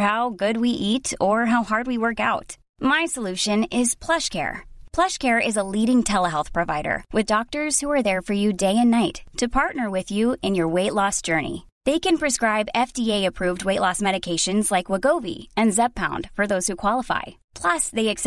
How good we ate اور leading ٹھہر health provider with doctor for you day and night to partner with you in your weight loss journey they can prescribe F T approved weight loss medication like Wegovy and Zepbound for those who qualify plus they x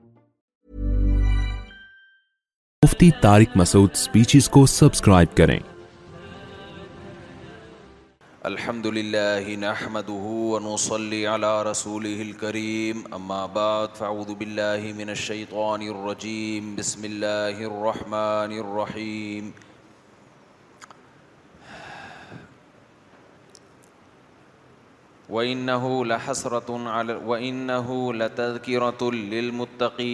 Mufti Masood speeches کو subscribe کریں الحمد للہ نحمده ونصلي على رسوله الكريم اما بعد فاعوذ رسول من فاؤد الرجیم بسم اللہ الرحمن الرحیم وَإِنَّهُ لَحَسْرَةٌ عَلَى وَإِنَّهُ لَتَذْكِرَةٌ و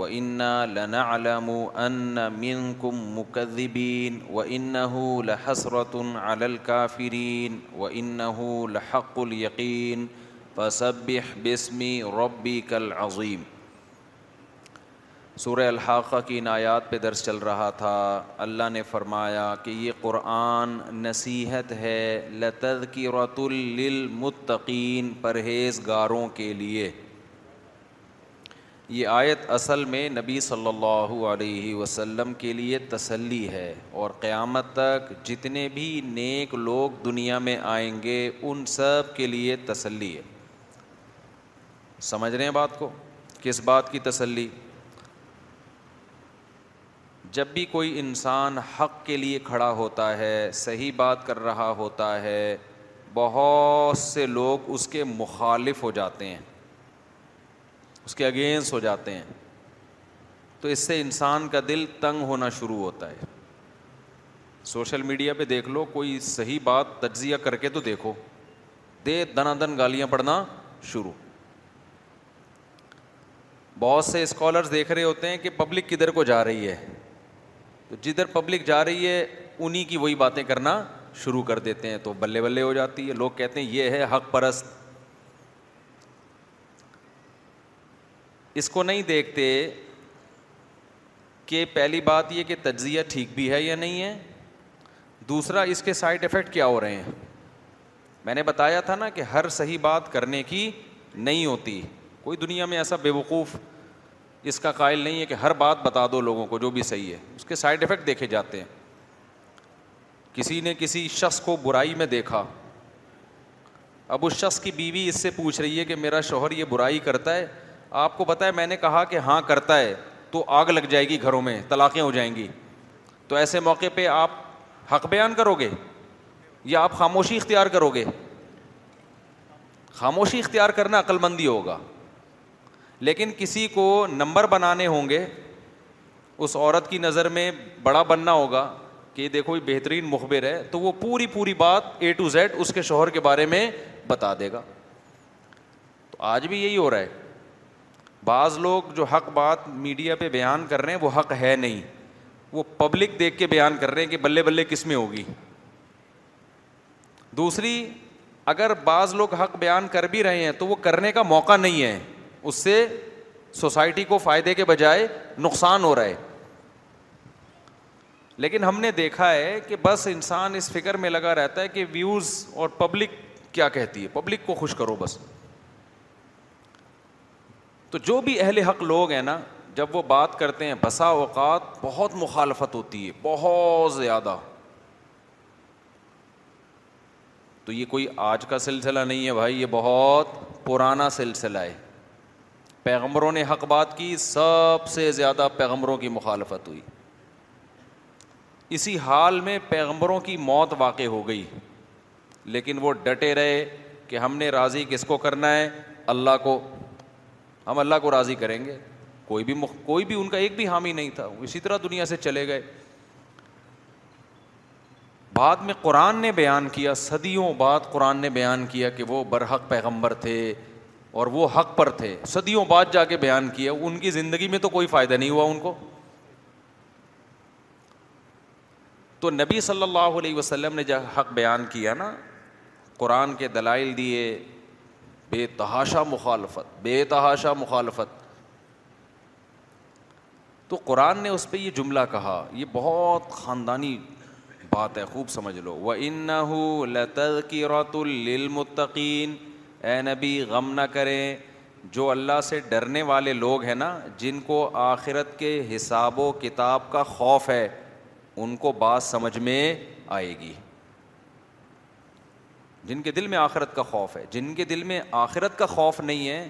وَإِنَّا لَنَعْلَمُ أَنَّ و انن وَإِنَّهُ لَحَسْرَةٌ عَلَى الْكَافِرِينَ وَإِنَّهُ لحق اليقين فَسَبِّحْ بِاسْمِ رَبِّكَ الْعَظِيمِ سورہ الحاقہ کی نایات پہ درس چل رہا تھا اللہ نے فرمایا کہ یہ قرآن نصیحت ہے لطد کی رت المطقین پرہیز گاروں کے لیے یہ آیت اصل میں نبی صلی اللہ علیہ وسلم کے لیے تسلی ہے اور قیامت تک جتنے بھی نیک لوگ دنیا میں آئیں گے ان سب کے لیے تسلی ہے سمجھ رہے ہیں بات کو کس بات کی تسلی جب بھی کوئی انسان حق کے لیے کھڑا ہوتا ہے صحیح بات کر رہا ہوتا ہے بہت سے لوگ اس کے مخالف ہو جاتے ہیں اس کے اگینسٹ ہو جاتے ہیں تو اس سے انسان کا دل تنگ ہونا شروع ہوتا ہے سوشل میڈیا پہ دیکھ لو کوئی صحیح بات تجزیہ کر کے تو دیکھو دے دنا دن گالیاں پڑھنا شروع بہت سے اسکالرس دیکھ رہے ہوتے ہیں کہ پبلک کدھر کو جا رہی ہے تو جدھر پبلک جا رہی ہے انہیں کی وہی باتیں کرنا شروع کر دیتے ہیں تو بلے بلے ہو جاتی ہے لوگ کہتے ہیں یہ ہے حق پرست اس کو نہیں دیکھتے کہ پہلی بات یہ کہ تجزیہ ٹھیک بھی ہے یا نہیں ہے دوسرا اس کے سائڈ افیکٹ کیا ہو رہے ہیں میں نے بتایا تھا نا کہ ہر صحیح بات کرنے کی نہیں ہوتی کوئی دنیا میں ایسا بے وقوف اس کا قائل نہیں ہے کہ ہر بات بتا دو لوگوں کو جو بھی صحیح ہے اس کے سائڈ افیکٹ دیکھے جاتے ہیں کسی نے کسی شخص کو برائی میں دیکھا اب اس شخص کی بیوی اس سے پوچھ رہی ہے کہ میرا شوہر یہ برائی کرتا ہے آپ کو پتہ ہے میں نے کہا کہ ہاں کرتا ہے تو آگ لگ جائے گی گھروں میں طلاقیں ہو جائیں گی تو ایسے موقع پہ آپ حق بیان کرو گے یا آپ خاموشی اختیار کرو گے خاموشی اختیار کرنا عقل مندی ہوگا لیکن کسی کو نمبر بنانے ہوں گے اس عورت کی نظر میں بڑا بننا ہوگا کہ دیکھو یہ بہترین مخبر ہے تو وہ پوری پوری بات اے ٹو زیڈ اس کے شوہر کے بارے میں بتا دے گا تو آج بھی یہی ہو رہا ہے بعض لوگ جو حق بات میڈیا پہ بیان کر رہے ہیں وہ حق ہے نہیں وہ پبلک دیکھ کے بیان کر رہے ہیں کہ بلے بلے کس میں ہوگی دوسری اگر بعض لوگ حق بیان کر بھی رہے ہیں تو وہ کرنے کا موقع نہیں ہے اس سے سوسائٹی کو فائدے کے بجائے نقصان ہو رہا ہے لیکن ہم نے دیکھا ہے کہ بس انسان اس فکر میں لگا رہتا ہے کہ ویوز اور پبلک کیا کہتی ہے پبلک کو خوش کرو بس تو جو بھی اہل حق لوگ ہیں نا جب وہ بات کرتے ہیں بسا اوقات بہت مخالفت ہوتی ہے بہت زیادہ تو یہ کوئی آج کا سلسلہ نہیں ہے بھائی یہ بہت پرانا سلسلہ ہے پیغمبروں نے حق بات کی سب سے زیادہ پیغمبروں کی مخالفت ہوئی اسی حال میں پیغمبروں کی موت واقع ہو گئی لیکن وہ ڈٹے رہے کہ ہم نے راضی کس کو کرنا ہے اللہ کو ہم اللہ کو راضی کریں گے کوئی بھی مخ... کوئی بھی ان کا ایک بھی حامی نہیں تھا وہ اسی طرح دنیا سے چلے گئے بعد میں قرآن نے بیان کیا صدیوں بعد قرآن نے بیان کیا کہ وہ برحق پیغمبر تھے اور وہ حق پر تھے صدیوں بعد جا کے بیان کیا ان کی زندگی میں تو کوئی فائدہ نہیں ہوا ان کو تو نبی صلی اللہ علیہ وسلم نے جب حق بیان کیا نا قرآن کے دلائل دیے بے تحاشا مخالفت بے تحاشا مخالفت تو قرآن نے اس پہ یہ جملہ کہا یہ بہت خاندانی بات ہے خوب سمجھ لو وہ ان کی المتقین اے نبی غم نہ کریں جو اللہ سے ڈرنے والے لوگ ہیں نا جن کو آخرت کے حساب و کتاب کا خوف ہے ان کو بات سمجھ میں آئے گی جن کے دل میں آخرت کا خوف ہے جن کے دل میں آخرت کا خوف نہیں ہے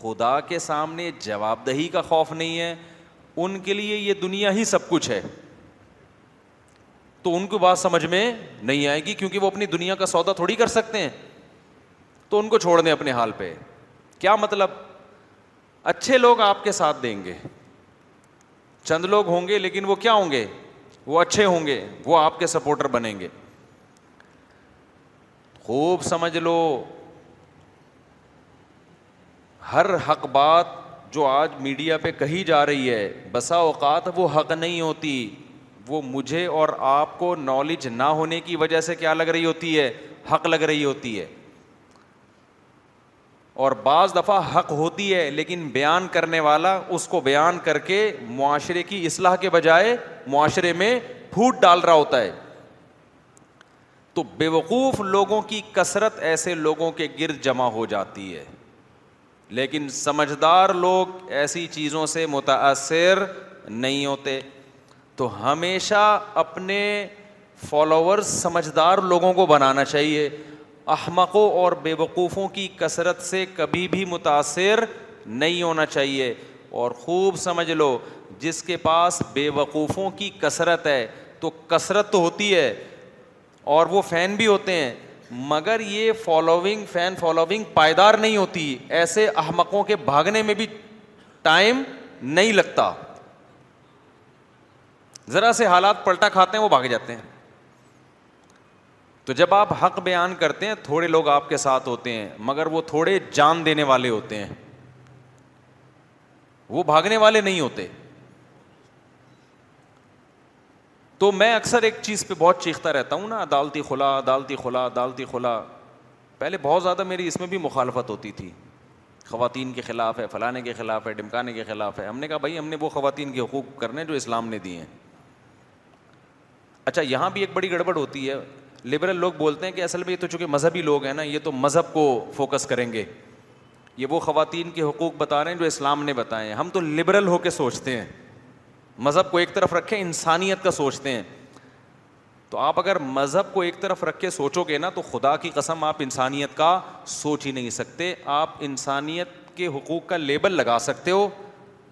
خدا کے سامنے جواب دہی کا خوف نہیں ہے ان کے لیے یہ دنیا ہی سب کچھ ہے تو ان کو بات سمجھ میں نہیں آئے گی کیونکہ وہ اپنی دنیا کا سودا تھوڑی کر سکتے ہیں تو ان کو چھوڑ دیں اپنے حال پہ کیا مطلب اچھے لوگ آپ کے ساتھ دیں گے چند لوگ ہوں گے لیکن وہ کیا ہوں گے وہ اچھے ہوں گے وہ آپ کے سپورٹر بنیں گے خوب سمجھ لو ہر حق بات جو آج میڈیا پہ کہی جا رہی ہے بسا اوقات وہ حق نہیں ہوتی وہ مجھے اور آپ کو نالج نہ ہونے کی وجہ سے کیا لگ رہی ہوتی ہے حق لگ رہی ہوتی ہے اور بعض دفعہ حق ہوتی ہے لیکن بیان کرنے والا اس کو بیان کر کے معاشرے کی اصلاح کے بجائے معاشرے میں پھوٹ ڈال رہا ہوتا ہے تو بیوقوف لوگوں کی کثرت ایسے لوگوں کے گرد جمع ہو جاتی ہے لیکن سمجھدار لوگ ایسی چیزوں سے متاثر نہیں ہوتے تو ہمیشہ اپنے فالوور سمجھدار لوگوں کو بنانا چاہیے احمقوں اور بے وقوفوں کی کثرت سے کبھی بھی متاثر نہیں ہونا چاہیے اور خوب سمجھ لو جس کے پاس بے وقوفوں کی کثرت ہے تو کثرت تو ہوتی ہے اور وہ فین بھی ہوتے ہیں مگر یہ فالوونگ فین فالوونگ پائیدار نہیں ہوتی ایسے احمقوں کے بھاگنے میں بھی ٹائم نہیں لگتا ذرا سے حالات پلٹا کھاتے ہیں وہ بھاگ جاتے ہیں تو جب آپ حق بیان کرتے ہیں تھوڑے لوگ آپ کے ساتھ ہوتے ہیں مگر وہ تھوڑے جان دینے والے ہوتے ہیں وہ بھاگنے والے نہیں ہوتے تو میں اکثر ایک چیز پہ بہت چیختا رہتا ہوں نا عدالتی خلا عدالتی خلا عدالتی خلا پہلے بہت زیادہ میری اس میں بھی مخالفت ہوتی تھی خواتین کے خلاف ہے فلانے کے خلاف ہے ڈمکانے کے خلاف ہے ہم نے کہا بھائی ہم نے وہ خواتین کے حقوق کرنے جو اسلام نے دیے ہیں اچھا یہاں بھی ایک بڑی گڑبڑ ہوتی ہے لبرل لوگ بولتے ہیں کہ اصل میں یہ تو چونکہ مذہبی لوگ ہیں نا یہ تو مذہب کو فوکس کریں گے یہ وہ خواتین کے حقوق بتا رہے ہیں جو اسلام نے بتائے ہیں ہم تو لبرل ہو کے سوچتے ہیں مذہب کو ایک طرف رکھے انسانیت کا سوچتے ہیں تو آپ اگر مذہب کو ایک طرف رکھ کے سوچو گے نا تو خدا کی قسم آپ انسانیت کا سوچ ہی نہیں سکتے آپ انسانیت کے حقوق کا لیبل لگا سکتے ہو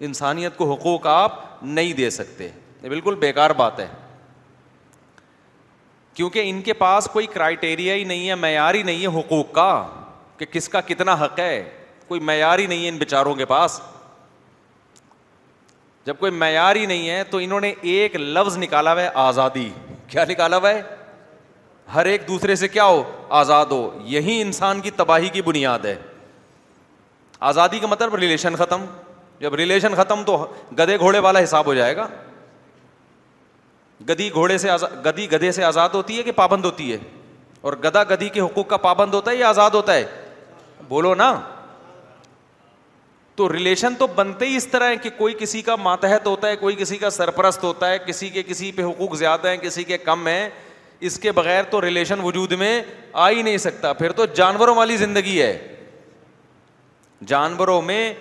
انسانیت کو حقوق آپ نہیں دے سکتے یہ بالکل بیکار بات ہے کیونکہ ان کے پاس کوئی کرائٹیریا ہی نہیں ہے معیار ہی نہیں ہے حقوق کا کہ کس کا کتنا حق ہے کوئی معیار ہی نہیں ہے ان بیچاروں کے پاس جب کوئی معیار ہی نہیں ہے تو انہوں نے ایک لفظ نکالا ہوا ہے آزادی کیا نکالا ہوا ہے ہر ایک دوسرے سے کیا ہو آزاد ہو یہی انسان کی تباہی کی بنیاد ہے آزادی کا مطلب ریلیشن ختم جب ریلیشن ختم تو گدھے گھوڑے والا حساب ہو جائے گا گدی گھوڑے سے آزاد گدی گدھے سے آزاد ہوتی ہے کہ پابند ہوتی ہے اور گدا گدی کے حقوق کا پابند ہوتا ہے یا آزاد ہوتا ہے بولو نا تو ریلیشن تو بنتے ہی اس طرح کہ کوئی کسی کا ماتحت ہوتا ہے کوئی کسی کا سرپرست ہوتا ہے کسی کے کسی پہ حقوق زیادہ ہیں کسی کے کم ہیں اس کے بغیر تو ریلیشن وجود میں آ ہی نہیں سکتا پھر تو جانوروں والی زندگی ہے جانوروں میں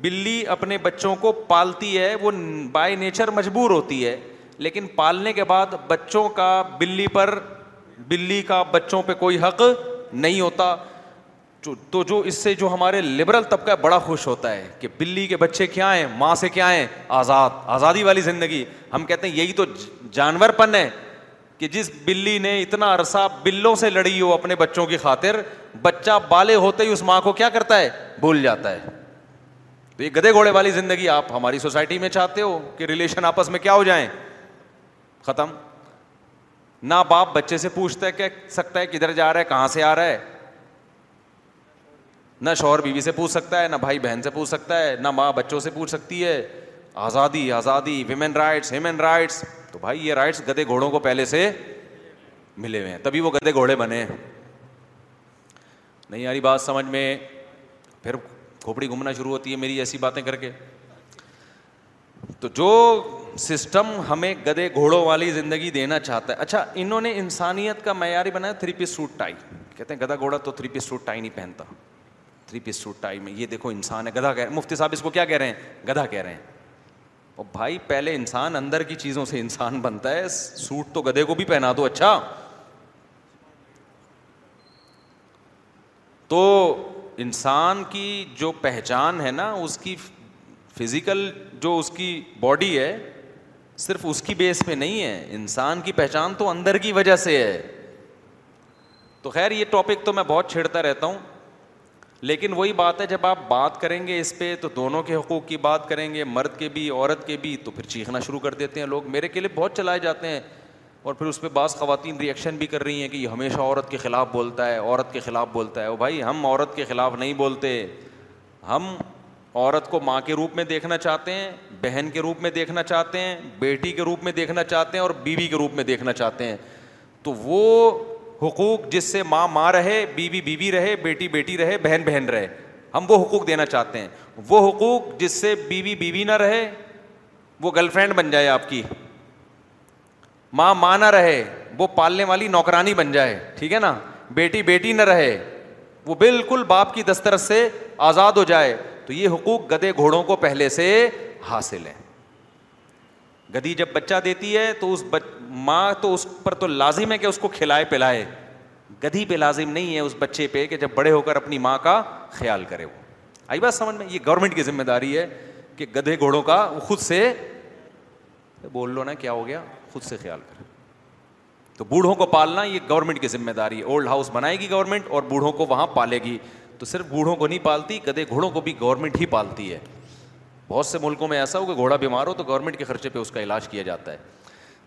بلی اپنے بچوں کو پالتی ہے وہ بائی نیچر مجبور ہوتی ہے لیکن پالنے کے بعد بچوں کا بلی پر بلی کا بچوں پہ کوئی حق نہیں ہوتا تو جو اس سے جو ہمارے لبرل طبقہ بڑا خوش ہوتا ہے کہ بلی کے بچے کیا ہیں ہیں ہیں ماں سے کیا آزاد آزادی والی زندگی ہم کہتے یہی تو جانور پن ہے کہ جس بلی نے اتنا عرصہ بلوں سے لڑی ہو اپنے بچوں کی خاطر بچہ بالے ہوتے ہی اس ماں کو کیا کرتا ہے بھول جاتا ہے تو یہ گدے گھوڑے والی زندگی آپ ہماری سوسائٹی میں چاہتے ہو کہ ریلیشن آپس میں کیا ہو جائیں ختم نہ باپ بچے سے پوچھتا ہے کہ سکتا ہے کدھر جا رہا ہے کہاں سے آ رہا ہے نہ شوہر بیوی سے پوچھ سکتا ہے نہ بھائی بہن سے پوچھ سکتا ہے نہ ماں بچوں سے پوچھ سکتی ہے آزادی آزادی ویمین رائٹس ہیومن رائٹس تو بھائی یہ رائٹس گدے گھوڑوں کو پہلے سے ملے ہوئے ہیں تبھی وہ گدے گھوڑے بنے نہیں یاری بات سمجھ میں پھر کھوپڑی گھومنا شروع ہوتی ہے میری ایسی باتیں کر کے تو جو سسٹم ہمیں گدے گھوڑوں والی زندگی دینا چاہتا ہے اچھا انہوں نے انسانیت کا معیاری بنایا تھری پیس سوٹ ٹائی کہتے ہیں گدا گھوڑا تو تھری پیس سوٹ ٹائی نہیں پہنتا تھری پیس سوٹ ٹائی میں یہ دیکھو انسان ہے گدا رہے مفتی صاحب اس کو کیا کہہ رہے ہیں گدھا کہہ رہے ہیں اور بھائی پہلے انسان اندر کی چیزوں سے انسان بنتا ہے سوٹ تو گدھے کو بھی پہنا دو اچھا تو انسان کی جو پہچان ہے نا اس کی فزیکل جو اس کی باڈی ہے صرف اس کی بیس پہ نہیں ہے انسان کی پہچان تو اندر کی وجہ سے ہے تو خیر یہ ٹاپک تو میں بہت چھیڑتا رہتا ہوں لیکن وہی بات ہے جب آپ بات کریں گے اس پہ تو دونوں کے حقوق کی بات کریں گے مرد کے بھی عورت کے بھی تو پھر چیخنا شروع کر دیتے ہیں لوگ میرے کے لیے بہت چلائے جاتے ہیں اور پھر اس پہ بعض خواتین ریئیکشن بھی کر رہی ہیں کہ یہ ہمیشہ عورت کے خلاف بولتا ہے عورت کے خلاف بولتا ہے او بھائی ہم عورت کے خلاف نہیں بولتے ہم عورت کو ماں کے روپ میں دیکھنا چاہتے ہیں بہن کے روپ میں دیکھنا چاہتے ہیں بیٹی کے روپ میں دیکھنا چاہتے ہیں اور بیوی بی کے روپ میں دیکھنا چاہتے ہیں تو وہ حقوق جس سے ماں ماں رہے بیوی بیوی بی رہے بیٹی بیٹی رہے بہن بہن رہے ہم وہ حقوق دینا چاہتے ہیں وہ حقوق جس سے بیوی بیوی نہ رہے وہ گرل فرینڈ بن جائے آپ کی ماں ماں نہ رہے وہ پالنے والی نوکرانی بن جائے ٹھیک ہے نا بیٹی بیٹی نہ رہے وہ بالکل باپ کی دسترس سے آزاد ہو جائے تو یہ حقوق گدے گھوڑوں کو پہلے سے حاصل ہے گدی جب بچہ دیتی ہے تو اس بچ... ماں تو اس پر تو لازم ہے کہ اس کو کھلائے پلائے گدھی پہ لازم نہیں ہے اس بچے پہ کہ جب بڑے ہو کر اپنی ماں کا خیال کرے وہ آئی بات سمجھ میں یہ گورنمنٹ کی ذمہ داری ہے کہ گدھے گھوڑوں کا وہ خود سے بول لو نا کیا ہو گیا خود سے خیال کرے تو بوڑھوں کو پالنا یہ گورنمنٹ کی ذمہ داری ہے اولڈ ہاؤس بنائے گی گورنمنٹ اور بوڑھوں کو وہاں پالے گی تو صرف بوڑھوں کو نہیں پالتی گدے گھوڑوں کو بھی گورنمنٹ ہی پالتی ہے بہت سے ملکوں میں ایسا ہو کہ گھوڑا بیمار ہو تو گورنمنٹ کے خرچے پہ اس کا علاج کیا جاتا ہے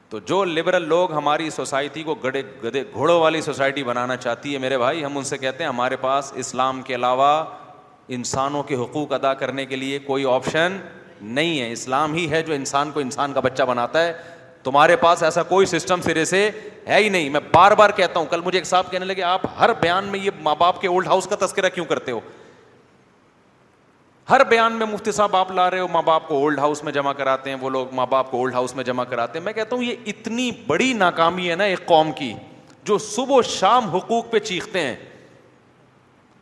تو جو لبرل لوگ ہماری سوسائٹی کو گڑے گدے گھوڑوں والی سوسائٹی بنانا چاہتی ہے میرے بھائی ہم ان سے کہتے ہیں ہمارے پاس اسلام کے علاوہ انسانوں کے حقوق ادا کرنے کے لیے کوئی آپشن نہیں ہے اسلام ہی ہے جو انسان کو انسان کا بچہ بناتا ہے تمہارے پاس ایسا کوئی سسٹم سرے سے ہے ہی نہیں میں بار بار کہتا ہوں کل مجھے ایک صاحب کہنے لگے آپ ہر بیان میں یہ ماں باپ کے اولڈ ہاؤس کا تذکرہ کیوں کرتے ہو ہر بیان میں مفتی صاحب آپ لا رہے ہو ماں باپ کو اولڈ ہاؤس میں جمع کراتے ہیں وہ لوگ ماں باپ کو اولڈ ہاؤس میں جمع کراتے ہیں میں کہتا ہوں یہ اتنی بڑی ناکامی ہے نا ایک قوم کی جو صبح و شام حقوق پہ چیختے ہیں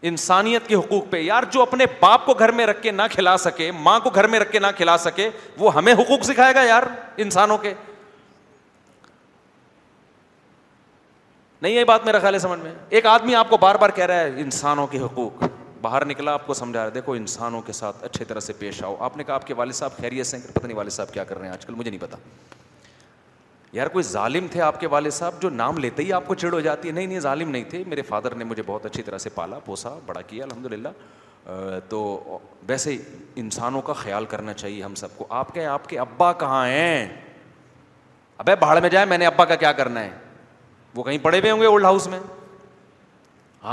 انسانیت کے حقوق پہ یار جو اپنے باپ کو گھر میں رکھ کے نہ کھلا سکے ماں کو گھر میں رکھ کے نہ کھلا سکے وہ ہمیں حقوق سکھائے گا یار انسانوں کے نہیں یہ بات میرا خیال ہے سمجھ میں ایک آدمی آپ کو بار بار کہہ رہا ہے انسانوں کے حقوق باہر نکلا آپ کو سمجھا رہا ہے دیکھو انسانوں کے ساتھ اچھے طرح سے پیش آؤ آپ نے کہا آپ کے والد صاحب خیریت سے پتہ نہیں والد صاحب کیا کر رہے ہیں آج کل مجھے نہیں پتا یار کوئی ظالم تھے آپ کے والد صاحب جو نام لیتے ہی آپ کو چڑ ہو جاتی ہے نہیں نہیں ظالم نہیں تھے میرے فادر نے مجھے بہت اچھی طرح سے پالا پوسا بڑا کیا الحمد للہ تو ویسے انسانوں کا خیال کرنا چاہیے ہم سب کو آپ کہیں آپ کے ابا کہاں ہیں ابے بھاڑ میں جائیں میں نے ابا کا کیا کرنا ہے وہ کہیں پڑے ہوئے ہوں گے اولڈ ہاؤس میں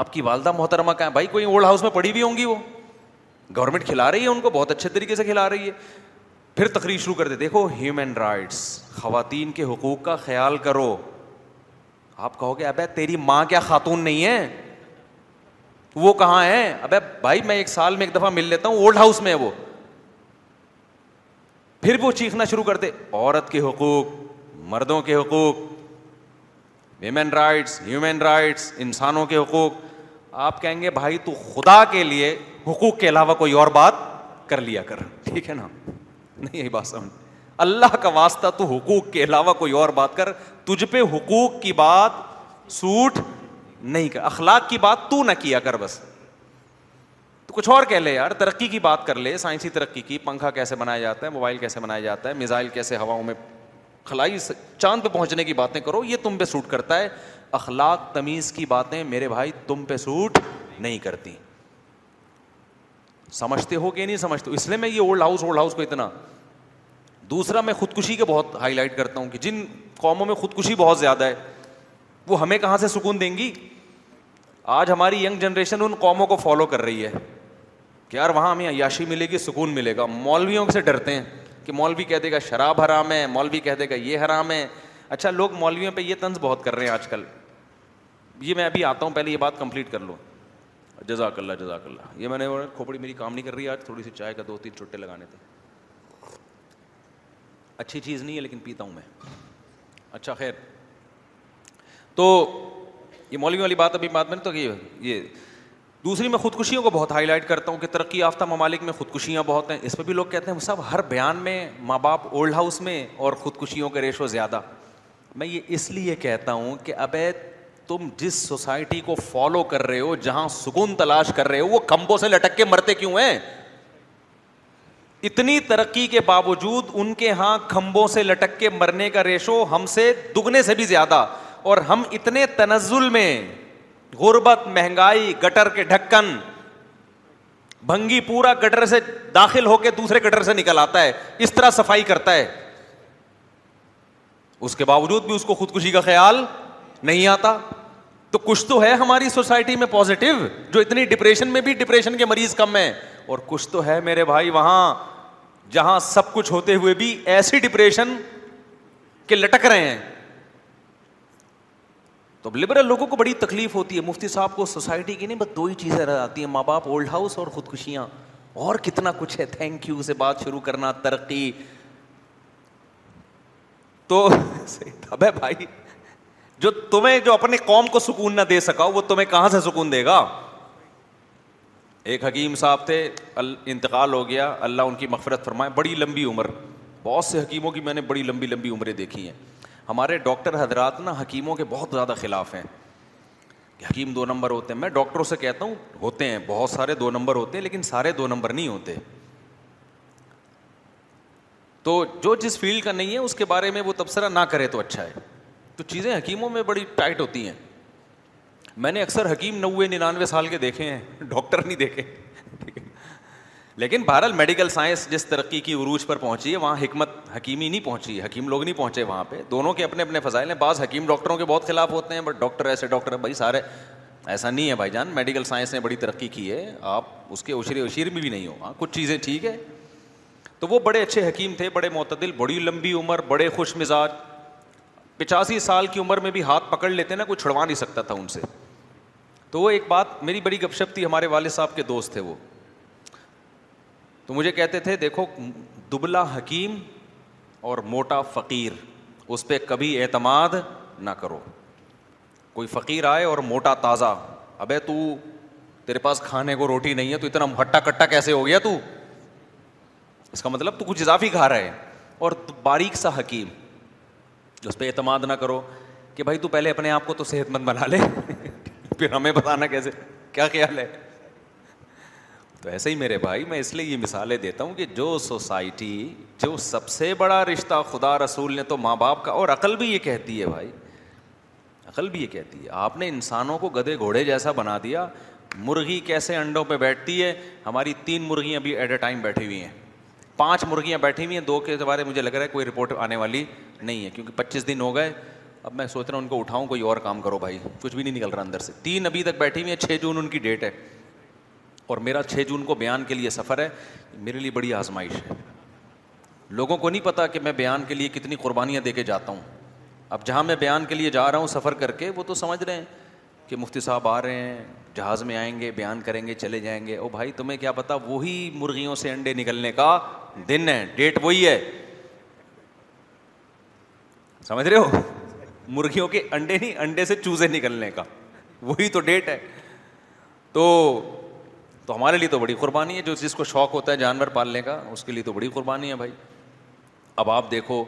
آپ کی والدہ محترمہ کہاں بھائی کوئی اولڈ ہاؤس میں پڑی بھی ہوں گی وہ گورنمنٹ کھلا رہی ہے ان کو بہت اچھے طریقے سے کھلا رہی ہے پھر تقریر شروع کر دے دیکھو ہیومن رائٹس خواتین کے حقوق کا خیال کرو آپ کہو گے ابے تیری ماں کیا خاتون نہیں ہے وہ کہاں ہے ابے بھائی میں ایک سال میں ایک دفعہ مل لیتا ہوں اولڈ ہاؤس میں ہے وہ پھر وہ چیخنا شروع کرتے عورت کے حقوق مردوں کے حقوق ویمن رائٹس ہیومن رائٹس انسانوں کے حقوق آپ کہیں گے بھائی تو خدا کے لیے حقوق کے علاوہ کوئی اور بات کر لیا کر ٹھیک ہے نا نہیں یہی بات سمجھ اللہ کا واسطہ تو حقوق کے علاوہ کوئی اور بات کر تجھ پہ حقوق کی بات سوٹ نہیں کر اخلاق کی بات تو نہ کیا کر بس تو کچھ اور کہہ لے یار ترقی کی بات کر لے سائنسی ترقی کی پنکھا کیسے بنایا جاتا ہے موبائل کیسے بنایا جاتا ہے میزائل کیسے ہواؤں میں خلائی س... چاند پہ پہنچنے کی باتیں کرو یہ تم پہ سوٹ کرتا ہے اخلاق تمیز کی باتیں میرے بھائی تم پہ سوٹ نہیں کرتی سمجھتے ہو کہ نہیں سمجھتے ہو اس لیے میں یہ اولڈ ہاؤس اولڈ ہاؤس کو اتنا دوسرا میں خودکشی کے بہت ہائی لائٹ کرتا ہوں کہ جن قوموں میں خودکشی بہت زیادہ ہے وہ ہمیں کہاں سے سکون دیں گی آج ہماری ینگ جنریشن ان قوموں کو فالو کر رہی ہے کہ یار وہاں ہمیں عیاشی ملے گی سکون ملے گا مولویوں سے ڈرتے ہیں کہ مولوی کہہ دے گا شراب حرام ہے مولوی کہہ دے گا یہ حرام ہے اچھا لوگ مولویوں پہ یہ طنز بہت کر رہے ہیں آج کل یہ میں ابھی آتا ہوں پہلے یہ بات کمپلیٹ کر لوں جزاک اللہ جزاک اللہ یہ میں نے کھوپڑی میری کام نہیں کر رہی آج تھوڑی سی چائے کا دو تین چھٹے لگانے تھے اچھی چیز نہیں ہے لیکن پیتا ہوں میں اچھا خیر تو یہ مولوی والی بات ابھی بات میں نے تو یہ دوسری میں خودکشیوں کو بہت ہائی لائٹ کرتا ہوں کہ ترقی یافتہ ممالک میں خودکشیاں بہت ہیں اس میں بھی لوگ کہتے ہیں سب ہر بیان میں ماں باپ اولڈ ہاؤس میں اور خودکشیوں کا ریشو زیادہ میں یہ اس لیے کہتا ہوں کہ ابے تم جس سوسائٹی کو فالو کر رہے ہو جہاں سکون تلاش کر رہے ہو وہ کمبوں سے لٹک کے مرتے کیوں ہیں اتنی ترقی کے باوجود ان کے ہاں کھمبوں سے لٹک کے مرنے کا ریشو ہم سے دگنے سے بھی زیادہ اور ہم اتنے تنزل میں غربت مہنگائی گٹر کے ڈھکن بھنگی پورا گٹر سے داخل ہو کے دوسرے گٹر سے نکل آتا ہے اس طرح صفائی کرتا ہے اس کے باوجود بھی اس کو خودکشی کا خیال نہیں آتا تو کچھ تو ہے ہماری سوسائٹی میں پوزیٹو جو اتنی ڈپریشن میں بھی ڈپریشن کے مریض کم ہے اور کچھ تو ہے میرے بھائی وہاں جہاں سب کچھ ہوتے ہوئے بھی ایسی ڈپریشن کے لٹک رہے ہیں تو اب لبرل لوگوں کو بڑی تکلیف ہوتی ہے مفتی صاحب کو سوسائٹی کی نہیں بس دو ہی چیزیں رہ جاتی ہیں ماں باپ اولڈ ہاؤس اور خودکشیاں اور کتنا کچھ ہے تھینک یو سے بات شروع کرنا ترقی تو بھائی جو تمہیں جو اپنے قوم کو سکون نہ دے سکا وہ تمہیں کہاں سے سکون دے گا ایک حکیم صاحب تھے انتقال ہو گیا اللہ ان کی مغفرت فرمائے بڑی لمبی عمر بہت سے حکیموں کی میں نے بڑی لمبی لمبی عمریں دیکھی ہیں ہمارے ڈاکٹر حضرات نا حکیموں کے بہت زیادہ خلاف ہیں کہ حکیم دو نمبر ہوتے ہیں میں ڈاکٹروں سے کہتا ہوں ہوتے ہیں بہت سارے دو نمبر ہوتے ہیں لیکن سارے دو نمبر نہیں ہوتے تو جو جس فیلڈ کا نہیں ہے اس کے بارے میں وہ تبصرہ نہ کرے تو اچھا ہے تو چیزیں حکیموں میں بڑی ٹائٹ ہوتی ہیں میں نے اکثر حکیم نوے ننانوے سال کے دیکھے ہیں ڈاکٹر نہیں دیکھے لیکن بہرحال میڈیکل سائنس جس ترقی کی عروج پر پہنچی ہے وہاں حکمت حکیمی نہیں پہنچی حکیم لوگ نہیں پہنچے وہاں پہ دونوں کے اپنے اپنے فضائل ہیں بعض حکیم ڈاکٹروں کے بہت خلاف ہوتے ہیں بٹ ڈاکٹر ایسے ڈاکٹر بھائی سارے ایسا نہیں ہے بھائی جان میڈیکل سائنس نے بڑی ترقی کی ہے آپ اس کے اشیر اشیر میں بھی نہیں ہو ہاں کچھ چیزیں ٹھیک ہے تو وہ بڑے اچھے حکیم تھے بڑے معتدل بڑی لمبی عمر بڑے خوش مزاج پچاسی سال کی عمر میں بھی ہاتھ پکڑ لیتے نا کوئی چھڑوا نہیں سکتا تھا ان سے تو وہ ایک بات میری بڑی گپ شپ تھی ہمارے والد صاحب کے دوست تھے وہ تو مجھے کہتے تھے دیکھو دبلا حکیم اور موٹا فقیر اس پہ کبھی اعتماد نہ کرو کوئی فقیر آئے اور موٹا تازہ ابے تو تیرے پاس کھانے کو روٹی نہیں ہے تو اتنا ہٹا کٹا کیسے ہو گیا تو اس کا مطلب تو کچھ اضافی کھا رہے اور باریک سا حکیم اس پہ اعتماد نہ کرو کہ بھائی تو پہلے اپنے آپ کو تو صحت مند بنا لے پھر ہمیں بتانا کیسے کیا خیال ہے تو ایسے ہی میرے بھائی میں اس لیے یہ مثالیں دیتا ہوں کہ جو سوسائٹی جو سب سے بڑا رشتہ خدا رسول نے تو ماں باپ کا اور عقل بھی یہ کہتی ہے بھائی عقل بھی یہ کہتی ہے آپ نے انسانوں کو گدھے گھوڑے جیسا بنا دیا مرغی کیسے انڈوں پہ بیٹھتی ہے ہماری تین مرغیاں بھی ایٹ اے ٹائم بیٹھی ہوئی ہیں پانچ مرغیاں بیٹھی ہوئی ہیں دو کے بارے مجھے لگ رہا ہے کوئی رپورٹ آنے والی نہیں ہے کیونکہ پچیس دن ہو گئے اب میں سوچ رہا ہوں ان کو اٹھاؤں کوئی اور کام کرو بھائی کچھ بھی نہیں نکل رہا اندر سے تین ابھی تک بیٹھی ہوئی ہیں چھ جون ان کی ڈیٹ ہے اور میرا چھ جون کو بیان کے لیے سفر ہے میرے لیے بڑی آزمائش ہے لوگوں کو نہیں پتا کہ میں بیان کے کے لیے کتنی قربانیاں دے جاتا ہوں اب جہاں میں بیان کے کے لیے جا رہا ہوں سفر کر وہ تو سمجھ رہے ہیں کہ مفتی صاحب آ رہے ہیں جہاز میں آئیں گے بیان کریں گے چلے جائیں گے او بھائی تمہیں کیا پتا وہی مرغیوں سے انڈے نکلنے کا دن ہے ڈیٹ وہی ہے سمجھ رہے ہو مرغیوں کے انڈے نہیں انڈے سے چوزے نکلنے کا وہی تو ڈیٹ ہے تو تو ہمارے لیے تو بڑی قربانی ہے جو جس کو شوق ہوتا ہے جانور پالنے کا اس کے لیے تو بڑی قربانی ہے بھائی اب آپ دیکھو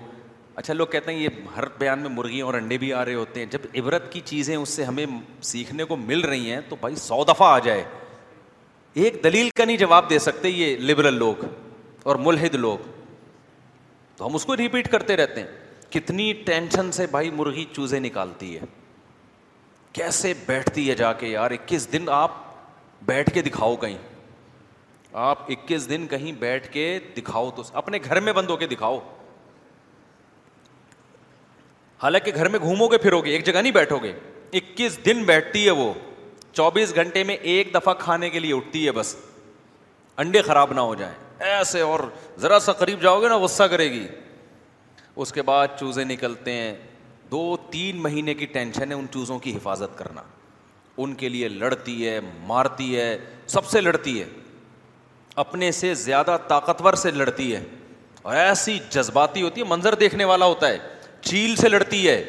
اچھا لوگ کہتے ہیں یہ ہر بیان میں مرغیاں اور انڈے بھی آ رہے ہوتے ہیں جب عبرت کی چیزیں اس سے ہمیں سیکھنے کو مل رہی ہیں تو بھائی سو دفعہ آ جائے ایک دلیل کا نہیں جواب دے سکتے یہ لبرل لوگ اور ملحد لوگ تو ہم اس کو ریپیٹ کرتے رہتے ہیں کتنی ٹینشن سے بھائی مرغی چوزے نکالتی ہے کیسے بیٹھتی ہے جا کے یار اکیس دن آپ بیٹھ کے دکھاؤ کہیں آپ اکیس دن کہیں بیٹھ کے دکھاؤ تو اپنے گھر میں بند ہو کے دکھاؤ حالانکہ گھر میں گھومو گے پھرو گے ایک جگہ نہیں بیٹھو گے اکیس دن بیٹھتی ہے وہ چوبیس گھنٹے میں ایک دفعہ کھانے کے لیے اٹھتی ہے بس انڈے خراب نہ ہو جائیں ایسے اور ذرا سا قریب جاؤ گے نا غصہ کرے گی اس کے بعد چوزے نکلتے ہیں دو تین مہینے کی ٹینشن ہے ان چوزوں کی حفاظت کرنا ان کے لیے لڑتی ہے مارتی ہے سب سے لڑتی ہے اپنے سے زیادہ طاقتور سے لڑتی ہے اور ایسی جذباتی ہوتی ہے منظر دیکھنے والا ہوتا ہے چیل سے لڑتی ہے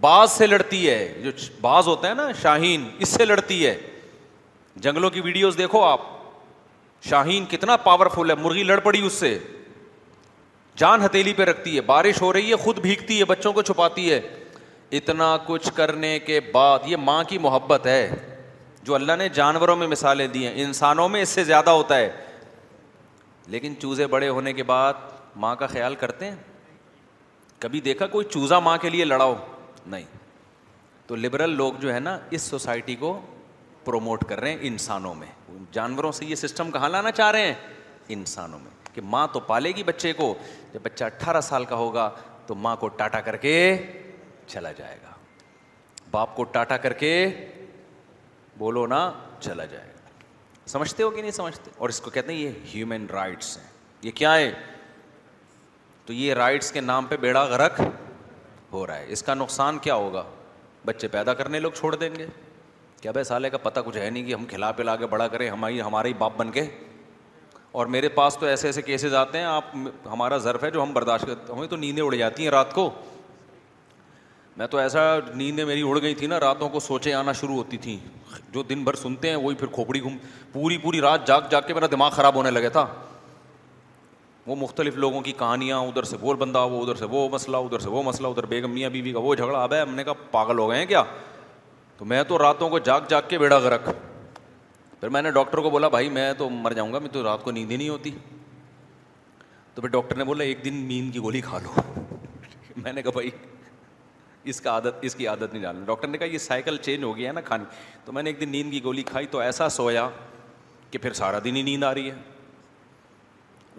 باز سے لڑتی ہے جو باز ہوتا ہے نا شاہین اس سے لڑتی ہے جنگلوں کی ویڈیوز دیکھو آپ شاہین کتنا پاورفل ہے مرغی لڑ پڑی اس سے جان ہتیلی پہ رکھتی ہے بارش ہو رہی ہے خود بھیگتی ہے بچوں کو چھپاتی ہے اتنا کچھ کرنے کے بعد یہ ماں کی محبت ہے جو اللہ نے جانوروں میں مثالیں دی ہیں انسانوں میں اس سے زیادہ ہوتا ہے لیکن چوزے بڑے ہونے کے بعد ماں کا خیال کرتے ہیں کبھی دیکھا کوئی چوزا ماں کے لیے لڑاؤ نہیں تو لبرل لوگ جو ہے نا اس سوسائٹی کو پروموٹ کر رہے ہیں انسانوں میں جانوروں سے یہ سسٹم کہاں لانا چاہ رہے ہیں انسانوں میں کہ ماں تو پالے گی بچے کو جب بچہ اٹھارہ سال کا ہوگا تو ماں کو ٹاٹا کر کے چلا جائے گا باپ کو ٹاٹا کر کے بولو نا چلا جائے گا سمجھتے ہو کہ نہیں سمجھتے اور اس کو کہتے ہیں یہ ہیومن رائٹس ہیں یہ کیا ہے تو یہ رائٹس کے نام پہ بیڑا غرق ہو رہا ہے اس کا نقصان کیا ہوگا بچے پیدا کرنے لوگ چھوڑ دیں گے کیا بھائی سالے کا پتہ کچھ ہے نہیں کہ ہم کھلا پلا کے بڑا کریں ہماری ہمارے ہی باپ بن کے اور میرے پاس تو ایسے ایسے کیسز آتے ہیں آپ ہمارا ظرف ہے جو ہم برداشت کرتے ہمیں تو نیندیں اڑ جاتی ہیں رات کو میں تو ایسا نیندیں میری اڑ گئی تھی نا راتوں کو سوچے آنا شروع ہوتی تھیں جو دن بھر سنتے ہیں وہی پھر کھوپڑی گھوم پوری پوری رات جاگ جاگ کے میرا دماغ خراب ہونے لگا تھا وہ مختلف لوگوں کی کہانیاں ادھر سے وہ بندہ وہ ادھر سے وہ مسئلہ ادھر سے وہ مسئلہ ادھر بیگم میاں بیوی کا وہ جھگڑا ہے ہم نے کہا پاگل ہو گئے ہیں کیا تو میں تو راتوں کو جاگ جاگ کے بیڑا گرک پھر میں نے ڈاکٹر کو بولا بھائی میں تو مر جاؤں گا میں تو رات کو نیند ہی نہیں ہوتی تو پھر ڈاکٹر نے بولا ایک دن نیند کی گولی کھا لو میں نے کہا بھائی اس کا عادت اس کی عادت نہیں ڈالنا ڈاکٹر نے کہا یہ سائیکل چینج ہو گیا ہے نا کھانے تو میں نے ایک دن نیند کی گولی کھائی تو ایسا سویا کہ پھر سارا دن ہی نیند آ رہی ہے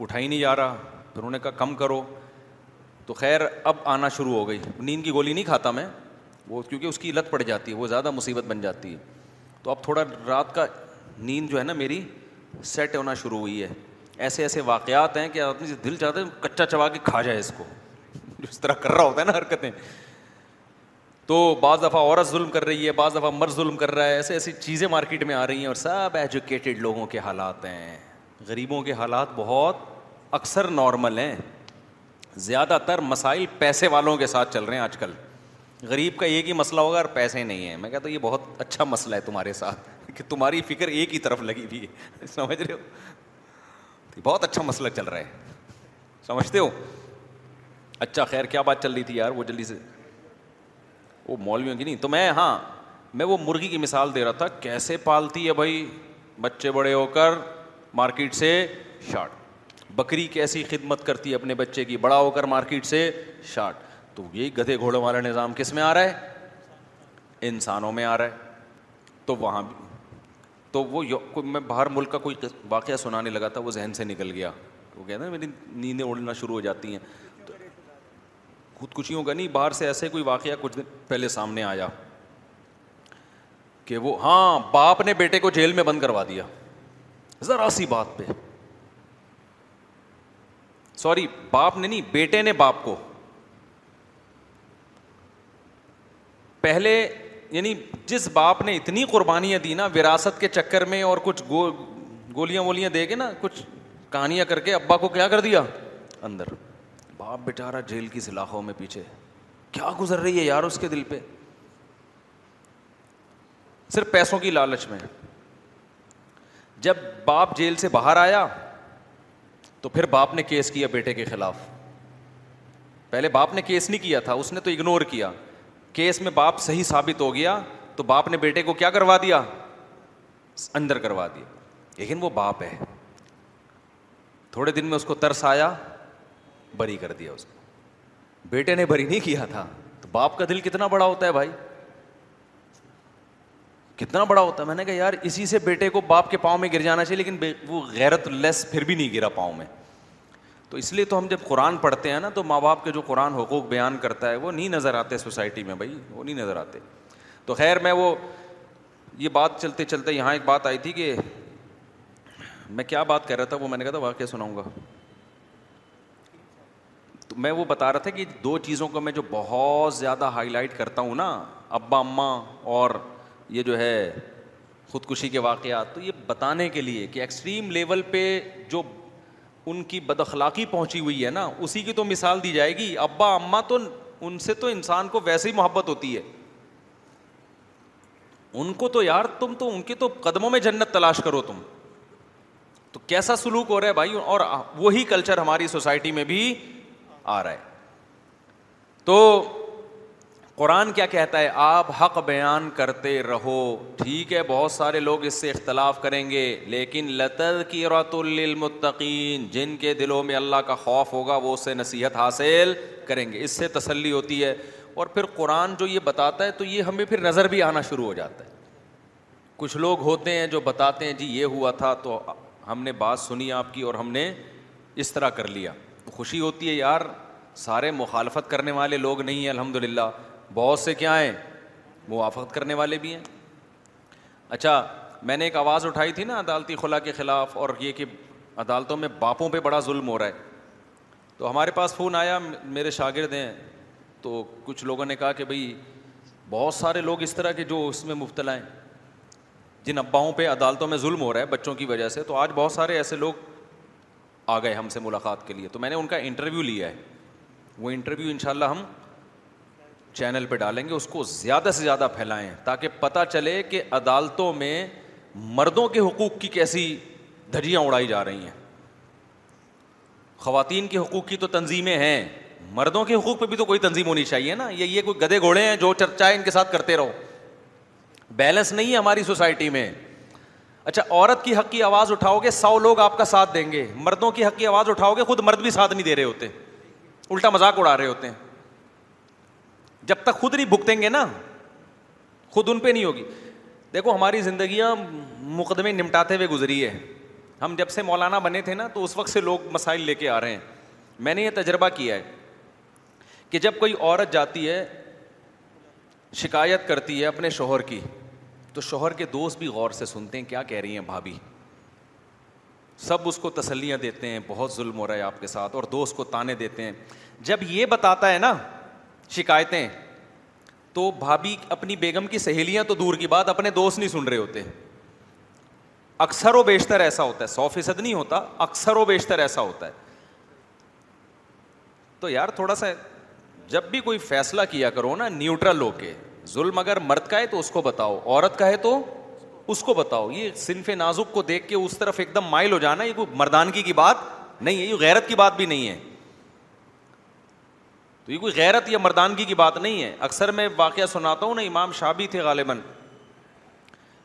اٹھا ہی نہیں جا رہا پھر انہوں نے کہا کم کرو تو خیر اب آنا شروع ہو گئی نیند کی گولی نہیں کھاتا میں وہ کیونکہ اس کی لت پڑ جاتی ہے وہ زیادہ مصیبت بن جاتی ہے تو اب تھوڑا رات کا نیند جو ہے نا میری سیٹ ہونا شروع ہوئی ہے ایسے ایسے واقعات ہیں کہ آدمی سے دل چاہتا ہے کچا چبا کے کھا جائے اس کو جو اس طرح کر رہا ہوتا ہے نا حرکتیں تو بعض دفعہ عورت ظلم کر رہی ہے بعض دفعہ مرد ظلم کر رہا ہے ایسے ایسی چیزیں مارکیٹ میں آ رہی ہیں اور سب ایجوکیٹڈ لوگوں کے حالات ہیں غریبوں کے حالات بہت اکثر نارمل ہیں زیادہ تر مسائل پیسے والوں کے ساتھ چل رہے ہیں آج کل غریب کا ایک ہی مسئلہ ہوگا اور پیسے نہیں ہیں میں کہتا ہوں یہ بہت اچھا مسئلہ ہے تمہارے ساتھ کہ تمہاری فکر ایک ہی طرف لگی ہوئی ہے سمجھ رہے ہو بہت اچھا مسئلہ چل رہا ہے سمجھتے ہو اچھا خیر کیا بات چل رہی تھی یار وہ جلدی سے وہ مولویوں کی نہیں تو میں ہاں میں وہ مرغی کی مثال دے رہا تھا کیسے پالتی ہے بھائی بچے بڑے ہو کر مارکیٹ سے شارٹ بکری کیسی خدمت کرتی ہے اپنے بچے کی بڑا ہو کر مارکیٹ سے شارٹ تو یہ گدھے گھوڑوں والا نظام کس میں آ رہا ہے انسانوں میں آ رہا ہے تو وہاں بھی تو وہ میں باہر ملک کا کوئی واقعہ سنانے لگا تھا وہ ذہن سے نکل گیا وہ کہتے ہیں میری نیندیں اڑنا شروع ہو جاتی ہیں خودکشیوں کا نہیں باہر سے ایسے کوئی واقعہ کچھ دن پہلے سامنے آیا کہ وہ ہاں باپ نے بیٹے کو جیل میں بند کروا دیا ذرا سی بات پہ سوری باپ نے نہیں بیٹے نے باپ کو پہلے یعنی جس باپ نے اتنی قربانیاں دی نا وراثت کے چکر میں اور کچھ گو گولیاں وولیاں دے کے نا کچھ کہانیاں کر کے ابا کو کیا کر دیا اندر باپ بیچارہ جیل کی سلاخوں میں پیچھے کیا گزر رہی ہے یار اس کے دل پہ صرف پیسوں کی لالچ میں جب باپ جیل سے باہر آیا تو پھر باپ نے کیس کیا بیٹے کے خلاف پہلے باپ نے کیس نہیں کیا تھا اس نے تو اگنور کیا کیس میں باپ صحیح ثابت ہو گیا تو باپ نے بیٹے کو کیا کروا دیا اندر کروا دیا لیکن وہ باپ ہے تھوڑے دن میں اس کو ترس آیا بری کر دیا اس کو بیٹے نے بری نہیں کیا تھا تو باپ کا دل کتنا بڑا ہوتا ہے بھائی کتنا بڑا ہوتا ہے میں نے کہا یار اسی سے بیٹے کو باپ کے پاؤں میں گر جانا چاہیے لیکن وہ غیرت لیس پھر بھی نہیں گرا پاؤں میں تو اس لیے تو ہم جب قرآن پڑھتے ہیں نا تو ماں باپ کے جو قرآن حقوق بیان کرتا ہے وہ نہیں نظر آتے سوسائٹی میں بھائی وہ نہیں نظر آتے تو خیر میں وہ یہ بات چلتے چلتے یہاں ایک بات آئی تھی کہ میں کیا بات کر رہا تھا وہ میں نے کہا تھا واقعہ سناؤں گا تو میں وہ بتا رہا تھا کہ دو چیزوں کو میں جو بہت زیادہ ہائی لائٹ کرتا ہوں نا ابا اماں اور یہ جو ہے خودکشی کے واقعات تو یہ بتانے کے لیے کہ ایکسٹریم لیول پہ جو ان کی بد اخلاقی پہنچی ہوئی ہے نا اسی کی تو مثال دی جائے گی ابا اماں تو ان سے تو انسان کو ویسے ہی محبت ہوتی ہے ان کو تو یار تم تو ان کے تو قدموں میں جنت تلاش کرو تم تو کیسا سلوک ہو رہا ہے بھائی اور وہی کلچر ہماری سوسائٹی میں بھی آ رہا ہے تو قرآن کیا کہتا ہے آپ حق بیان کرتے رہو ٹھیک ہے بہت سارے لوگ اس سے اختلاف کریں گے لیکن لطر کی رت المتقین جن کے دلوں میں اللہ کا خوف ہوگا وہ اسے نصیحت حاصل کریں گے اس سے تسلی ہوتی ہے اور پھر قرآن جو یہ بتاتا ہے تو یہ ہمیں پھر نظر بھی آنا شروع ہو جاتا ہے کچھ لوگ ہوتے ہیں جو بتاتے ہیں جی یہ ہوا تھا تو ہم نے بات سنی آپ کی اور ہم نے اس طرح کر لیا خوشی ہوتی ہے یار سارے مخالفت کرنے والے لوگ نہیں ہیں الحمد للہ بہت سے کیا ہیں موافقت کرنے والے بھی ہیں اچھا میں نے ایک آواز اٹھائی تھی نا عدالتی خلا کے خلاف اور یہ کہ عدالتوں میں باپوں پہ بڑا ظلم ہو رہا ہے تو ہمارے پاس فون آیا میرے شاگرد ہیں تو کچھ لوگوں نے کہا کہ بھئی بہت سارے لوگ اس طرح کے جو اس میں مبتلا ہیں جن اباؤں پہ عدالتوں میں ظلم ہو رہا ہے بچوں کی وجہ سے تو آج بہت سارے ایسے لوگ آ گئے ہم سے ملاقات کے لیے تو میں نے ان کا انٹرویو لیا ہے وہ انٹرویو ان شاء اللہ ہم چینل پہ ڈالیں گے اس کو زیادہ سے زیادہ پھیلائیں تاکہ پتہ چلے کہ عدالتوں میں مردوں کے حقوق کی کیسی دھجیاں اڑائی جا رہی ہیں خواتین کے حقوق کی تو تنظیمیں ہیں مردوں کے حقوق پہ بھی تو کوئی تنظیم ہونی چاہیے نا یہ کوئی گدے گھوڑے ہیں جو چرچائیں ان کے ساتھ کرتے رہو بیلنس نہیں ہے ہماری سوسائٹی میں اچھا عورت کی حق کی آواز اٹھاؤ گے سو لوگ آپ کا ساتھ دیں گے مردوں کی حق کی آواز اٹھاؤ گے خود مرد بھی ساتھ نہیں دے رہے ہوتے الٹا مذاق اڑا رہے ہوتے ہیں جب تک خود نہیں بھگتیں گے نا خود ان پہ نہیں ہوگی دیکھو ہماری زندگیاں مقدمے نمٹاتے ہوئے گزری ہے ہم جب سے مولانا بنے تھے نا تو اس وقت سے لوگ مسائل لے کے آ رہے ہیں میں نے یہ تجربہ کیا ہے کہ جب کوئی عورت جاتی ہے شکایت کرتی ہے اپنے شوہر کی تو شوہر کے دوست بھی غور سے سنتے ہیں کیا کہہ رہی ہیں بھابھی سب اس کو تسلیاں دیتے ہیں بہت ظلم ہو رہا ہے آپ کے ساتھ اور دوست کو تانے دیتے ہیں جب یہ بتاتا ہے نا شکایتیں تو بھابھی اپنی بیگم کی سہیلیاں تو دور کی بات اپنے دوست نہیں سن رہے ہوتے اکثر و بیشتر ایسا ہوتا ہے سو فیصد نہیں ہوتا اکثر و بیشتر ایسا ہوتا ہے تو یار تھوڑا سا جب بھی کوئی فیصلہ کیا کرو نا نیوٹرل ہو کے ظلم اگر مرد کا ہے تو اس کو بتاؤ عورت کا ہے تو اس کو بتاؤ یہ صنف نازک کو دیکھ کے اس طرف ایک دم مائل ہو جانا یہ کوئی مردانگی کی بات نہیں ہے یہ غیرت کی بات بھی نہیں ہے تو یہ کوئی غیرت یا مردانگی کی بات نہیں ہے اکثر میں واقعہ سناتا ہوں نا امام شاہ بھی تھے غالباً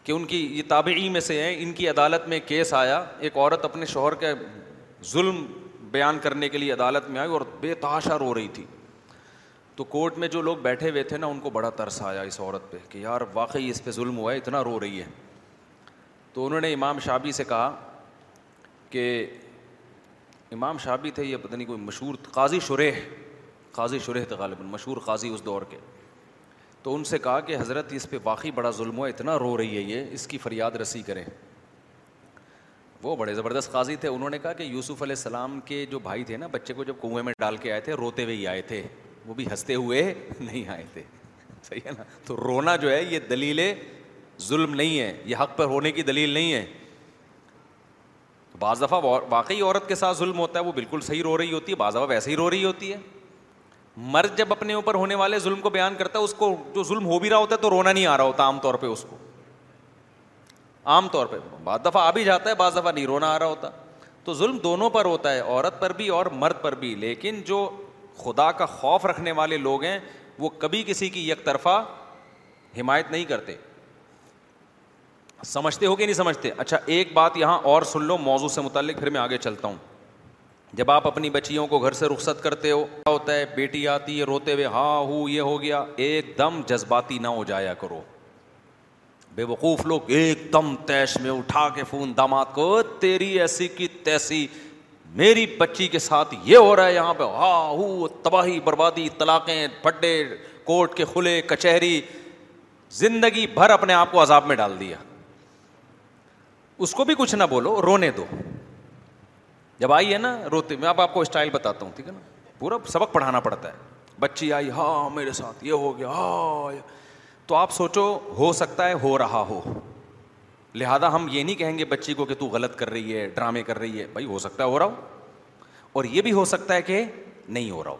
کہ ان کی یہ تابعی میں سے ہیں ان کی عدالت میں کیس آیا ایک عورت اپنے شوہر کے ظلم بیان کرنے کے لیے عدالت میں آئی اور بے تحاشا رو رہی تھی تو کورٹ میں جو لوگ بیٹھے ہوئے تھے نا ان کو بڑا ترس آیا اس عورت پہ کہ یار واقعی اس پہ ظلم ہوا ہے اتنا رو رہی ہے تو انہوں نے امام شابی سے کہا کہ امام شابی تھے یہ پتہ نہیں کوئی مشہور قاضی شرح قاضی شرح غالباً مشہور قاضی اس دور کے تو ان سے کہا کہ حضرت اس پہ واقعی بڑا ظلم ہوا اتنا رو رہی ہے یہ اس کی فریاد رسی کریں وہ بڑے زبردست قاضی تھے انہوں نے کہا کہ یوسف علیہ السلام کے جو بھائی تھے نا بچے کو جب کنویں میں ڈال کے آئے تھے روتے ہوئے ہی آئے تھے وہ بھی ہنستے ہوئے نہیں آئے تھے صحیح ہے نا تو رونا جو ہے یہ دلیل ظلم نہیں ہے یہ حق پر ہونے کی دلیل نہیں ہے بعض دفعہ واقعی عورت کے ساتھ ظلم ہوتا ہے وہ بالکل صحیح رو رہی ہوتی ہے بعض دفعہ ویسے ہی رو رہی ہوتی ہے مرد جب اپنے اوپر ہونے والے ظلم کو بیان کرتا ہے اس کو جو ظلم ہو بھی رہا ہوتا ہے تو رونا نہیں آ رہا ہوتا عام طور پہ اس کو عام طور پہ بعض دفعہ آ بھی جاتا ہے بعض دفعہ نہیں رونا آ رہا ہوتا تو ظلم دونوں پر ہوتا ہے عورت پر بھی اور مرد پر بھی لیکن جو خدا کا خوف رکھنے والے لوگ ہیں وہ کبھی کسی کی یک طرفہ حمایت نہیں کرتے سمجھتے ہو کہ نہیں سمجھتے اچھا ایک بات یہاں اور سن لو موضوع سے متعلق پھر میں آگے چلتا ہوں جب آپ اپنی بچیوں کو گھر سے رخصت کرتے ہو کیا ہوتا ہے بیٹی آتی ہے روتے ہوئے ہاں ہو یہ ہو گیا ایک دم جذباتی نہ ہو جایا کرو بے وقوف لوگ ایک دم تیش میں اٹھا کے فون کو تیری ایسی کی تیسی میری بچی کے ساتھ یہ ہو رہا ہے یہاں پہ ہا تباہی بربادی طلاقیں پڈے کوٹ کے کھلے کچہری زندگی بھر اپنے آپ کو عذاب میں ڈال دیا اس کو بھی کچھ نہ بولو رونے دو جب آئی ہے نا روتے میں اب آپ کو اسٹائل بتاتا ہوں ٹھیک ہے نا پورا سبق پڑھانا پڑتا ہے بچی آئی ہاں میرے ساتھ یہ ہو گیا ہاں تو آپ سوچو ہو سکتا ہے ہو رہا ہو لہٰذا ہم یہ نہیں کہیں گے بچی کو کہ تو غلط کر رہی ہے ڈرامے کر رہی ہے بھائی ہو سکتا ہے ہو رہا ہو اور یہ بھی ہو سکتا ہے کہ نہیں ہو رہا ہو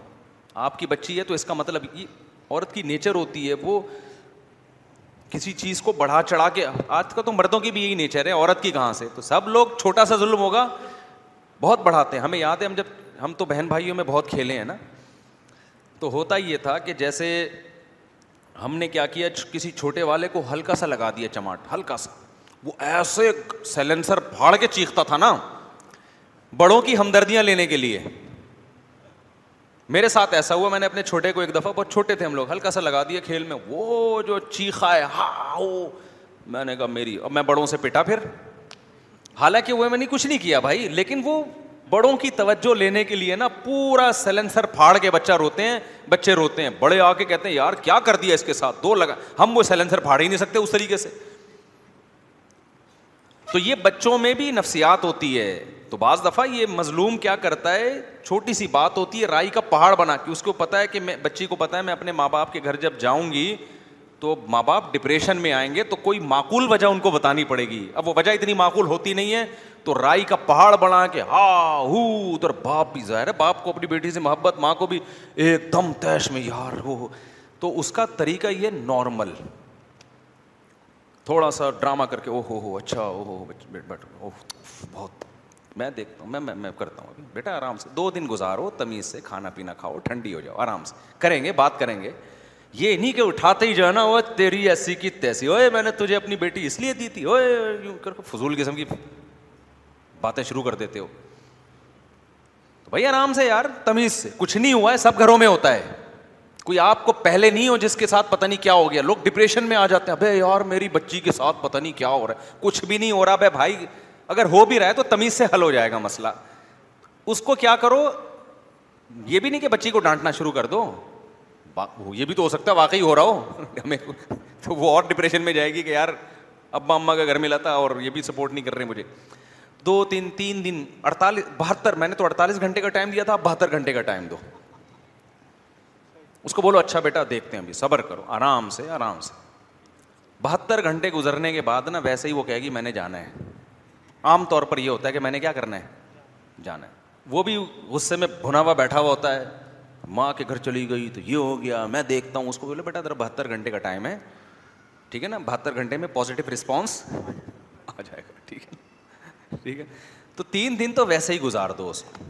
آپ کی بچی ہے تو اس کا مطلب عورت کی نیچر ہوتی ہے وہ کسی چیز کو بڑھا چڑھا کے آج کا تو مردوں کی بھی یہی نیچر ہے عورت کی کہاں سے تو سب لوگ چھوٹا سا ظلم ہوگا بہت بڑھاتے ہیں ہمیں یاد ہے ہم جب ہم تو بہن بھائیوں میں بہت کھیلے ہیں نا تو ہوتا یہ تھا کہ جیسے ہم نے کیا کیا کسی چھوٹے والے کو ہلکا سا لگا دیا چماٹ ہلکا سا وہ ایسے سیلنسر پھاڑ کے چیختا تھا نا بڑوں کی ہمدردیاں لینے کے لیے میرے ساتھ ایسا ہوا میں نے اپنے چھوٹے کو ایک دفعہ بہت چھوٹے تھے ہم لوگ ہلکا سا لگا دیا کھیل میں وہ جو چیخا ہے ہاؤ میں نے کہا میری اب میں بڑوں سے پٹا پھر حالانکہ وہ میں نے کچھ نہیں کیا بھائی لیکن وہ بڑوں کی توجہ لینے کے لیے نا پورا سیلنسر پھاڑ کے بچہ روتے ہیں بچے روتے ہیں بڑے آ کے کہتے ہیں یار کیا کر دیا اس کے ساتھ دو لگا ہم وہ سیلنسر پھاڑ ہی نہیں سکتے اس طریقے سے تو یہ بچوں میں بھی نفسیات ہوتی ہے تو بعض دفعہ یہ مظلوم کیا کرتا ہے چھوٹی سی بات ہوتی ہے رائی کا پہاڑ بنا کہ اس کو پتا ہے کہ میں بچی کو پتا ہے میں اپنے ماں باپ کے گھر جب جاؤں گی تو ماں باپ ڈپریشن میں آئیں گے تو کوئی معقول وجہ ان کو بتانی پڑے گی اب وہ وجہ اتنی معقول ہوتی نہیں ہے تو رائی کا پہاڑ بنا کے ہا ہو ادھر باپ بھی ظاہر ہے باپ کو اپنی بیٹی سے محبت ماں کو بھی ایک دم تیش میں یار ہو تو اس کا طریقہ یہ نارمل تھوڑا سا ڈرامہ کر کے او ہو ہو اچھا او ہو بہت میں دیکھتا ہوں میں میں کرتا ہوں بیٹا آرام سے دو دن گزارو تمیز سے کھانا پینا کھاؤ ٹھنڈی ہو جاؤ آرام سے کریں گے بات کریں گے یہ نہیں کہ اٹھاتے ہی جو ہے نا وہ تیری ایسی کی تیسی اوئے میں نے تجھے اپنی بیٹی اس لیے دی تھی یوں کر فضول قسم کی باتیں شروع کر دیتے ہو تو بھائی آرام سے یار تمیز سے کچھ نہیں ہوا ہے سب گھروں میں ہوتا ہے کوئی آپ کو پہلے نہیں ہو جس کے ساتھ پتہ نہیں کیا ہو گیا لوگ ڈپریشن میں آ جاتے ہیں بھائی یار میری بچی کے ساتھ پتہ نہیں کیا ہو رہا ہے کچھ بھی نہیں ہو رہا بھائی بھائی اگر ہو بھی رہا ہے تو تمیز سے حل ہو جائے گا مسئلہ اس کو کیا کرو یہ بھی نہیں کہ بچی کو ڈانٹنا شروع کر دو یہ بھی تو ہو سکتا ہے واقعی ہو رہا ہو ہمیں تو وہ اور ڈپریشن میں جائے گی کہ یار ابا اما کا گھر ملا تھا اور یہ بھی سپورٹ نہیں کر رہے مجھے دو تین تین دن اڑتالیس بہتر میں نے تو اڑتالیس گھنٹے کا ٹائم دیا تھا بہتر گھنٹے کا ٹائم دو اس کو بولو اچھا بیٹا دیکھتے ہیں ابھی صبر کرو آرام سے آرام سے بہتر گھنٹے گزرنے کے بعد نا ویسے ہی وہ کہے گی میں نے جانا ہے عام طور پر یہ ہوتا ہے کہ میں نے کیا کرنا ہے جانا ہے وہ بھی غصے میں بھنا ہوا بیٹھا ہوا ہوتا ہے ماں کے گھر چلی گئی تو یہ ہو گیا میں دیکھتا ہوں اس کو بولے بیٹا ذرا بہتر گھنٹے کا ٹائم ہے ٹھیک ہے نا بہتر گھنٹے میں پازیٹیو رسپانس آ جائے گا ٹھیک ہے ٹھیک ہے تو تین دن تو ویسے ہی گزار دو اس کو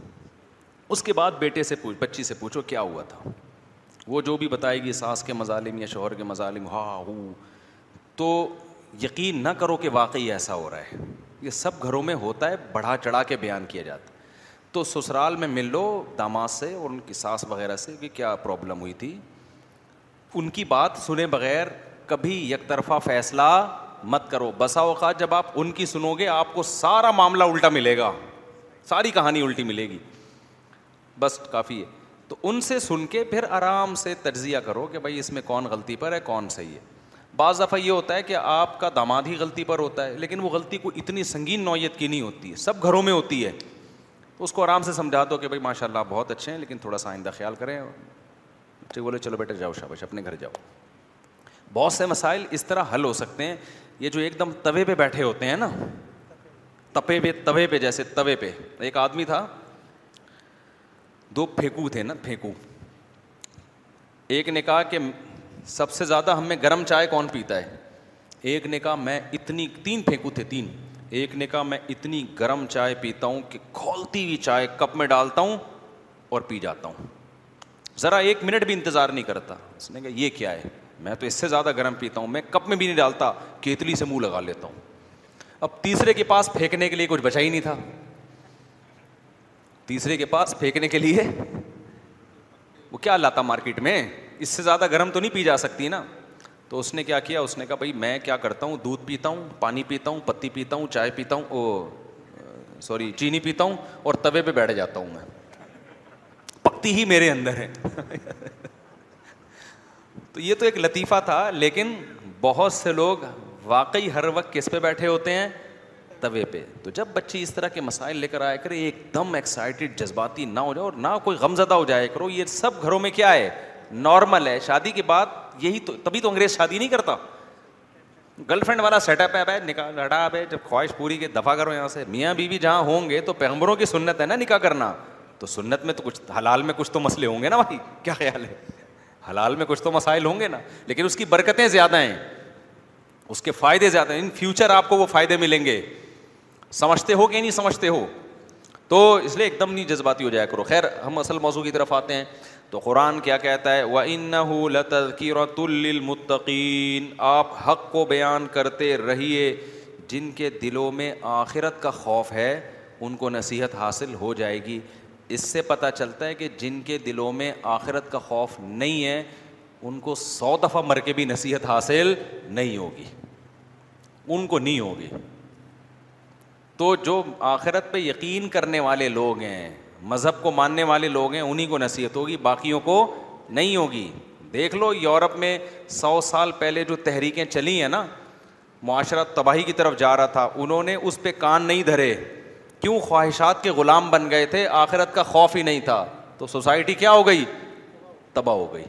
اس کے بعد بیٹے سے پوچھ بچی سے پوچھو کیا ہوا تھا وہ جو بھی بتائے گی ساس کے مظالم یا شوہر کے مظالم ہا ہو تو یقین نہ کرو کہ واقعی ایسا ہو رہا ہے یہ سب گھروں میں ہوتا ہے بڑھا چڑھا کے بیان کیا جاتا ہے تو سسرال میں مل لو داماد سے اور ان کی ساس وغیرہ سے کہ کیا پرابلم ہوئی تھی ان کی بات سنے بغیر کبھی یک طرفہ فیصلہ مت کرو بسا اوقات جب آپ ان کی سنو گے آپ کو سارا معاملہ الٹا ملے گا ساری کہانی الٹی ملے گی بس کافی ہے تو ان سے سن کے پھر آرام سے تجزیہ کرو کہ بھائی اس میں کون غلطی پر ہے کون صحیح ہے بعض دفعہ یہ ہوتا ہے کہ آپ کا داماد ہی غلطی پر ہوتا ہے لیکن وہ غلطی کو اتنی سنگین نوعیت کی نہیں ہوتی ہے سب گھروں میں ہوتی ہے اس کو آرام سے سمجھا دو کہ بھائی ماشاء اللہ آپ بہت اچھے ہیں لیکن تھوڑا سا آئندہ خیال کریں ٹھیک بولے چلو بیٹا جاؤ شابش اپنے گھر جاؤ بہت سے مسائل اس طرح حل ہو سکتے ہیں یہ جو ایک دم توے پہ بیٹھے ہوتے ہیں نا تپے پہ توے پہ جیسے توے پہ ایک آدمی تھا دو پھینکو تھے نا پھینکو ایک نے کہا کہ سب سے زیادہ ہمیں گرم چائے کون پیتا ہے ایک نے کہا میں اتنی تین پھینکو تھے تین ایک نے کہا میں اتنی گرم چائے پیتا ہوں کہ کھولتی ہوئی چائے کپ میں ڈالتا ہوں اور پی جاتا ہوں ذرا ایک منٹ بھی انتظار نہیں کرتا اس نے کہا یہ کیا ہے میں تو اس سے زیادہ گرم پیتا ہوں میں کپ میں بھی نہیں ڈالتا کیتلی سے منہ لگا لیتا ہوں اب تیسرے کے پاس پھینکنے کے لیے کچھ بچا ہی نہیں تھا تیسرے کے پاس پھینکنے کے لیے وہ کیا لاتا مارکیٹ میں اس سے زیادہ گرم تو نہیں پی جا سکتی نا تو اس نے کیا کیا اس نے کہا بھائی میں کیا کرتا ہوں دودھ پیتا ہوں پانی پیتا ہوں پتی پیتا ہوں چائے پیتا ہوں سوری چینی پیتا ہوں اور طبے پہ بیٹھ جاتا ہوں میں پکتی ہی میرے اندر ہے تو یہ تو ایک لطیفہ تھا لیکن بہت سے لوگ واقعی ہر وقت کس پہ بیٹھے ہوتے ہیں توے پہ تو جب بچے اس طرح کے مسائل لے کر آیا کرے ایک دم ایکسائٹیڈ جذباتی نہ ہو جائے اور نہ کوئی غم زدہ ہو جائے کرو یہ سب گھروں میں کیا ہے نارمل ہے شادی کے بعد یہی تو تبھی تو انگریز شادی نہیں کرتا گرل فرینڈ والا سیٹ اپ ہے بھائی نکاح بھائی جب خواہش پوری کے دفاع کرو یہاں سے میاں بیوی بی جہاں ہوں گے تو پیغمبروں کی سنت ہے نا نکاح کرنا تو سنت میں تو کچھ حلال میں کچھ تو مسئلے ہوں گے نا بھائی کیا خیال ہے حلال میں کچھ تو مسائل ہوں گے نا لیکن اس کی برکتیں زیادہ ہیں اس کے فائدے زیادہ ہیں ان فیوچر آپ کو وہ فائدے ملیں گے سمجھتے ہو کہ نہیں سمجھتے ہو تو اس لیے ایک دم نہیں جذباتی ہو جایا کرو خیر ہم اصل موضوع کی طرف آتے ہیں تو قرآن کیا کہتا ہے وہ ان لير تو آپ حق کو بیان کرتے رہیے جن کے دلوں میں آخرت کا خوف ہے ان کو نصیحت حاصل ہو جائے گی اس سے پتہ چلتا ہے کہ جن کے دلوں میں آخرت کا خوف نہیں ہے ان کو سو دفعہ مر کے بھی نصیحت حاصل نہیں ہوگی ان کو نہیں ہوگی تو جو آخرت پہ یقین کرنے والے لوگ ہیں مذہب کو ماننے والے لوگ ہیں انہیں کو نصیحت ہوگی باقیوں کو نہیں ہوگی دیکھ لو یورپ میں سو سال پہلے جو تحریکیں چلی ہیں نا معاشرہ تباہی کی طرف جا رہا تھا انہوں نے اس پہ کان نہیں دھرے کیوں خواہشات کے غلام بن گئے تھے آخرت کا خوف ہی نہیں تھا تو سوسائٹی کیا ہو گئی تباہ ہو گئی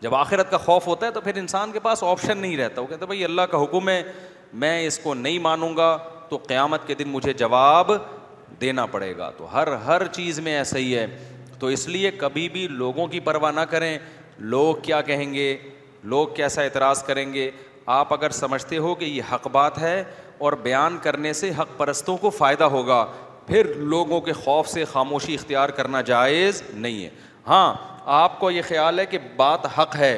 جب آخرت کا خوف ہوتا ہے تو پھر انسان کے پاس آپشن نہیں رہتا وہ کہتے بھائی اللہ کا حکم ہے میں اس کو نہیں مانوں گا تو قیامت کے دن مجھے جواب دینا پڑے گا تو ہر ہر چیز میں ایسا ہی ہے تو اس لیے کبھی بھی لوگوں کی پرواہ نہ کریں لوگ کیا کہیں گے لوگ کیسا اعتراض کریں گے آپ اگر سمجھتے ہو کہ یہ حق بات ہے اور بیان کرنے سے حق پرستوں کو فائدہ ہوگا پھر لوگوں کے خوف سے خاموشی اختیار کرنا جائز نہیں ہے ہاں آپ کو یہ خیال ہے کہ بات حق ہے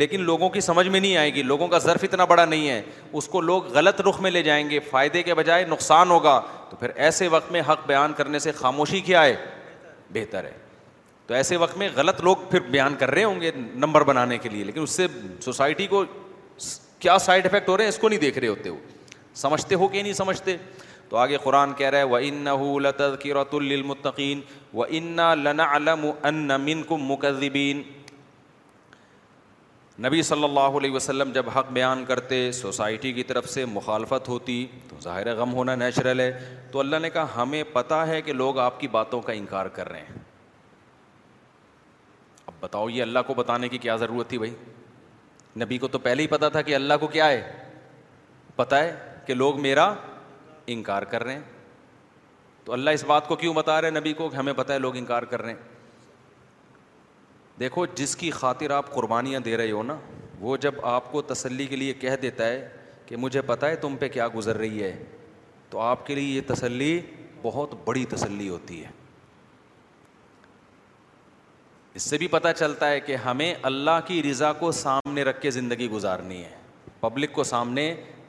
لیکن لوگوں کی سمجھ میں نہیں آئے گی لوگوں کا ظرف اتنا بڑا نہیں ہے اس کو لوگ غلط رخ میں لے جائیں گے فائدے کے بجائے نقصان ہوگا تو پھر ایسے وقت میں حق بیان کرنے سے خاموشی کیا ہے بہتر ہے تو ایسے وقت میں غلط لوگ پھر بیان کر رہے ہوں گے نمبر بنانے کے لیے لیکن اس سے سوسائٹی کو کیا سائڈ افیکٹ ہو رہے ہیں اس کو نہیں دیکھ رہے ہوتے وہ سمجھتے ہو کہ نہیں سمجھتے تو آگے قرآن کہہ رہا ہے وہ ان انََََََََََقیرۃ المطقین و ان علم لن من کو مكد نبی صلی اللہ علیہ وسلم جب حق بیان کرتے سوسائٹی کی طرف سے مخالفت ہوتی تو ظاہر غم ہونا نیچرل ہے تو اللہ نے کہا ہمیں پتہ ہے کہ لوگ آپ کی باتوں کا انکار کر رہے ہیں اب بتاؤ یہ اللہ کو بتانے کی کیا ضرورت تھی بھائی نبی کو تو پہلے ہی پتہ تھا کہ اللہ کو کیا ہے پتہ ہے کہ لوگ میرا انکار کر رہے ہیں تو اللہ اس بات کو کیوں بتا رہے ہیں نبی کو کہ ہمیں پتہ ہے لوگ انکار کر رہے ہیں دیکھو جس کی خاطر آپ قربانیاں دے رہے ہو نا وہ جب آپ کو تسلی کے لیے کہہ دیتا ہے کہ مجھے پتہ ہے تم پہ کیا گزر رہی ہے تو آپ کے لیے یہ تسلی بہت بڑی تسلی ہوتی ہے اس سے بھی پتہ چلتا ہے کہ ہمیں اللہ کی رضا کو سامنے رکھ کے زندگی گزارنی ہے پبلک کو سامنے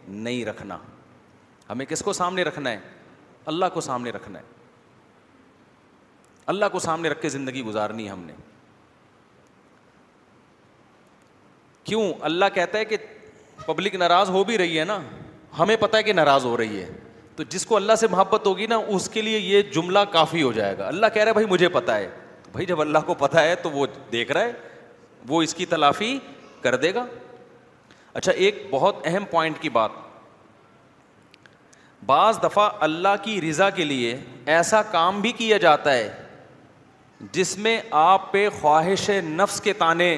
نہیں رکھنا ہمیں کس کو سامنے رکھنا ہے اللہ کو سامنے رکھنا ہے اللہ کو سامنے رکھ کے زندگی گزارنی ہے ہم نے کیوں اللہ کہتا ہے کہ پبلک ناراض ہو بھی رہی ہے نا ہمیں پتا ہے کہ ناراض ہو رہی ہے تو جس کو اللہ سے محبت ہوگی نا اس کے لیے یہ جملہ کافی ہو جائے گا اللہ کہہ رہا ہے بھائی مجھے پتا ہے بھائی جب اللہ کو پتہ ہے تو وہ دیکھ رہا ہے وہ اس کی تلافی کر دے گا اچھا ایک بہت اہم پوائنٹ کی بات بعض دفعہ اللہ کی رضا کے لیے ایسا کام بھی کیا جاتا ہے جس میں آپ پہ خواہش نفس کے تانے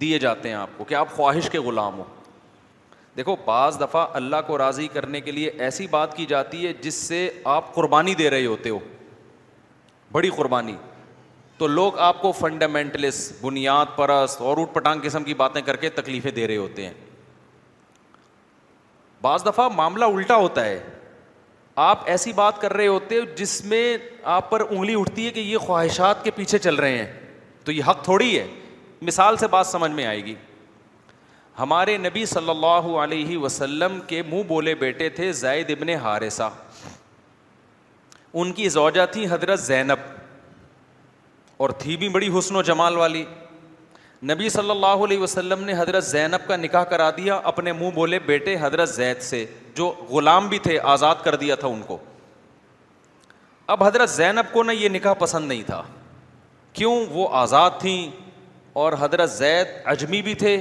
دیے جاتے ہیں آپ کو کہ آپ خواہش کے غلام ہو دیکھو بعض دفعہ اللہ کو راضی کرنے کے لیے ایسی بات کی جاتی ہے جس سے آپ قربانی دے رہے ہوتے ہو بڑی قربانی تو لوگ آپ کو فنڈامنٹلس بنیاد پرست اور اوٹ پٹانگ قسم کی باتیں کر کے تکلیفیں دے رہے ہوتے ہیں بعض دفعہ معاملہ الٹا ہوتا ہے آپ ایسی بات کر رہے ہوتے ہو جس میں آپ پر انگلی اٹھتی ہے کہ یہ خواہشات کے پیچھے چل رہے ہیں تو یہ حق تھوڑی ہے مثال سے بات سمجھ میں آئے گی ہمارے نبی صلی اللہ علیہ وسلم کے منہ بولے بیٹے تھے زید ابن حارثہ ان کی زوجہ تھی حضرت زینب اور تھی بھی بڑی حسن و جمال والی نبی صلی اللہ علیہ وسلم نے حضرت زینب کا نکاح کرا دیا اپنے منہ بولے بیٹے حضرت زید سے جو غلام بھی تھے آزاد کر دیا تھا ان کو اب حضرت زینب کو نہ یہ نکاح پسند نہیں تھا کیوں وہ آزاد تھیں اور حضرت زید اجمی بھی تھے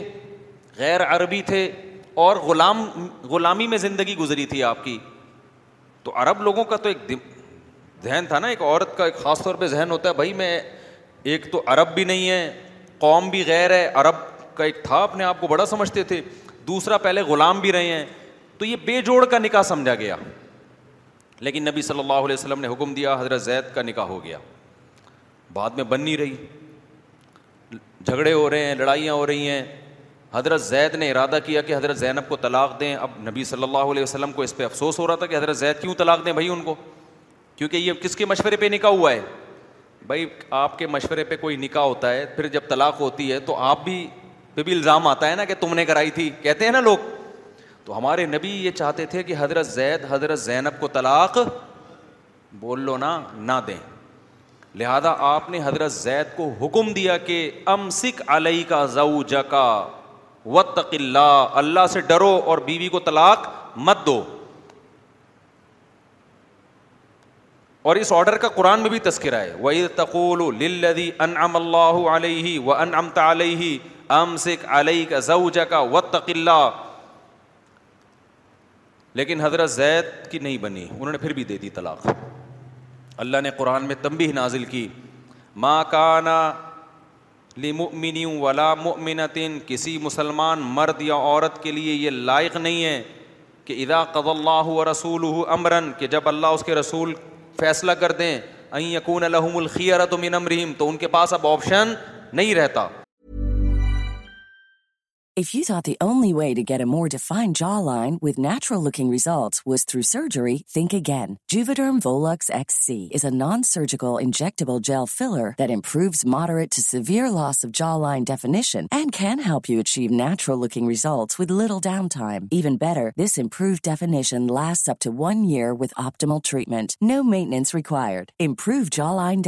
غیر عربی تھے اور غلام غلامی میں زندگی گزری تھی آپ کی تو عرب لوگوں کا تو ایک ذہن تھا نا ایک عورت کا ایک خاص طور پہ ذہن ہوتا ہے بھائی میں ایک تو عرب بھی نہیں ہے قوم بھی غیر ہے عرب کا ایک تھا اپنے آپ کو بڑا سمجھتے تھے دوسرا پہلے غلام بھی رہے ہیں تو یہ بے جوڑ کا نکاح سمجھا گیا لیکن نبی صلی اللہ علیہ وسلم نے حکم دیا حضرت زید کا نکاح ہو گیا بعد میں بن نہیں رہی جھگڑے ہو رہے ہیں لڑائیاں ہو رہی ہیں حضرت زید نے ارادہ کیا کہ حضرت زینب کو طلاق دیں اب نبی صلی اللہ علیہ وسلم کو اس پہ افسوس ہو رہا تھا کہ حضرت زید کیوں طلاق دیں بھائی ان کو کیونکہ یہ کس کے مشورے پہ نکاح ہوا ہے بھائی آپ کے مشورے پہ کوئی نکاح ہوتا ہے پھر جب طلاق ہوتی ہے تو آپ بھی پہ بھی الزام آتا ہے نا کہ تم نے کرائی تھی کہتے ہیں نا لوگ تو ہمارے نبی یہ چاہتے تھے کہ حضرت زید حضرت زینب کو طلاق بول لو نا نہ دیں لہذا آپ نے حضرت زید کو حکم دیا کہ ام سکھ علیہ کا زو جکا و ڈرو اور بیوی بی کو طلاق مت دو اور اس آرڈر کا قرآن میں بھی تذکرہ ہے وہی تقول اللہ علیہ و ان امتا علیہ ام سکھ علیہ کا زو جکا و لیکن حضرت زید کی نہیں بنی انہوں نے پھر بھی دے دی طلاق اللہ نے قرآن میں تنبیہ نازل کی ماں کانا لی ولا مؤمنتن کسی مسلمان مرد یا عورت کے لیے یہ لائق نہیں ہے کہ ادا قد اللہ رسول امراً کہ جب اللہ اس کے رسول فیصلہ کر دیں این یقون الحم الخی من امرحیم تو ان کے پاس اب آپشن نہیں رہتا get ڈیفائنگلس you achieve natural looking results treatment no maintenance required line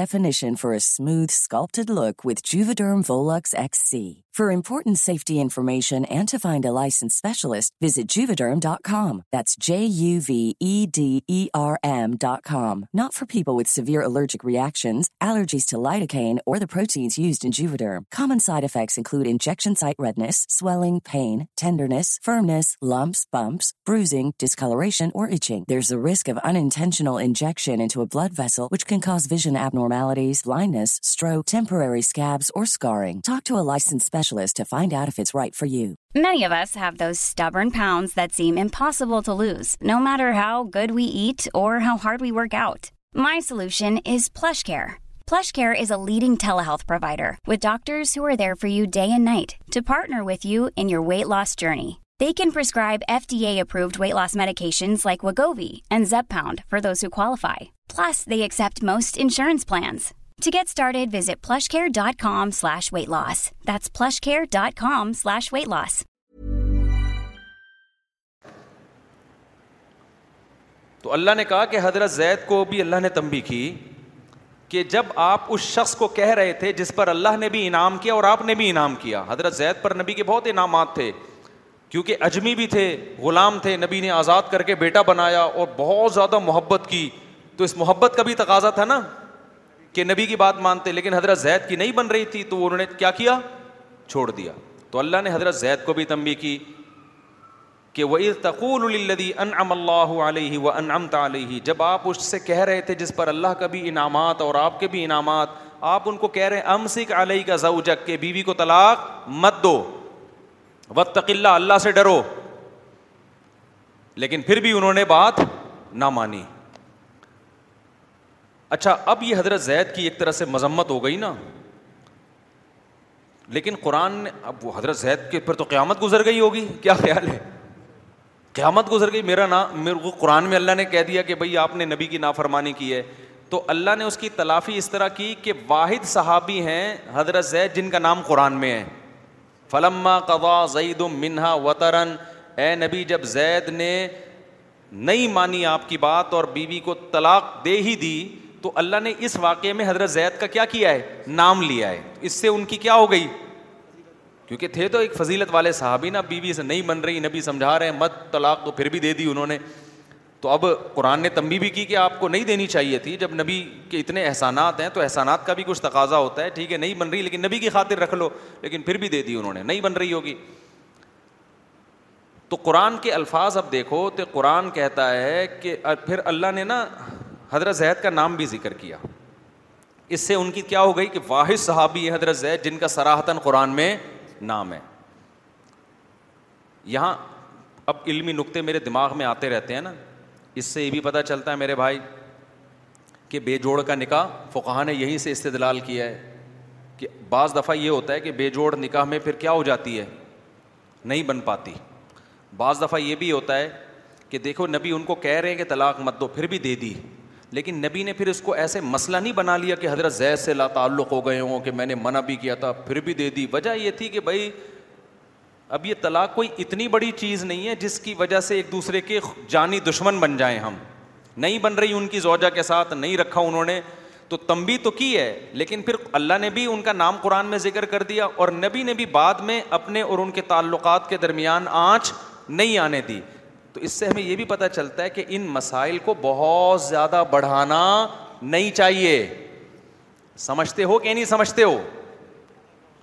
فارمت لک جیو لس ایس سی فارمپورٹ سیفٹی انفارمیشن ڈسکلریشن اور ئرشر از اگل ہیلتھ پرووائڈر واک ادھر for you day and night to partner with you in your weight loss journey they can prescribe F T approved weight loss medication like و گو وی and زیب فورز you کوفائی plus دے ایک To get started, visit plushcare.com plushcare.com slash slash weight weight loss. loss. That's تو اللہ نے کہا کہ حضرت زید کو بھی اللہ نے تنبی کی کہ جب آپ اس شخص کو کہہ رہے تھے جس پر اللہ نے بھی انعام کیا اور آپ نے بھی انعام کیا حضرت زید پر نبی کے بہت انعامات تھے کیونکہ اجمی بھی تھے غلام تھے نبی نے آزاد کر کے بیٹا بنایا اور بہت زیادہ محبت کی تو اس محبت کا بھی تقاضا تھا نا کہ نبی کی بات مانتے لیکن حضرت زید کی نہیں بن رہی تھی تو انہوں نے کیا کیا چھوڑ دیا تو اللہ نے حضرت زید کو بھی تنبی کی کہ وہ تقول الدی انعم اللہ علیہ و انعم علیہ جب آپ اس سے کہہ رہے تھے جس پر اللہ کا بھی انعامات اور آپ کے بھی انعامات آپ ان کو کہہ رہے ہیں امسک علیہ کا زوجک کہ بیوی بی کو طلاق مت دو وقت اللہ اللہ سے ڈرو لیکن پھر بھی انہوں نے بات نہ مانی اچھا اب یہ حضرت زید کی ایک طرح سے مذمت ہو گئی نا لیکن قرآن نے اب وہ حضرت زید کے پھر تو قیامت گزر گئی ہوگی کیا خیال ہے قیامت گزر گئی میرا نام کو قرآن میں اللہ نے کہہ دیا کہ بھائی آپ نے نبی کی نافرمانی کی ہے تو اللہ نے اس کی تلافی اس طرح کی کہ واحد صحابی ہیں حضرت زید جن کا نام قرآن میں ہے فلما قبا زید منہا وطرن اے نبی جب زید نے نہیں مانی آپ کی بات اور بیوی بی کو طلاق دے ہی دی تو اللہ نے اس واقعے میں حضرت زید کا کیا کیا ہے نام لیا ہے اس سے ان کی کیا ہو گئی کیونکہ تھے تو ایک فضیلت والے صحابی نا بیوی بی سے نہیں بن رہی نبی سمجھا رہے ہیں مت طلاق تو پھر بھی دے دی انہوں نے تو اب قرآن نے تمبی بھی کی کہ آپ کو نہیں دینی چاہیے تھی جب نبی کے اتنے احسانات ہیں تو احسانات کا بھی کچھ تقاضا ہوتا ہے ٹھیک ہے نہیں بن رہی لیکن نبی کی خاطر رکھ لو لیکن پھر بھی دے دی انہوں نے نہیں بن رہی ہوگی تو قرآن کے الفاظ اب دیکھو تو قرآن کہتا ہے کہ پھر اللہ نے نا حضرت زید کا نام بھی ذکر کیا اس سے ان کی کیا ہو گئی کہ واحد صحابی ہے حضرت زید جن کا سراہتاً قرآن میں نام ہے یہاں اب علمی نقطے میرے دماغ میں آتے رہتے ہیں نا اس سے یہ بھی پتہ چلتا ہے میرے بھائی کہ بے جوڑ کا نکاح فقہ نے یہیں سے استدلال کیا ہے کہ بعض دفعہ یہ ہوتا ہے کہ بے جوڑ نکاح میں پھر کیا ہو جاتی ہے نہیں بن پاتی بعض دفعہ یہ بھی ہوتا ہے کہ دیکھو نبی ان کو کہہ رہے ہیں کہ طلاق مت دو پھر بھی دے دی لیکن نبی نے پھر اس کو ایسے مسئلہ نہیں بنا لیا کہ حضرت زید سے لا تعلق ہو گئے ہوں کہ میں نے منع بھی کیا تھا پھر بھی دے دی وجہ یہ تھی کہ بھائی اب یہ طلاق کوئی اتنی بڑی چیز نہیں ہے جس کی وجہ سے ایک دوسرے کے جانی دشمن بن جائیں ہم نہیں بن رہی ان کی زوجہ کے ساتھ نہیں رکھا انہوں نے تو تمبی تو کی ہے لیکن پھر اللہ نے بھی ان کا نام قرآن میں ذکر کر دیا اور نبی نے بھی بعد میں اپنے اور ان کے تعلقات کے درمیان آنچ نہیں آنے دی تو اس سے ہمیں یہ بھی پتا چلتا ہے کہ ان مسائل کو بہت زیادہ بڑھانا نہیں چاہیے سمجھتے ہو کہ نہیں سمجھتے ہو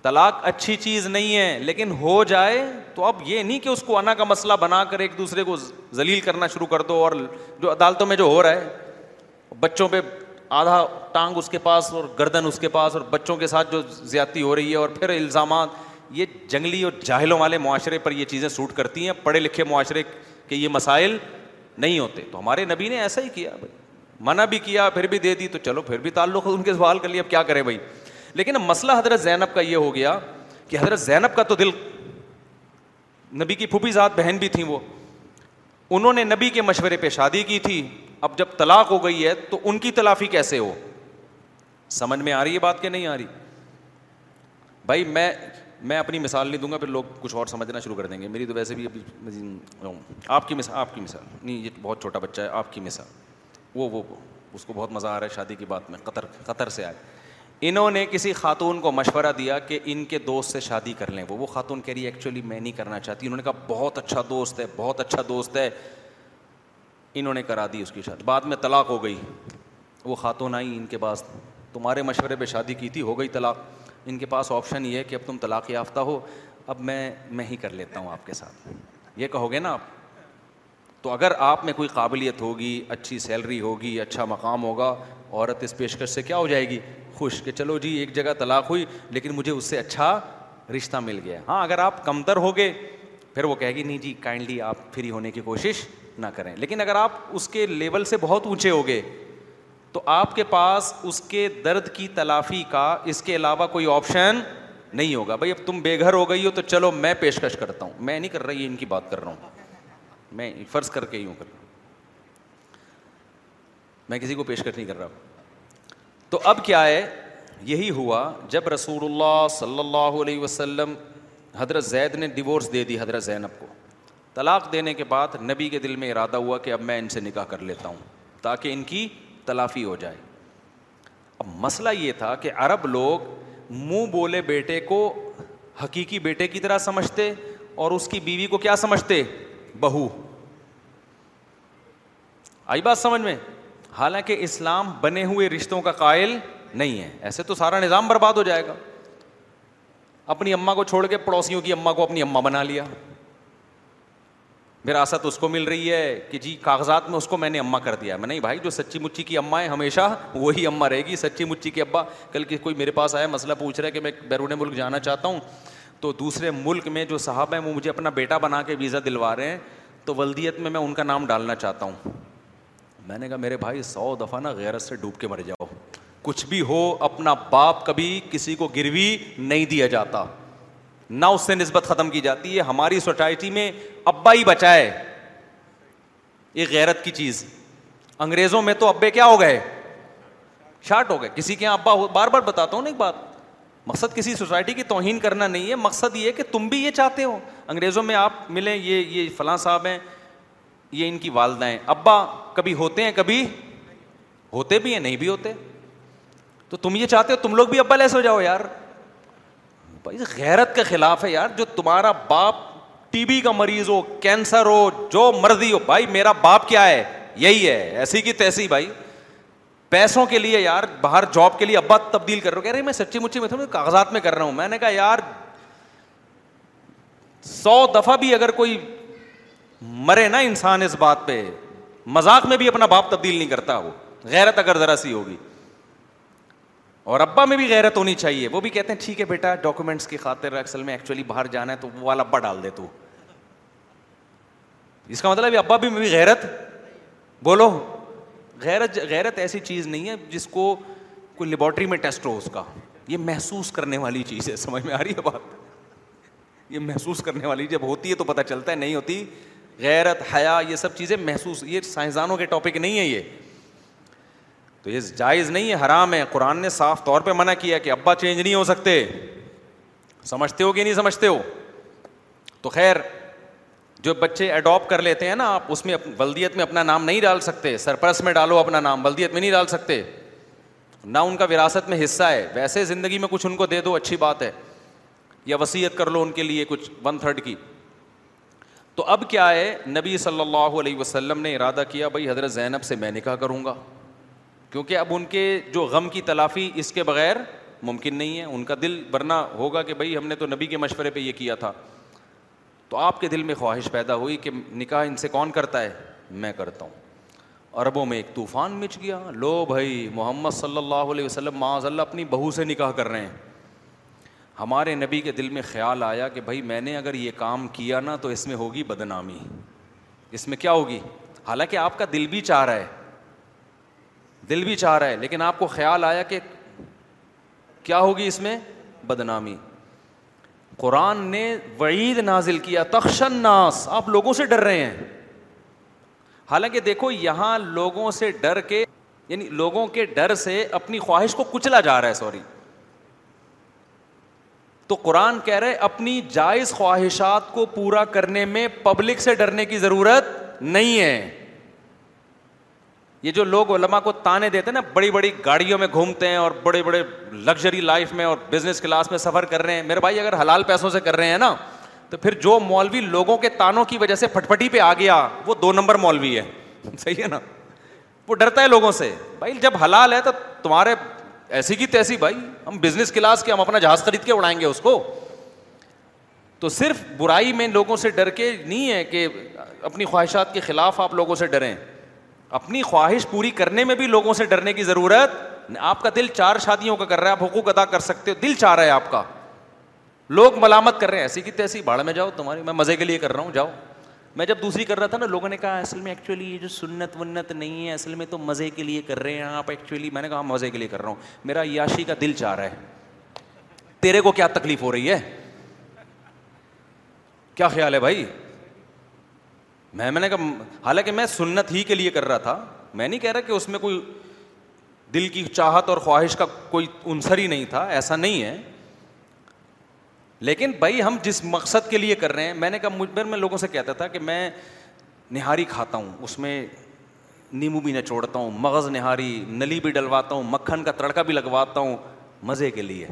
طلاق اچھی چیز نہیں ہے لیکن ہو جائے تو اب یہ نہیں کہ اس کو انا کا مسئلہ بنا کر ایک دوسرے کو ذلیل کرنا شروع کر دو اور جو عدالتوں میں جو ہو رہا ہے بچوں پہ آدھا ٹانگ اس کے پاس اور گردن اس کے پاس اور بچوں کے ساتھ جو زیادتی ہو رہی ہے اور پھر الزامات یہ جنگلی اور جاہلوں والے معاشرے پر یہ چیزیں سوٹ کرتی ہیں پڑھے لکھے معاشرے کہ یہ مسائل نہیں ہوتے تو ہمارے نبی نے ایسا ہی کیا بھائی منع بھی کیا پھر بھی دے دی تو چلو پھر بھی تعلق ان کے سوال کر لیے اب کیا کریں بھائی لیکن اب مسئلہ حضرت زینب کا یہ ہو گیا کہ حضرت زینب کا تو دل نبی کی پھوپھی ذات بہن بھی تھیں وہ انہوں نے نبی کے مشورے پہ شادی کی تھی اب جب طلاق ہو گئی ہے تو ان کی تلافی کیسے ہو سمجھ میں آ رہی ہے بات کہ نہیں آ رہی بھائی میں میں اپنی مثال نہیں دوں گا پھر لوگ کچھ اور سمجھنا شروع کر دیں گے میری تو ویسے بھی ابھی آپ کی مثال آپ کی مثال نہیں یہ بہت چھوٹا بچہ ہے آپ کی مثال وہ وہ اس کو بہت مزہ آ رہا ہے شادی کی بات میں قطر قطر سے آئے انہوں نے کسی خاتون کو مشورہ دیا کہ ان کے دوست سے شادی کر لیں وہ وہ خاتون کہہ رہی ہے ایکچولی میں نہیں کرنا چاہتی انہوں نے کہا بہت اچھا دوست ہے بہت اچھا دوست ہے انہوں نے کرا دی اس کی شادی بعد میں طلاق ہو گئی وہ خاتون آئی ان کے پاس تمہارے مشورے پہ شادی کی تھی ہو گئی طلاق ان کے پاس آپشن یہ ہے کہ اب تم طلاق یافتہ ہو اب میں میں ہی کر لیتا ہوں آپ کے ساتھ یہ کہو گے نا آپ تو اگر آپ میں کوئی قابلیت ہوگی اچھی سیلری ہوگی اچھا مقام ہوگا عورت اس پیشکش سے کیا ہو جائے گی خوش کہ چلو جی ایک جگہ طلاق ہوئی لیکن مجھے اس سے اچھا رشتہ مل گیا ہاں اگر آپ کمتر ہو گئے پھر وہ کہے گی نہیں جی کائنڈلی آپ فری ہونے کی کوشش نہ کریں لیکن اگر آپ اس کے لیول سے بہت اونچے ہو گئے تو آپ کے پاس اس کے درد کی تلافی کا اس کے علاوہ کوئی آپشن نہیں ہوگا بھائی اب تم بے گھر ہو گئی ہو تو چلو میں پیشکش کرتا ہوں میں نہیں کر رہا یہ ان کی بات کر رہا ہوں میں فرض کر کے یوں کر رہا ہوں میں کسی کو پیشکش نہیں کر رہا تو اب کیا ہے یہی ہوا جب رسول اللہ صلی اللہ علیہ وسلم حضرت زید نے ڈیورس دے دی حضرت زینب کو طلاق دینے کے بعد نبی کے دل میں ارادہ ہوا کہ اب میں ان سے نکاح کر لیتا ہوں تاکہ ان کی تلافی ہو جائے اب مسئلہ یہ تھا کہ عرب لوگ منہ بولے بیٹے کو حقیقی بیٹے کی طرح سمجھتے اور اس کی بیوی کو کیا سمجھتے بہو آئی بات سمجھ میں حالانکہ اسلام بنے ہوئے رشتوں کا قائل نہیں ہے ایسے تو سارا نظام برباد ہو جائے گا اپنی اما کو چھوڑ کے پڑوسیوں کی اما کو اپنی اما بنا لیا وراثت اس کو مل رہی ہے کہ جی کاغذات میں اس کو میں نے اماں کر دیا میں نہیں بھائی جو سچی مچی کی اماں ہے ہمیشہ وہی اماں رہے گی سچی مچی کی ابا کل کوئی میرے پاس آیا مسئلہ پوچھ رہا ہے کہ میں بیرون ملک جانا چاہتا ہوں تو دوسرے ملک میں جو صاحب ہیں وہ مجھے اپنا بیٹا بنا کے ویزا دلوا رہے ہیں تو ولدیت میں میں ان کا نام ڈالنا چاہتا ہوں میں نے کہا میرے بھائی سو دفعہ نا غیرت سے ڈوب کے مر جاؤ کچھ بھی ہو اپنا باپ کبھی کسی کو گروی نہیں دیا جاتا نہ اس سے نسبت ختم کی جاتی ہے ہماری سوسائٹی میں ابا ہی بچائے یہ غیرت کی چیز انگریزوں میں تو ابے کیا ہو گئے شارٹ ہو گئے کسی کے یہاں ابا ہو بار بار بتاتا ہوں نا ایک بات مقصد کسی سوسائٹی کی توہین کرنا نہیں ہے مقصد یہ کہ تم بھی یہ چاہتے ہو انگریزوں میں آپ ملیں یہ یہ فلاں صاحب ہیں یہ ان کی والدہ ہیں ابا کبھی ہوتے ہیں کبھی ہوتے بھی ہیں نہیں بھی ہوتے تو تم یہ چاہتے ہو تم لوگ بھی ابا لیس ہو جاؤ یار بھائی غیرت کے خلاف ہے یار جو تمہارا باپ ٹی بی کا مریض ہو کینسر ہو جو مرضی ہو بھائی میرا باپ کیا ہے یہی ہے ایسی کی تیسی بھائی پیسوں کے لیے یار باہر جاب کے لیے ابا تبدیل کر رہا ہوں کہہ رہے میں سچی مچی میں کاغذات میں کر رہا ہوں میں نے کہا یار سو دفعہ بھی اگر کوئی مرے نا انسان اس بات پہ مذاق میں بھی اپنا باپ تبدیل نہیں کرتا وہ غیرت اگر ذرا سی ہوگی اور ابا میں بھی غیرت ہونی چاہیے وہ بھی کہتے ہیں ٹھیک ہے بیٹا ڈاکومنٹس کی خاطر اکثر میں ایکچولی باہر جانا ہے تو وہ والا ابا ڈال دے تو اس کا مطلب ابا بھی میں بھی غیرت بولو غیرت غیرت ایسی چیز نہیں ہے جس کو کوئی لیبورٹری میں ٹیسٹ ہو اس کا یہ محسوس کرنے والی چیز ہے سمجھ میں آ رہی ہے بات یہ محسوس کرنے والی جب ہوتی ہے تو پتہ چلتا ہے نہیں ہوتی غیرت حیا یہ سب چیزیں محسوس یہ سائنسدانوں کے ٹاپک نہیں ہے یہ تو یہ جائز نہیں ہے حرام ہے قرآن نے صاف طور پہ منع کیا کہ ابا چینج نہیں ہو سکتے سمجھتے ہو کہ نہیں سمجھتے ہو تو خیر جو بچے اڈاپٹ کر لیتے ہیں نا آپ اس میں بلدیت میں اپنا نام نہیں ڈال سکتے سرپرس میں ڈالو اپنا نام بلدیت میں نہیں ڈال سکتے نہ ان کا وراثت میں حصہ ہے ویسے زندگی میں کچھ ان کو دے دو اچھی بات ہے یا وسیعت کر لو ان کے لیے کچھ ون تھرڈ کی تو اب کیا ہے نبی صلی اللہ علیہ وسلم نے ارادہ کیا بھائی حضرت زینب سے میں نکاح کروں گا کیونکہ اب ان کے جو غم کی تلافی اس کے بغیر ممکن نہیں ہے ان کا دل ورنہ ہوگا کہ بھائی ہم نے تو نبی کے مشورے پہ یہ کیا تھا تو آپ کے دل میں خواہش پیدا ہوئی کہ نکاح ان سے کون کرتا ہے میں کرتا ہوں عربوں میں ایک طوفان مچ گیا لو بھائی محمد صلی اللہ علیہ وسلم معاذ اللہ اپنی بہو سے نکاح کر رہے ہیں ہمارے نبی کے دل میں خیال آیا کہ بھائی میں نے اگر یہ کام کیا نا تو اس میں ہوگی بدنامی اس میں کیا ہوگی حالانکہ آپ کا دل بھی چاہ رہا ہے دل بھی چاہ رہا ہے لیکن آپ کو خیال آیا کہ کیا ہوگی اس میں بدنامی قرآن نے وعید نازل کیا تخشن ناس آپ لوگوں سے ڈر رہے ہیں حالانکہ دیکھو یہاں لوگوں سے ڈر کے یعنی لوگوں کے ڈر سے اپنی خواہش کو کچلا جا رہا ہے سوری تو قرآن کہہ رہے اپنی جائز خواہشات کو پورا کرنے میں پبلک سے ڈرنے کی ضرورت نہیں ہے یہ جو لوگ علما کو تانے دیتے ہیں نا بڑی بڑی گاڑیوں میں گھومتے ہیں اور بڑے بڑے لگژری لائف میں اور بزنس کلاس میں سفر کر رہے ہیں میرے بھائی اگر حلال پیسوں سے کر رہے ہیں نا تو پھر جو مولوی لوگوں کے تانوں کی وجہ سے پھٹپٹی پہ آ گیا وہ دو نمبر مولوی ہے صحیح ہے نا وہ ڈرتا ہے لوگوں سے بھائی جب حلال ہے تو تمہارے ایسی کی تیسی بھائی ہم بزنس کلاس کے ہم اپنا جہاز خرید کے اڑائیں گے اس کو تو صرف برائی میں لوگوں سے ڈر کے نہیں ہے کہ اپنی خواہشات کے خلاف آپ لوگوں سے ڈریں اپنی خواہش پوری کرنے میں بھی لوگوں سے ڈرنے کی ضرورت آپ کا دل چار شادیوں کا کر رہا ہے آپ حقوق ادا کر سکتے ہو دل چاہ رہا ہے آپ کا لوگ ملامت کر رہے ہیں ایسی کی تیسی باڑ میں جاؤ تمہاری میں مزے کے لیے کر رہا ہوں جاؤ میں جب دوسری کر رہا تھا نا لوگوں نے کہا اصل میں ایکچولی یہ جو سنت ونت نہیں ہے اصل میں تو مزے کے لیے کر رہے ہیں آپ ایکچولی میں نے کہا ہاں، مزے کے لیے کر رہا ہوں میرا یاشی کا دل چاہ رہا ہے تیرے کو کیا تکلیف ہو رہی ہے کیا خیال ہے بھائی میں میں نے کہا حالانکہ میں سنت ہی کے لیے کر رہا تھا میں نہیں کہہ رہا کہ اس میں کوئی دل کی چاہت اور خواہش کا کوئی عنصر ہی نہیں تھا ایسا نہیں ہے لیکن بھائی ہم جس مقصد کے لیے کر رہے ہیں میں نے کہا مجھ پر میں لوگوں سے کہتا تھا کہ میں نہاری کھاتا ہوں اس میں نیمبو بھی نچوڑتا ہوں مغز نہاری نلی بھی ڈلواتا ہوں مکھن کا تڑکا بھی لگواتا ہوں مزے کے لیے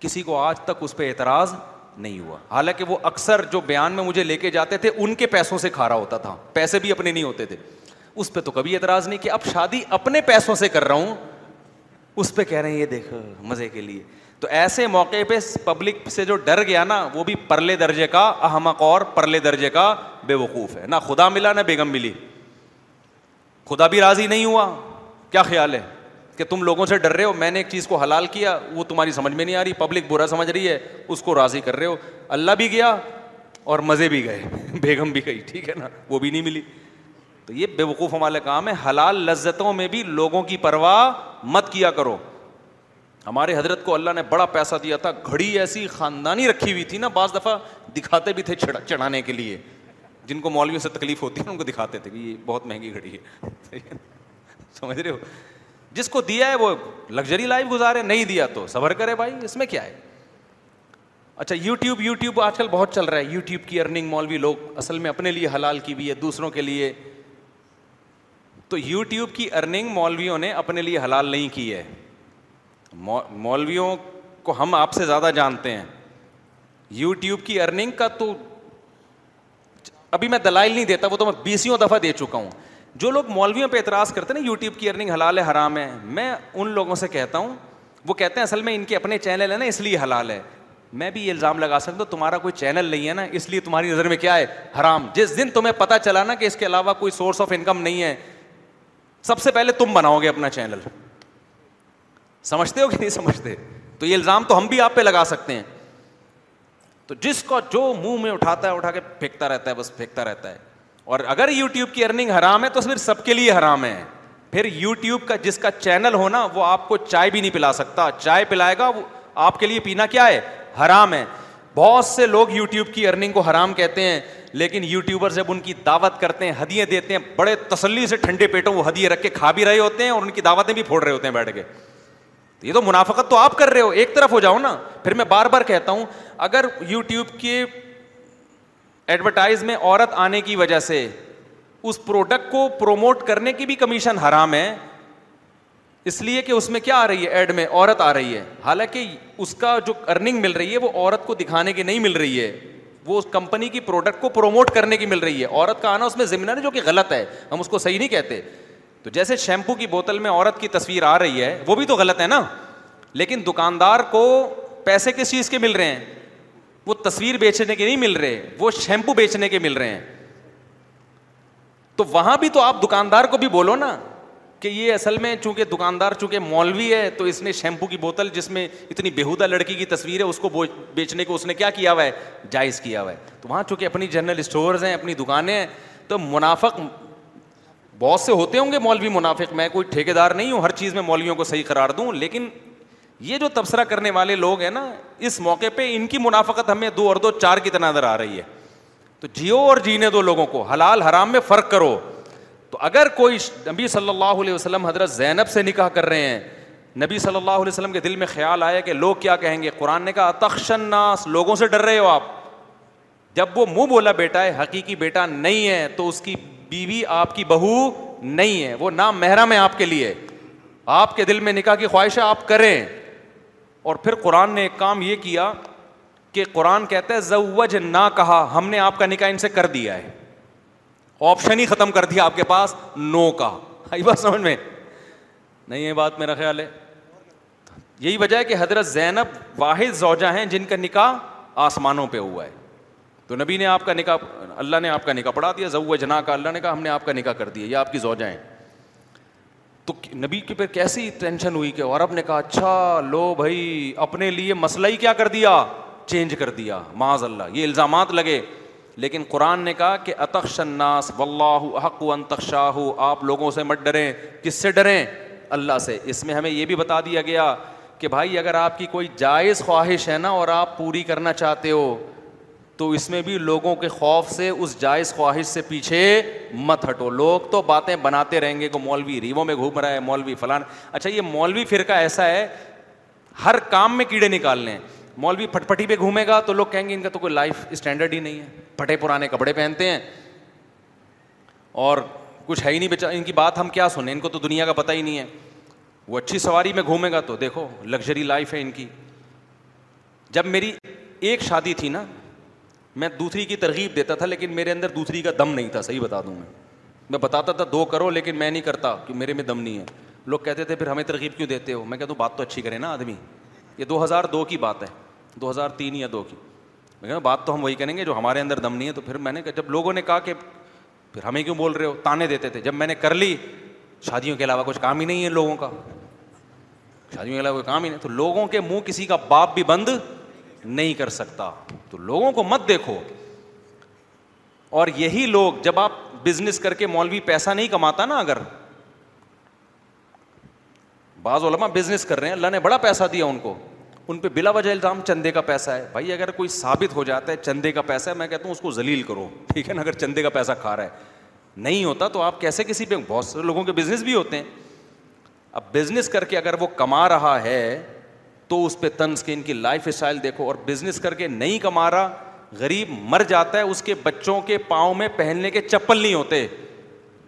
کسی کو آج تک اس پہ اعتراض نہیں ہوا حالانکہ وہ اکثر جو بیان میں مجھے لے کے جاتے تھے ان کے پیسوں سے کھا رہا ہوتا تھا پیسے بھی اپنے نہیں ہوتے تھے اس پہ تو کبھی اعتراض نہیں کہ اب شادی اپنے پیسوں سے کر رہا ہوں اس پہ کہہ رہے ہیں یہ دیکھ مزے کے لیے تو ایسے موقع پہ پبلک سے جو ڈر گیا نا وہ بھی پرلے درجے کا احمق اور پرلے درجے کا بے وقوف ہے نہ خدا ملا نہ بیگم ملی خدا بھی راضی نہیں ہوا کیا خیال ہے کہ تم لوگوں سے ڈر رہے ہو میں نے ایک چیز کو حلال کیا وہ تمہاری سمجھ میں نہیں آ رہی پبلک برا سمجھ رہی ہے اس کو راضی کر رہے ہو اللہ بھی گیا اور مزے بھی گئے بیگم بھی گئی ٹھیک ہے نا وہ بھی نہیں ملی تو یہ بے وقوف ہمارا کام ہے حلال لذتوں میں بھی لوگوں کی پرواہ مت کیا کرو ہمارے حضرت کو اللہ نے بڑا پیسہ دیا تھا گھڑی ایسی خاندانی رکھی ہوئی تھی نا بعض دفعہ دکھاتے بھی تھے چڑھانے کے لیے جن کو مولویوں سے تکلیف ہوتی ہے ان کو دکھاتے تھے کہ یہ بہت مہنگی گھڑی ہے سمجھ رہے ہو جس کو دیا ہے وہ لگژری لائف گزارے نہیں دیا تو صبر کرے بھائی اس میں کیا ہے اچھا یوٹیوب یو ٹیوب آج کل بہت چل رہا ہے کی ارننگ لوگ اصل میں اپنے لیے حلال کی بھی ہے دوسروں کے لیے تو یو ٹیوب کی ارننگ مولویوں نے اپنے لیے حلال نہیں کی ہے مولویوں کو ہم آپ سے زیادہ جانتے ہیں یو ٹیوب کی ارننگ کا تو اچھا، ابھی میں دلائل نہیں دیتا وہ تو میں بیسوں دفعہ دے چکا ہوں جو لوگ مولویوں پہ اعتراض کرتے ہیں نا یوٹیوب کی ارننگ حلال ہے حرام ہے میں ان لوگوں سے کہتا ہوں وہ کہتے ہیں اصل میں ان کے اپنے چینل ہیں نا اس لیے حلال ہے میں بھی یہ الزام لگا سکتا ہوں تمہارا کوئی چینل نہیں ہے نا اس لیے تمہاری نظر میں کیا ہے حرام جس دن تمہیں پتا چلا نا کہ اس کے علاوہ کوئی سورس آف انکم نہیں ہے سب سے پہلے تم بناؤ گے اپنا چینل سمجھتے ہو کہ نہیں سمجھتے تو یہ الزام تو ہم بھی آپ پہ لگا سکتے ہیں تو جس کو جو منہ میں اٹھاتا ہے اٹھا کے پھینکتا رہتا ہے بس پھینکتا رہتا ہے اور اگر یو ٹیوب کی ارننگ حرام ہے تو پھر سب کے لیے حرام ہے پھر یو ٹیوب کا جس کا چینل ہونا وہ آپ کو چائے بھی نہیں پلا سکتا چائے پلائے گا وہ آپ کے لیے پینا کیا ہے حرام ہے بہت سے لوگ یو ٹیوب کی ارننگ کو حرام کہتے ہیں لیکن یوٹیوبر جب ان کی دعوت کرتے ہیں ہدیے دیتے ہیں بڑے تسلی سے ٹھنڈے پیٹوں وہ ہدیے رکھ کے کھا بھی رہے ہوتے ہیں اور ان کی دعوتیں بھی پھوڑ رہے ہوتے ہیں بیٹھ کے یہ تو منافقت تو آپ کر رہے ہو ایک طرف ہو جاؤ نا پھر میں بار بار کہتا ہوں اگر یو ٹیوب ایڈورٹائز میں عورت آنے کی وجہ سے اس پروڈکٹ کو پروموٹ کرنے کی بھی کمیشن حرام ہے اس لیے کہ اس میں کیا آ رہی ہے ایڈ میں عورت آ رہی ہے حالانکہ اس کا جو ارننگ مل رہی ہے وہ عورت کو دکھانے کی نہیں مل رہی ہے وہ اس کمپنی کی پروڈکٹ کو پروموٹ کرنے کی مل رہی ہے عورت کا آنا اس میں ذمہ نہیں جو کہ غلط ہے ہم اس کو صحیح نہیں کہتے تو جیسے شیمپو کی بوتل میں عورت کی تصویر آ رہی ہے وہ بھی تو غلط ہے نا لیکن دکاندار کو پیسے کس چیز کے مل رہے ہیں وہ تصویر بیچنے کے نہیں مل رہے وہ شیمپو بیچنے کے مل رہے ہیں تو وہاں بھی تو آپ دکاندار کو بھی بولو نا کہ یہ اصل میں چونکہ دکاندار چونکہ مولوی ہے تو اس نے شیمپو کی بوتل جس میں اتنی بےحودہ لڑکی کی تصویر ہے اس کو بیچنے کو اس نے کیا کیا ہوا ہے جائز کیا ہوا ہے تو وہاں چونکہ اپنی جنرل اسٹورز ہیں اپنی دکانیں ہیں تو منافق بہت سے ہوتے ہوں گے مولوی منافق میں کوئی ٹھیکے دار نہیں ہوں ہر چیز میں مولویوں کو صحیح قرار دوں لیکن یہ جو تبصرہ کرنے والے لوگ ہیں نا اس موقع پہ ان کی منافقت ہمیں دو اور دو چار کی طرح نظر آ رہی ہے تو جیو اور جینے دو لوگوں کو حلال حرام میں فرق کرو تو اگر کوئی نبی صلی اللہ علیہ وسلم حضرت زینب سے نکاح کر رہے ہیں نبی صلی اللہ علیہ وسلم کے دل میں خیال آیا کہ لوگ کیا کہیں گے قرآن نے کہا تخشن ناس لوگوں سے ڈر رہے ہو آپ جب وہ منہ بولا بیٹا ہے حقیقی بیٹا نہیں ہے تو اس کی بیوی آپ کی بہو نہیں ہے وہ نام محرم ہے آپ کے لیے آپ کے دل میں نکاح کی خواہش ہے آپ کریں اور پھر قرآن نے ایک کام یہ کیا کہ قرآن کہتا ہے زوج نہ کہا ہم نے آپ کا نکاح ان سے کر دیا ہے آپشن ہی ختم کر دیا آپ کے پاس نو کہا بات سمجھ میں نہیں یہ بات میرا خیال ہے یہی وجہ ہے کہ حضرت زینب واحد زوجہ ہیں جن کا نکاح آسمانوں پہ ہوا ہے تو نبی نے آپ کا نکاح اللہ نے آپ کا نکاح پڑھا دیا کہا اللہ نے کہا ہم نے آپ کا نکاح کر دیا یہ آپ کی زوجہ ہیں تو نبی کے پھر کیسی ٹینشن ہوئی کہ عورب نے کہا اچھا لو بھائی اپنے لیے مسئلہ ہی کیا کر دیا چینج کر دیا معاذ اللہ یہ الزامات لگے لیکن قرآن نے کہا کہ اتخش الناس واللہ حق و تخشاہ آپ لوگوں سے مت ڈریں کس سے ڈریں اللہ سے اس میں ہمیں یہ بھی بتا دیا گیا کہ بھائی اگر آپ کی کوئی جائز خواہش ہے نا اور آپ پوری کرنا چاہتے ہو تو اس میں بھی لوگوں کے خوف سے اس جائز خواہش سے پیچھے مت ہٹو لوگ تو باتیں بناتے رہیں گے کہ مولوی ریووں میں گھوم رہا ہے مولوی فلان اچھا یہ مولوی فرقہ ایسا ہے ہر کام میں کیڑے نکال لیں مولوی پٹ پٹی پہ گھومے گا تو لوگ کہیں گے ان کا تو کوئی لائف اسٹینڈرڈ ہی نہیں ہے پھٹے پرانے کپڑے پہنتے ہیں اور کچھ ہے ہی نہیں بچا ان کی بات ہم کیا سنیں ان کو تو دنیا کا پتہ ہی نہیں ہے وہ اچھی سواری میں گھومے گا تو دیکھو لگژری لائف ہے ان کی جب میری ایک شادی تھی نا میں دوسری کی ترغیب دیتا تھا لیکن میرے اندر دوسری کا دم نہیں تھا صحیح بتا دوں میں میں بتاتا تھا دو کرو لیکن میں نہیں کرتا کہ میرے میں دم نہیں ہے لوگ کہتے تھے پھر ہمیں ترغیب کیوں دیتے ہو میں کہتا ہوں بات تو اچھی کرے نا آدمی یہ دو ہزار دو کی بات ہے دو ہزار تین یا دو کی میں ہوں بات تو ہم وہی کریں گے جو ہمارے اندر دم نہیں ہے تو پھر میں نے کہا جب لوگوں نے کہا کہ پھر ہمیں کیوں بول رہے ہو تانے دیتے تھے جب میں نے کر لی شادیوں کے علاوہ کچھ کام ہی نہیں ہے لوگوں کا شادیوں کے علاوہ کوئی کام ہی نہیں تو لوگوں کے منہ کسی کا باپ بھی بند نہیں کر سکتا تو لوگوں کو مت دیکھو اور یہی لوگ جب آپ بزنس کر کے مولوی پیسہ نہیں کماتا نا اگر بعض علما بزنس کر رہے ہیں اللہ نے بڑا پیسہ دیا ان کو ان پہ بلا وجہ الزام چندے کا پیسہ ہے بھائی اگر کوئی ثابت ہو جاتا ہے چندے کا پیسہ ہے میں کہتا ہوں اس کو ذلیل کرو ٹھیک ہے نا اگر چندے کا پیسہ کھا رہا ہے نہیں ہوتا تو آپ کیسے کسی پہ بہت سارے لوگوں کے بزنس بھی ہوتے ہیں اب بزنس کر کے اگر وہ کما رہا ہے تو اس پہ تنز کے ان کی لائف اسٹائل دیکھو اور بزنس کر کے نہیں کما رہا غریب مر جاتا ہے اس کے بچوں کے پاؤں میں پہننے کے چپل نہیں ہوتے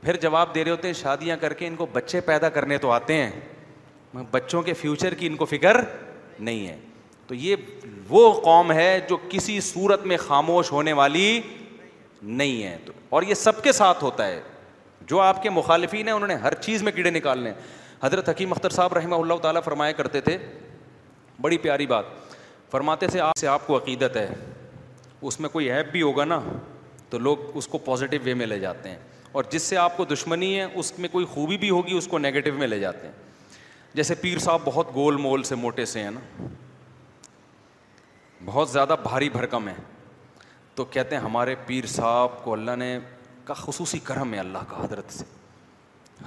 پھر جواب دے رہے ہوتے ہیں شادیاں کر کے ان کو بچے پیدا کرنے تو آتے ہیں بچوں کے فیوچر کی ان کو فکر نہیں ہے تو یہ وہ قوم ہے جو کسی صورت میں خاموش ہونے والی نہیں ہے تو اور یہ سب کے ساتھ ہوتا ہے جو آپ کے مخالفین ہیں انہوں نے ہر چیز میں کیڑے نکالنے حضرت حکیم اختر صاحب رحمہ اللہ تعالیٰ فرمایا کرتے تھے بڑی پیاری بات فرماتے سے آپ سے آپ کو عقیدت ہے اس میں کوئی ایپ بھی ہوگا نا تو لوگ اس کو پازیٹیو وے میں لے جاتے ہیں اور جس سے آپ کو دشمنی ہے اس میں کوئی خوبی بھی ہوگی اس کو نگیٹو میں لے جاتے ہیں جیسے پیر صاحب بہت گول مول سے موٹے سے ہیں نا بہت زیادہ بھاری بھرکم ہے تو کہتے ہیں ہمارے پیر صاحب کو اللہ نے کا خصوصی کرم ہے اللہ کا حضرت سے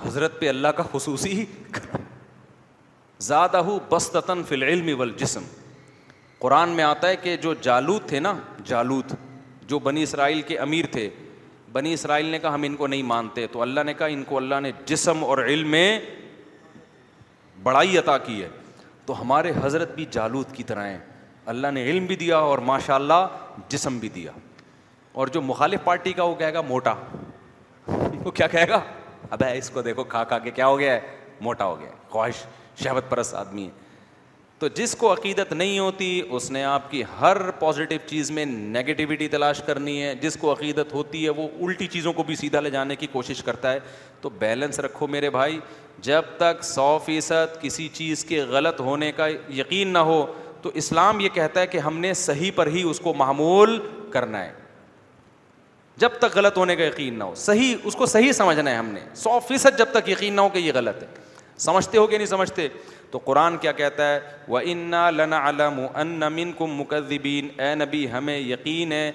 حضرت پہ اللہ کا خصوصی کرم زیادہ ہو بستتاً فی العلم والجسم قرآن میں آتا ہے کہ جو جالوت تھے نا جالوت جو بنی اسرائیل کے امیر تھے بنی اسرائیل نے کہا ہم ان کو نہیں مانتے تو اللہ نے کہا ان کو اللہ نے جسم اور علم میں بڑائی عطا کی ہے تو ہمارے حضرت بھی جالوت کی طرح ہیں اللہ نے علم بھی دیا اور ماشاء اللہ جسم بھی دیا اور جو مخالف پارٹی کا وہ کہے گا موٹا وہ کیا کہے گا ابے اس کو دیکھو کھا کھا کے کیا ہو گیا ہے موٹا ہو گیا ہے خواہش شہوت پرست آدمی ہے تو جس کو عقیدت نہیں ہوتی اس نے آپ کی ہر پازیٹیو چیز میں نگیٹیوٹی تلاش کرنی ہے جس کو عقیدت ہوتی ہے وہ الٹی چیزوں کو بھی سیدھا لے جانے کی کوشش کرتا ہے تو بیلنس رکھو میرے بھائی جب تک سو فیصد کسی چیز کے غلط ہونے کا یقین نہ ہو تو اسلام یہ کہتا ہے کہ ہم نے صحیح پر ہی اس کو معمول کرنا ہے جب تک غلط ہونے کا یقین نہ ہو صحیح اس کو صحیح سمجھنا ہے ہم نے سو فیصد جب تک یقین نہ ہو کہ یہ غلط ہے سمجھتے ہو کہ نہیں سمجھتے تو قرآن کیا کہتا ہے وہ انا لنا و ان من کو مقدبین اے نبی ہمیں یقین ہے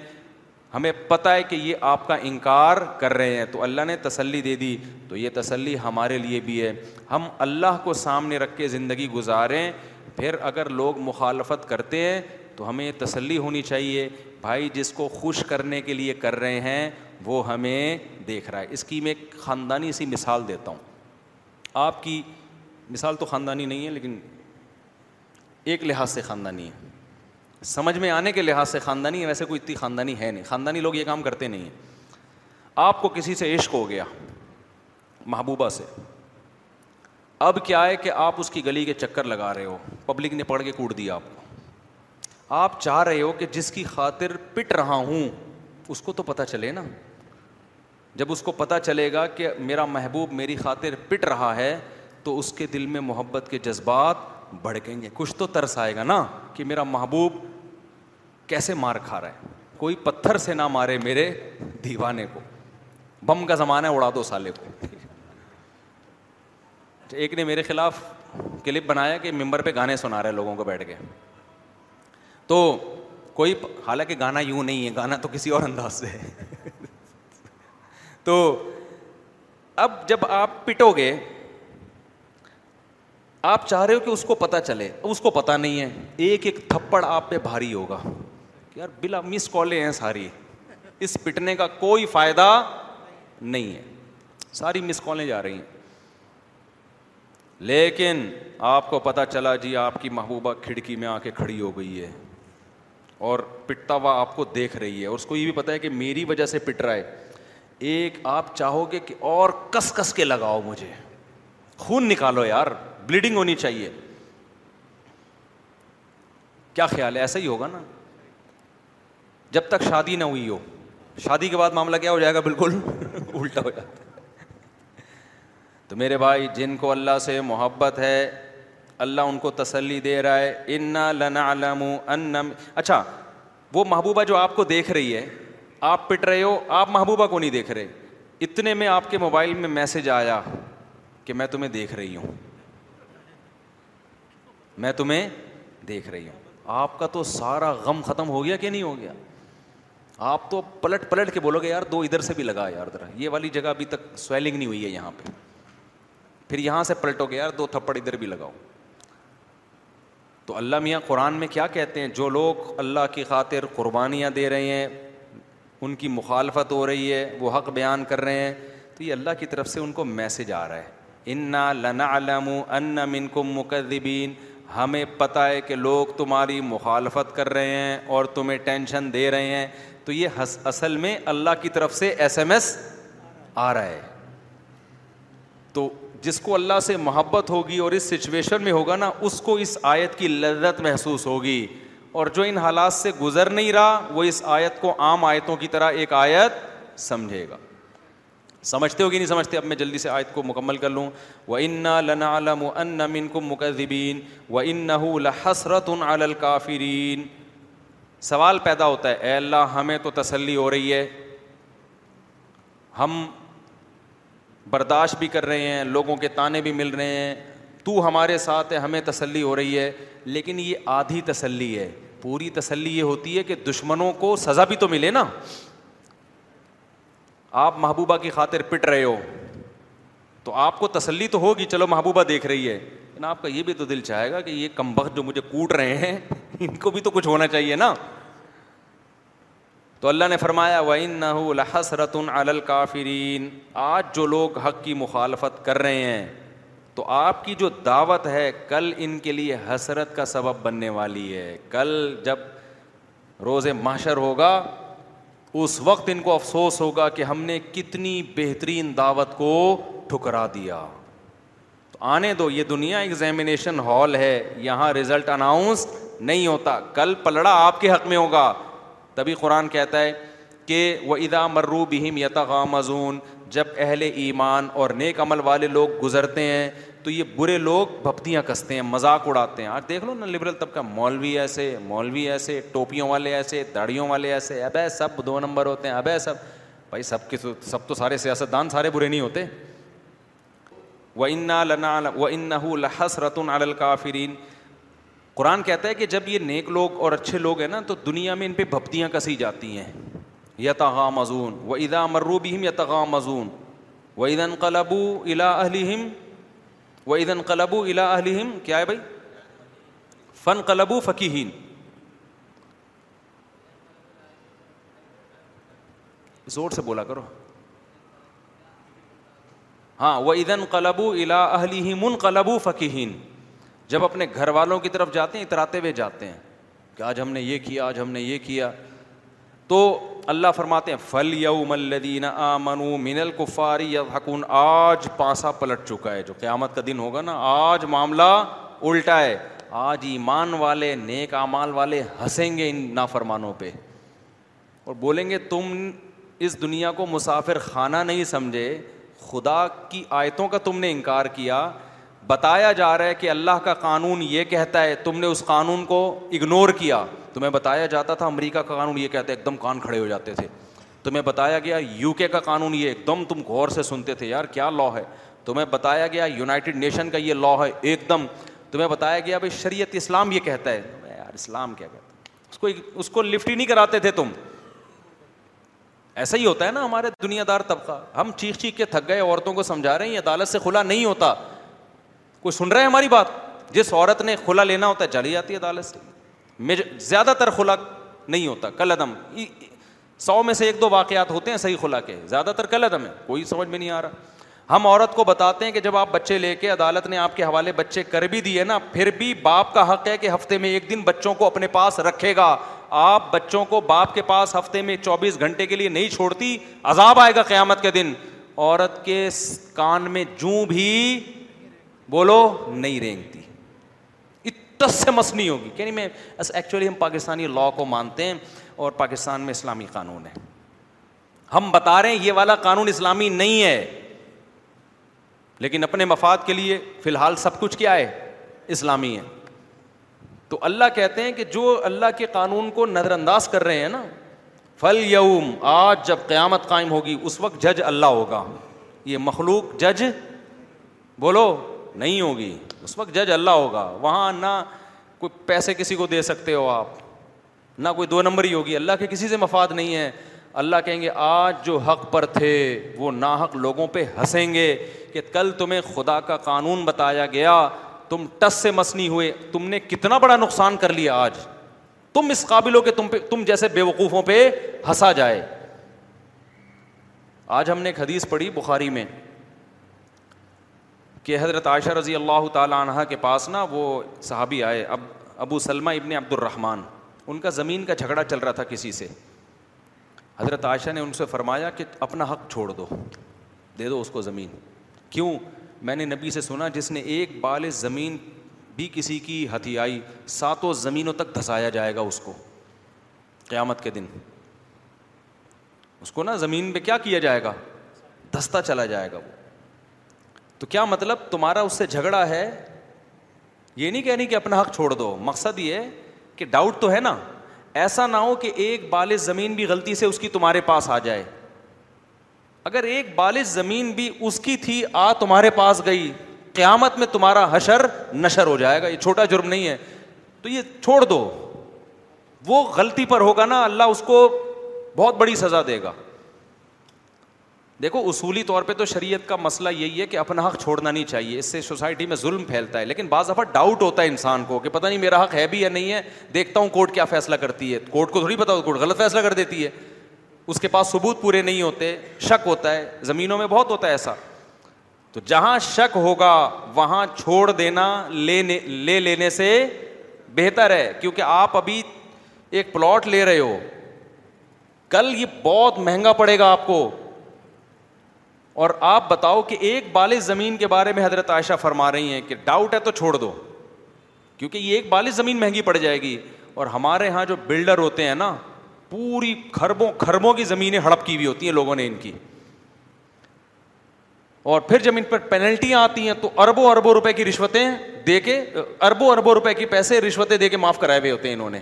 ہمیں پتہ ہے کہ یہ آپ کا انکار کر رہے ہیں تو اللہ نے تسلی دے دی تو یہ تسلی ہمارے لیے بھی ہے ہم اللہ کو سامنے رکھ کے زندگی گزاریں پھر اگر لوگ مخالفت کرتے ہیں تو ہمیں تسلی ہونی چاہیے بھائی جس کو خوش کرنے کے لیے کر رہے ہیں وہ ہمیں دیکھ رہا ہے اس کی میں ایک خاندانی سی مثال دیتا ہوں آپ کی مثال تو خاندانی نہیں ہے لیکن ایک لحاظ سے خاندانی ہے سمجھ میں آنے کے لحاظ سے خاندانی ہے ویسے کوئی اتنی خاندانی ہے نہیں خاندانی لوگ یہ کام کرتے نہیں ہیں آپ کو کسی سے عشق ہو گیا محبوبہ سے اب کیا ہے کہ آپ اس کی گلی کے چکر لگا رہے ہو پبلک نے پڑھ کے کوٹ دیا آپ کو آپ چاہ رہے ہو کہ جس کی خاطر پٹ رہا ہوں اس کو تو پتہ چلے نا جب اس کو پتا چلے گا کہ میرا محبوب میری خاطر پٹ رہا ہے تو اس کے دل میں محبت کے جذبات بڑھ گئیں گے کچھ تو ترس آئے گا نا کہ میرا محبوب کیسے مار کھا رہا ہے کوئی پتھر سے نہ مارے میرے دیوانے کو بم کا زمانہ اڑا دو سالے کو ایک نے میرے خلاف کلپ بنایا کہ ممبر پہ گانے سنا رہے لوگوں کو بیٹھ کے تو کوئی حالانکہ گانا یوں نہیں ہے گانا تو کسی اور انداز سے ہے تو اب جب آپ پٹو گے آپ چاہ رہے ہو کہ اس کو پتا چلے اس کو پتا نہیں ہے ایک ایک تھپڑ آپ پہ بھاری ہوگا یار بلا مس کالیں ہیں ساری اس پٹنے کا کوئی فائدہ نہیں ہے ساری مس کالیں جا رہی ہیں لیکن آپ کو پتا چلا جی آپ کی محبوبہ کھڑکی میں آ کے کھڑی ہو گئی ہے اور پٹتا ہوا آپ کو دیکھ رہی ہے اور اس کو یہ بھی پتا ہے کہ میری وجہ سے پٹ رہا ہے ایک آپ چاہو گے کہ اور کس کس کے لگاؤ مجھے خون نکالو یار بلیڈنگ ہونی چاہیے کیا خیال ہے ایسا ہی ہوگا نا جب تک شادی نہ ہوئی ہو شادی کے بعد معاملہ کیا ہو جائے گا بالکل الٹا ہو جاتا ہے تو میرے بھائی جن کو اللہ سے محبت ہے اللہ ان کو تسلی دے رہا ہے انا لنا علم انم اچھا وہ محبوبہ جو آپ کو دیکھ رہی ہے آپ پٹ رہے ہو آپ محبوبہ کو نہیں دیکھ رہے اتنے میں آپ کے موبائل میں میسج آیا کہ میں تمہیں دیکھ رہی ہوں میں تمہیں دیکھ رہی ہوں آپ کا تو سارا غم ختم ہو گیا کہ نہیں ہو گیا آپ تو پلٹ پلٹ کے بولو گے یار دو ادھر سے بھی لگا یار ادھر یہ والی جگہ ابھی تک سویلنگ نہیں ہوئی ہے یہاں پہ پھر یہاں سے پلٹو گے یار دو تھپڑ ادھر بھی لگاؤ تو اللہ میاں قرآن میں کیا کہتے ہیں جو لوگ اللہ کی خاطر قربانیاں دے رہے ہیں ان کی مخالفت ہو رہی ہے وہ حق بیان کر رہے ہیں تو یہ اللہ کی طرف سے ان کو میسج آ رہا ہے ان لنا علم ان کو مقدبین ہمیں پتا ہے کہ لوگ تمہاری مخالفت کر رہے ہیں اور تمہیں ٹینشن دے رہے ہیں تو یہ اصل میں اللہ کی طرف سے ایس ایم ایس آ رہا ہے تو جس کو اللہ سے محبت ہوگی اور اس سچویشن میں ہوگا نا اس کو اس آیت کی لذت محسوس ہوگی اور جو ان حالات سے گزر نہیں رہا وہ اس آیت کو عام آیتوں کی طرح ایک آیت سمجھے گا سمجھتے ہو کہ نہیں سمجھتے اب میں جلدی سے آیت کو مکمل کر لوں و انا و ان مقدبین و ان حسرت ان کافرین سوال پیدا ہوتا ہے اے اللہ ہمیں تو تسلی ہو رہی ہے ہم برداشت بھی کر رہے ہیں لوگوں کے تانے بھی مل رہے ہیں تو ہمارے ساتھ ہے ہمیں تسلی ہو رہی ہے لیکن یہ آدھی تسلی ہے پوری تسلی یہ ہوتی ہے کہ دشمنوں کو سزا بھی تو ملے نا آپ محبوبہ کی خاطر پٹ رہے ہو تو آپ کو تسلی تو ہوگی چلو محبوبہ دیکھ رہی ہے نا آپ کا یہ بھی تو دل چاہے گا کہ یہ کم بخت جو مجھے کوٹ رہے ہیں ان کو بھی تو کچھ ہونا چاہیے نا تو اللہ نے فرمایا لَحَسْرَةٌ عَلَى الْكَافِرِينَ آج جو لوگ حق کی مخالفت کر رہے ہیں تو آپ کی جو دعوت ہے کل ان کے لیے حسرت کا سبب بننے والی ہے کل جب روز محشر ہوگا اس وقت ان کو افسوس ہوگا کہ ہم نے کتنی بہترین دعوت کو ٹھکرا دیا تو آنے دو یہ دنیا ایگزامینیشن ہال ہے یہاں رزلٹ اناؤنس نہیں ہوتا کل پلڑا آپ کے حق میں ہوگا تبھی قرآن کہتا ہے کہ وہ ادا مرو بہم یتاغ جب اہل ایمان اور نیک عمل والے لوگ گزرتے ہیں تو یہ برے لوگ بھپتیاں کستے ہیں مذاق اڑاتے ہیں آج دیکھ لو نا لبرل طبقہ مولوی ایسے مولوی ایسے ٹوپیوں والے ایسے داڑیوں والے ایسے ابے سب دو نمبر ہوتے ہیں ابے سب بھائی سب کے سب تو سارے سیاست دان سارے برے نہیں ہوتے و انال و انََََََََََحُ الحسرت علقافرین قرآن کہتا ہے کہ جب یہ نیک لوگ اور اچھے لوگ ہیں نا تو دنیا میں ان پہ بھپتیاں کسی جاتی ہیں یتغا مزون و ادا مروب یتغ مضون ادن الام الا اہلم کیا ہے بھائی فن قلب فکی زور سے بولا کرو ہاں وہ ادن کلبو الا اہل من قلبو فقی جب اپنے گھر والوں کی طرف جاتے ہیں اتراتے ہوئے جاتے ہیں کہ آج ہم نے یہ کیا آج ہم نے یہ کیا تو اللہ فرماتے ہیں فل یو من کفاری حکون آج پاسا پلٹ چکا ہے جو قیامت کا دن ہوگا نا آج معاملہ الٹا ہے آج ایمان والے نیک اعمال والے ہنسیں گے ان نافرمانوں پہ اور بولیں گے تم اس دنیا کو مسافر خانہ نہیں سمجھے خدا کی آیتوں کا تم نے انکار کیا بتایا جا رہا ہے کہ اللہ کا قانون یہ کہتا ہے تم نے اس قانون کو اگنور کیا تمہیں بتایا جاتا تھا امریکہ کا قانون یہ کہتا ہے ایک دم کان کھڑے ہو جاتے تھے تمہیں بتایا گیا یو کے کا قانون یہ ایک دم تم غور سے سنتے تھے یار کیا لا ہے تمہیں بتایا گیا یونائٹیڈ نیشن کا یہ لا ہے ایک دم تمہیں بتایا گیا بھائی شریعت اسلام یہ کہتا ہے یار اسلام کیا کہتا ہے اس کو اس کو لفٹ ہی نہیں کراتے تھے تم ایسا ہی ہوتا ہے نا ہمارے دنیا دار طبقہ ہم چیخ چیخ کے تھک گئے عورتوں کو سمجھا رہے ہیں عدالت سے کھلا نہیں ہوتا کوئی سن رہا ہے ہماری بات جس عورت نے خلا لینا ہوتا ہے جلی جاتی ہے عدالت سے زیادہ تر نہیں ہوتا کل عدم سو میں سے ایک دو واقعات ہوتے ہیں صحیح کے زیادہ تر کل عدم ہے کوئی سمجھ میں نہیں آ رہا ہم عورت کو بتاتے ہیں کہ جب آپ بچے لے کے عدالت نے آپ کے حوالے بچے کر بھی دیے نا پھر بھی باپ کا حق ہے کہ ہفتے میں ایک دن بچوں کو اپنے پاس رکھے گا آپ بچوں کو باپ کے پاس ہفتے میں چوبیس گھنٹے کے لیے نہیں چھوڑتی عذاب آئے گا قیامت کے دن عورت کے کان میں جوں بھی بولو نہیں رینگتی اتس سے مسنی ہوگی کہ یعنی نہیں میں پاکستانی لاء کو مانتے ہیں اور پاکستان میں اسلامی قانون ہے ہم بتا رہے ہیں یہ والا قانون اسلامی نہیں ہے لیکن اپنے مفاد کے لیے فی الحال سب کچھ کیا ہے اسلامی ہے تو اللہ کہتے ہیں کہ جو اللہ کے قانون کو نظر انداز کر رہے ہیں نا فل یوم آج جب قیامت قائم ہوگی اس وقت جج اللہ ہوگا یہ مخلوق جج بولو نہیں ہوگی اس وقت جج اللہ ہوگا وہاں نہ کوئی پیسے کسی کو دے سکتے ہو آپ نہ کوئی دو نمبر ہی ہوگی اللہ کے کسی سے مفاد نہیں ہے اللہ کہیں گے آج جو حق پر تھے وہ ناحق لوگوں پہ ہنسیں گے کہ کل تمہیں خدا کا قانون بتایا گیا تم ٹس سے مسنی ہوئے تم نے کتنا بڑا نقصان کر لیا آج تم اس قابل ہو کہ تم پہ تم جیسے بے وقوفوں پہ ہنسا جائے آج ہم نے ایک حدیث پڑھی بخاری میں کہ حضرت عائشہ رضی اللہ تعالیٰ عنہ کے پاس نا وہ صحابی آئے اب ابو سلمہ ابن عبد الرحمٰن ان کا زمین کا جھگڑا چل رہا تھا کسی سے حضرت عائشہ نے ان سے فرمایا کہ اپنا حق چھوڑ دو دے دو اس کو زمین کیوں میں نے نبی سے سنا جس نے ایک بال زمین بھی کسی کی ہتھیائی ساتوں زمینوں تک دھسایا جائے گا اس کو قیامت کے دن اس کو نا زمین پہ کیا کیا جائے گا دھستا چلا جائے گا وہ تو کیا مطلب تمہارا اس سے جھگڑا ہے یہ نہیں کہنی کہ اپنا حق چھوڑ دو مقصد یہ کہ ڈاؤٹ تو ہے نا ایسا نہ ہو کہ ایک بال زمین بھی غلطی سے اس کی تمہارے پاس آ جائے اگر ایک بال زمین بھی اس کی تھی آ تمہارے پاس گئی قیامت میں تمہارا حشر نشر ہو جائے گا یہ چھوٹا جرم نہیں ہے تو یہ چھوڑ دو وہ غلطی پر ہوگا نا اللہ اس کو بہت بڑی سزا دے گا دیکھو اصولی طور پہ تو شریعت کا مسئلہ یہی ہے کہ اپنا حق چھوڑنا نہیں چاہیے اس سے سوسائٹی میں ظلم پھیلتا ہے لیکن بعض دفعہ ڈاؤٹ ہوتا ہے انسان کو کہ پتہ نہیں میرا حق ہے بھی یا نہیں ہے دیکھتا ہوں کورٹ کیا فیصلہ کرتی ہے کورٹ کو تھوڑی پتا کورٹ غلط فیصلہ کر دیتی ہے اس کے پاس ثبوت پورے نہیں ہوتے شک ہوتا ہے زمینوں میں بہت ہوتا ہے ایسا تو جہاں شک ہوگا وہاں چھوڑ دینا لینے لے لینے سے بہتر ہے کیونکہ آپ ابھی ایک پلاٹ لے رہے ہو کل یہ بہت مہنگا پڑے گا آپ کو اور آپ بتاؤ کہ ایک بال زمین کے بارے میں حضرت عائشہ فرما رہی ہیں کہ ڈاؤٹ ہے تو چھوڑ دو کیونکہ یہ ایک بال زمین مہنگی پڑ جائے گی اور ہمارے یہاں جو بلڈر ہوتے ہیں نا پوری کھربوں کھربوں کی زمینیں ہڑپ کی ہوئی ہوتی ہیں لوگوں نے ان کی اور پھر جب ان پر پینلٹیاں آتی ہیں تو اربوں اربوں روپے کی رشوتیں دے کے اربوں اربوں روپے کی پیسے رشوتیں دے کے معاف کرائے ہوئے ہوتے ہیں انہوں نے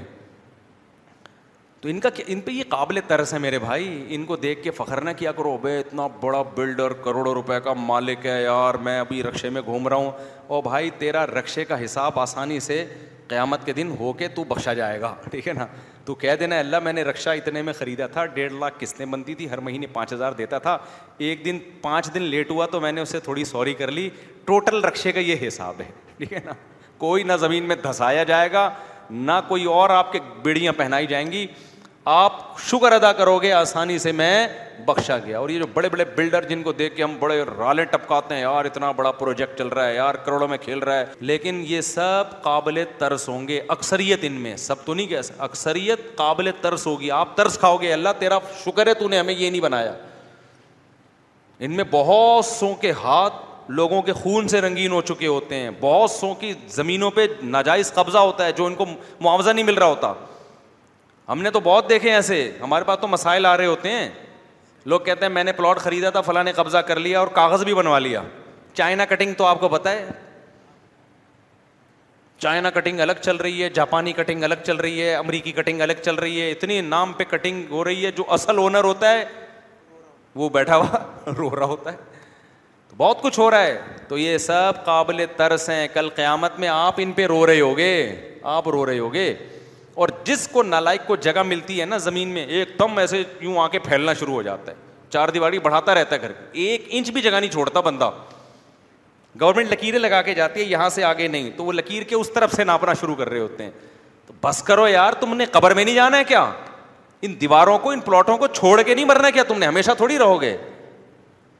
تو ان کا کیا ان پہ یہ قابل ترس ہے میرے بھائی ان کو دیکھ کے فخر نہ کیا کرو بے اتنا بڑا بلڈر کروڑوں روپے کا مالک ہے یار میں ابھی رقشے میں گھوم رہا ہوں اور بھائی تیرا رقشے کا حساب آسانی سے قیامت کے دن ہو کے تو بخشا جائے گا ٹھیک ہے نا تو کہہ دینا اللہ میں نے رکشہ اتنے میں خریدا تھا ڈیڑھ لاکھ قسطیں بنتی تھی ہر مہینے پانچ ہزار دیتا تھا ایک دن پانچ دن لیٹ ہوا تو میں نے اسے تھوڑی سوری کر لی ٹوٹل رقشے کا یہ حساب ہے ٹھیک ہے نا کوئی نہ زمین میں دھسایا جائے گا نہ کوئی اور آپ کے بیڑیاں پہنائی جائیں گی آپ شکر ادا کرو گے آسانی سے میں بخشا گیا اور یہ جو بڑے بڑے بلڈر جن کو دیکھ کے ہم بڑے رالے ٹپکاتے ہیں یار اتنا بڑا پروجیکٹ چل رہا ہے یار کروڑوں میں کھیل رہا ہے لیکن یہ سب قابل ترس ہوں گے اکثریت ان میں سب تو نہیں کہہ اکثریت قابل ترس ہوگی آپ ترس کھاؤ گے اللہ تیرا شکر ہے تو نے ہمیں یہ نہیں بنایا ان میں بہت سو کے ہاتھ لوگوں کے خون سے رنگین ہو چکے ہوتے ہیں بہت سو کی زمینوں پہ ناجائز قبضہ ہوتا ہے جو ان کو معاوضہ نہیں مل رہا ہوتا ہم نے تو بہت دیکھے ایسے ہمارے پاس تو مسائل آ رہے ہوتے ہیں لوگ کہتے ہیں میں نے پلاٹ خریدا تھا فلاں نے قبضہ کر لیا اور کاغذ بھی بنوا لیا چائنا کٹنگ تو آپ کو پتا ہے چائنا کٹنگ الگ چل رہی ہے جاپانی کٹنگ الگ چل رہی ہے امریکی کٹنگ الگ چل رہی ہے اتنی نام پہ کٹنگ ہو رہی ہے جو اصل اونر ہوتا ہے وہ بیٹھا ہوا رو رہا ہوتا ہے تو بہت کچھ ہو رہا ہے تو یہ سب قابل ترس ہیں کل قیامت میں آپ ان پہ رو رہے ہو گے آپ رو رہے ہو گے اور جس کو نالائک کو جگہ ملتی ہے نا زمین میں ایک دم ایسے یوں آ کے پھیلنا شروع ہو جاتا ہے چار دیواری بڑھاتا رہتا ہے گھر ایک انچ بھی جگہ نہیں چھوڑتا بندہ گورنمنٹ لکیریں لگا کے جاتی ہے یہاں سے آگے نہیں تو وہ لکیر کے اس طرف سے ناپنا شروع کر رہے ہوتے ہیں تو بس کرو یار تم نے قبر میں نہیں جانا ہے کیا ان دیواروں کو ان پلاٹوں کو چھوڑ کے نہیں مرنا کیا تم نے ہمیشہ تھوڑی رہو گے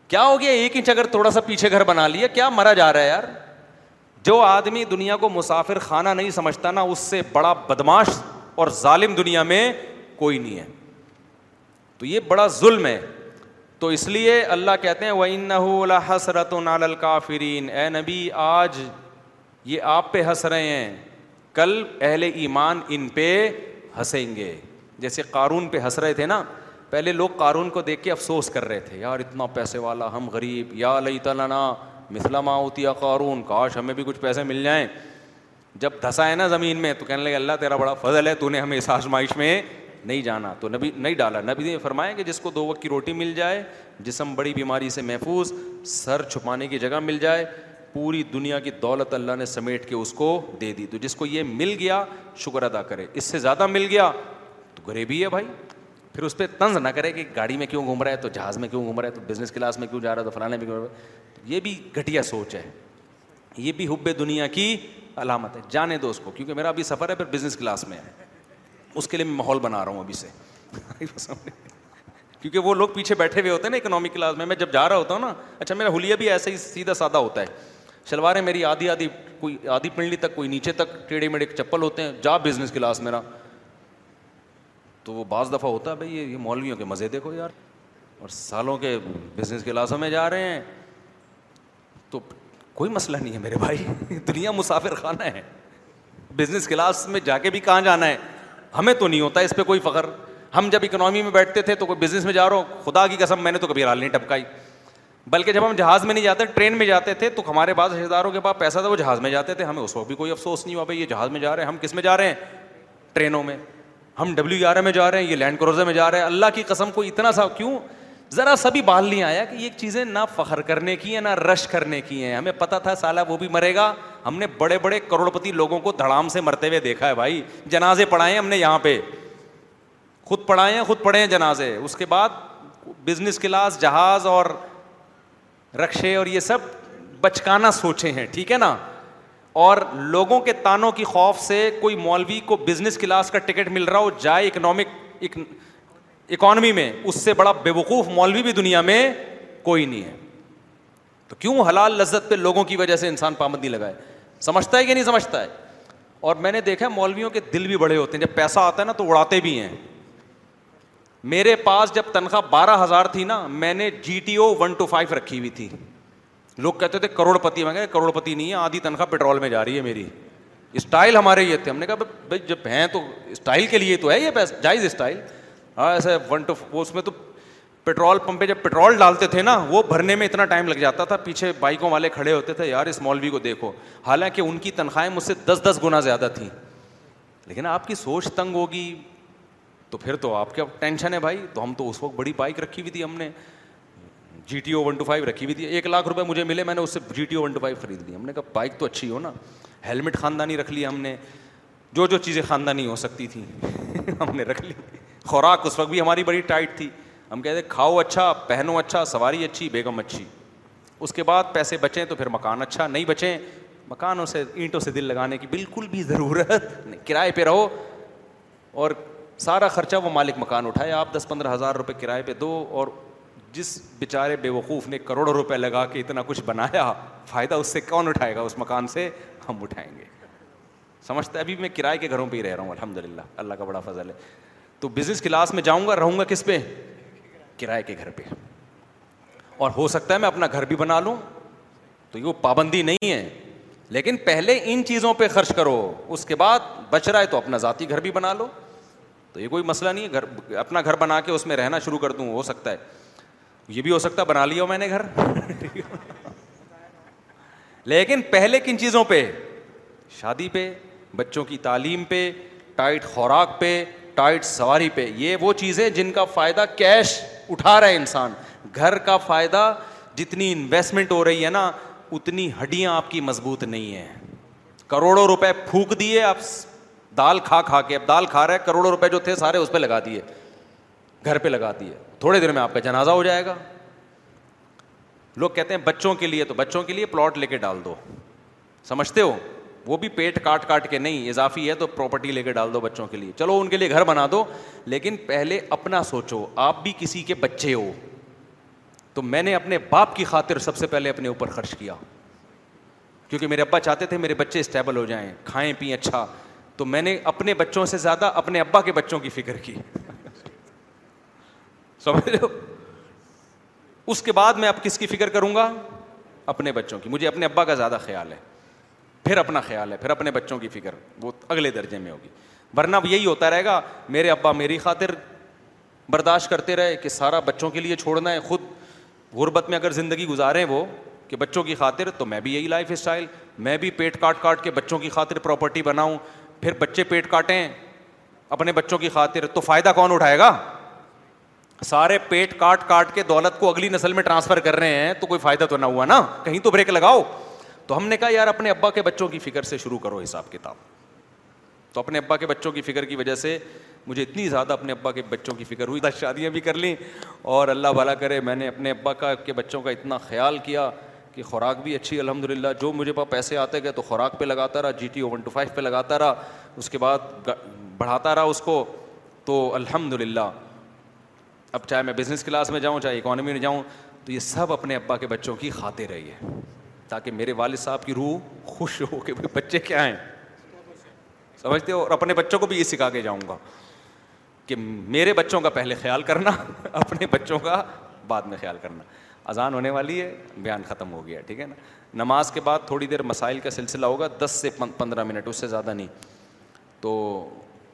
کیا ہو گیا ایک انچ اگر تھوڑا سا پیچھے گھر بنا لیا کیا مرا جا رہا ہے یار جو آدمی دنیا کو مسافر خانہ نہیں سمجھتا نا اس سے بڑا بدماش اور ظالم دنیا میں کوئی نہیں ہے تو یہ بڑا ظلم ہے تو اس لیے اللہ کہتے ہیں ون ہسرت و نالل اے نبی آج یہ آپ پہ ہنس رہے ہیں کل اہل ایمان ان پہ ہنسیں گے جیسے قارون پہ ہنس رہے تھے نا پہلے لوگ قارون کو دیکھ کے افسوس کر رہے تھے یار اتنا پیسے والا ہم غریب یا لئی تعالیٰ مثلا ماں ہوتی قارون کاش ہمیں بھی کچھ پیسے مل جائیں جب دھسا ہے نا زمین میں تو کہنے لگے اللہ تیرا بڑا فضل ہے تو نے ہمیں اس آزمائش میں نہیں جانا تو نبی نہیں ڈالا نبی نے فرمایا کہ جس کو دو وقت کی روٹی مل جائے جسم بڑی بیماری سے محفوظ سر چھپانے کی جگہ مل جائے پوری دنیا کی دولت اللہ نے سمیٹ کے اس کو دے دی تو جس کو یہ مل گیا شکر ادا کرے اس سے زیادہ مل گیا تو غریبی ہے بھائی پھر اس پہ طنز نہ کرے کہ گاڑی میں کیوں گھوم رہا ہے تو جہاز میں کیوں گھوم رہا ہے تو بزنس کلاس میں کیوں جا رہا ہے تو فلانے میں کیوں رہا ہے یہ بھی گھٹیا سوچ ہے یہ بھی حب دنیا کی علامت ہے جانے دو اس کو کیونکہ میرا ابھی سفر ہے پھر بزنس کلاس میں ہے اس کے لیے میں ماحول بنا رہا ہوں ابھی سے کیونکہ وہ لوگ پیچھے بیٹھے ہوئے ہوتے ہیں نا اکنامک کلاس میں میں جب جا رہا ہوتا ہوں نا اچھا میرا حلیہ بھی ایسے ہی سیدھا سادہ ہوتا ہے شلواریں میری آدھی آدھی کوئی آدھی پنڈلی تک کوئی نیچے تک ٹیڑھے میڑھے چپل ہوتے ہیں جا بزنس کلاس میرا تو وہ بعض دفعہ ہوتا ہے بھائی یہ مولویوں کے مزے دیکھو یار اور سالوں کے بزنس کلاسوں میں جا رہے ہیں تو کوئی مسئلہ نہیں ہے میرے بھائی دنیا مسافر خانہ ہے بزنس کلاس میں جا کے بھی کہاں جانا ہے ہمیں تو نہیں ہوتا اس پہ کوئی فخر ہم جب اکنامی میں بیٹھتے تھے تو کوئی بزنس میں جا رہا ہوں خدا کی قسم میں نے تو کبھی رال نہیں ٹپکائی بلکہ جب ہم جہاز میں نہیں جاتے ٹرین میں جاتے تھے تو ہمارے پاس رشتے داروں کے پاس پیسہ تھا وہ جہاز میں جاتے تھے ہمیں اس وقت بھی کوئی افسوس نہیں ہوا بھائی یہ جہاز میں جا رہے ہیں ہم کس میں جا رہے ہیں ٹرینوں میں ہم ڈبلیو آر اے میں جا رہے ہیں یہ لینڈ کروزر میں جا رہے ہیں اللہ کی قسم کو اتنا سا کیوں ذرا سبھی بال نہیں آیا کہ یہ چیزیں نہ فخر کرنے کی ہیں نہ رش کرنے کی ہیں ہمیں پتا تھا سالہ وہ بھی مرے گا ہم نے بڑے بڑے کروڑپتی لوگوں کو دھڑام سے مرتے ہوئے دیکھا ہے بھائی جنازے پڑھائے ہیں ہم نے یہاں پہ خود پڑھائے ہیں خود پڑھے ہیں جنازے اس کے بعد بزنس کلاس جہاز اور رقشے اور یہ سب بچکانا سوچے ہیں ٹھیک ہے نا اور لوگوں کے تانوں کی خوف سے کوئی مولوی کو بزنس کلاس کا ٹکٹ مل رہا ہو جائے اکنامک اکانومی میں اس سے بڑا بے وقوف مولوی بھی دنیا میں کوئی نہیں ہے تو کیوں حلال لذت پہ لوگوں کی وجہ سے انسان پابندی لگائے سمجھتا ہے کہ نہیں سمجھتا ہے اور میں نے دیکھا مولویوں کے دل بھی بڑے ہوتے ہیں جب پیسہ آتا ہے نا تو اڑاتے بھی ہیں میرے پاس جب تنخواہ بارہ ہزار تھی نا میں نے G T O one two five رکھی ہوئی تھی لوگ کہتے تھے کروڑ پتی میں گئے پتی نہیں ہے آدھی تنخواہ پیٹرول میں جا رہی ہے میری اسٹائل ہمارے یہ تھے ہم نے کہا بھائی جب ہیں تو اسٹائل کے لیے تو ہے یہ پیسہ جائز اسٹائل ہاں ون ٹو اس میں تو پیٹرول پمپ پہ جب پیٹرول ڈالتے تھے نا وہ بھرنے میں اتنا ٹائم لگ جاتا تھا پیچھے بائکوں والے کھڑے ہوتے تھے یار اس مولوی کو دیکھو حالانکہ ان کی تنخواہیں مجھ سے دس دس گنا زیادہ تھیں لیکن آپ کی سوچ تنگ ہوگی تو پھر تو آپ کے ٹینشن ہے بھائی تو ہم تو اس وقت بڑی بائک رکھی ہوئی تھی ہم نے G T O one two five رکھی ہوئی تھی ایک لاکھ روپئے مجھے ملے میں نے اس سے G T O one two five خرید لی ہم نے کہا بائک تو اچھی ہو نا ہیلمٹ خاندانی رکھ لی ہم نے جو جو چیزیں خاندانی ہو سکتی تھیں ہم نے رکھ لی خوراک اس وقت بھی ہماری بڑی ٹائٹ تھی ہم کہتے کھاؤ اچھا پہنو اچھا سواری اچھی بیگم اچھی اس کے بعد پیسے بچیں تو پھر مکان اچھا نہیں بچیں مکانوں سے اینٹوں سے دل لگانے کی بالکل بھی ضرورت نہیں کرائے پہ رہو اور سارا خرچہ وہ مالک مکان اٹھائے آپ دس پندرہ ہزار روپے کرائے پہ دو اور جس بیچارے بے وقوف نے کروڑوں روپے لگا کے اتنا کچھ بنایا فائدہ اس سے کون اٹھائے گا اس مکان سے ہم اٹھائیں گے سمجھتا ہے ابھی میں کرائے کے گھروں پہ ہی رہ رہا ہوں الحمد للہ اللہ کا بڑا فضل ہے تو بزنس کلاس میں جاؤں گا رہوں گا کس پہ کرائے کے گھر پہ اور ہو سکتا ہے میں اپنا گھر بھی بنا لوں تو یہ پابندی نہیں ہے لیکن پہلے ان چیزوں پہ خرچ کرو اس کے بعد بچ رہا ہے تو اپنا ذاتی گھر بھی بنا لو تو یہ کوئی مسئلہ نہیں ہے گھر اپنا گھر بنا کے اس میں رہنا شروع کر دوں ہو سکتا ہے یہ بھی ہو سکتا بنا لیا میں نے گھر لیکن پہلے کن چیزوں پہ شادی پہ بچوں کی تعلیم پہ ٹائٹ خوراک پہ ٹائٹ سواری پہ یہ وہ چیزیں جن کا فائدہ کیش اٹھا رہا ہے انسان گھر کا فائدہ جتنی انویسٹمنٹ ہو رہی ہے نا اتنی ہڈیاں آپ کی مضبوط نہیں ہیں کروڑوں روپے پھونک دیے آپ دال کھا کھا کے اب دال کھا رہے کروڑوں روپے جو تھے سارے اس پہ لگا دیے گھر پہ لگا دیے تھوڑے دیر میں آپ کا جنازہ ہو جائے گا لوگ کہتے ہیں بچوں کے لیے تو بچوں کے لیے پلاٹ لے کے ڈال دو سمجھتے ہو وہ بھی پیٹ کاٹ کاٹ کے نہیں اضافی ہے تو پراپرٹی لے کے ڈال دو بچوں کے لیے چلو ان کے لیے گھر بنا دو لیکن پہلے اپنا سوچو آپ بھی کسی کے بچے ہو تو میں نے اپنے باپ کی خاطر سب سے پہلے اپنے اوپر خرچ کیا کیونکہ میرے ابا چاہتے تھے میرے بچے اسٹیبل ہو جائیں کھائیں پیئیں اچھا تو میں نے اپنے بچوں سے زیادہ اپنے ابا کے بچوں کی فکر کی سمجھ اس کے بعد میں اب کس کی فکر کروں گا اپنے بچوں کی مجھے اپنے ابا کا زیادہ خیال ہے پھر اپنا خیال ہے پھر اپنے بچوں کی فکر وہ اگلے درجے میں ہوگی ورنہ یہی ہوتا رہے گا میرے ابا میری خاطر برداشت کرتے رہے کہ سارا بچوں کے لیے چھوڑنا ہے خود غربت میں اگر زندگی گزاریں وہ کہ بچوں کی خاطر تو میں بھی یہی لائف اسٹائل میں بھی پیٹ کاٹ کاٹ کے بچوں کی خاطر پراپرٹی بناؤں پھر بچے پیٹ کاٹیں اپنے بچوں کی خاطر تو فائدہ کون اٹھائے گا سارے پیٹ کاٹ کاٹ کے دولت کو اگلی نسل میں ٹرانسفر کر رہے ہیں تو کوئی فائدہ تو نہ ہوا نا کہیں تو بریک لگاؤ تو ہم نے کہا یار اپنے ابا کے بچوں کی فکر سے شروع کرو حساب کتاب تو اپنے ابا کے بچوں کی فکر کی وجہ سے مجھے اتنی زیادہ اپنے ابا کے بچوں کی فکر ہوئی تھا شادیاں بھی کر لیں اور اللہ بھلا کرے میں نے اپنے ابا کا کے بچوں کا اتنا خیال کیا کہ خوراک بھی اچھی الحمد للہ جو مجھے پیسے آتے گئے تو خوراک پہ لگاتا رہا G T O one two five پہ لگاتا رہا اس کے بعد بڑھاتا رہا اس کو تو الحمد للہ اب چاہے میں بزنس کلاس میں جاؤں چاہے اکانومی میں جاؤں تو یہ سب اپنے ابا کے بچوں کی خاطر رہی ہے تاکہ میرے والد صاحب کی روح خوش ہو کہ بچے کیا ہیں سمجھتے ہو اور اپنے بچوں کو بھی یہ سکھا کے جاؤں گا کہ میرے بچوں کا پہلے خیال کرنا اپنے بچوں کا بعد میں خیال کرنا اذان ہونے والی ہے بیان ختم ہو گیا ٹھیک ہے نا نماز کے بعد تھوڑی دیر مسائل کا سلسلہ ہوگا دس سے پندرہ منٹ اس سے زیادہ نہیں تو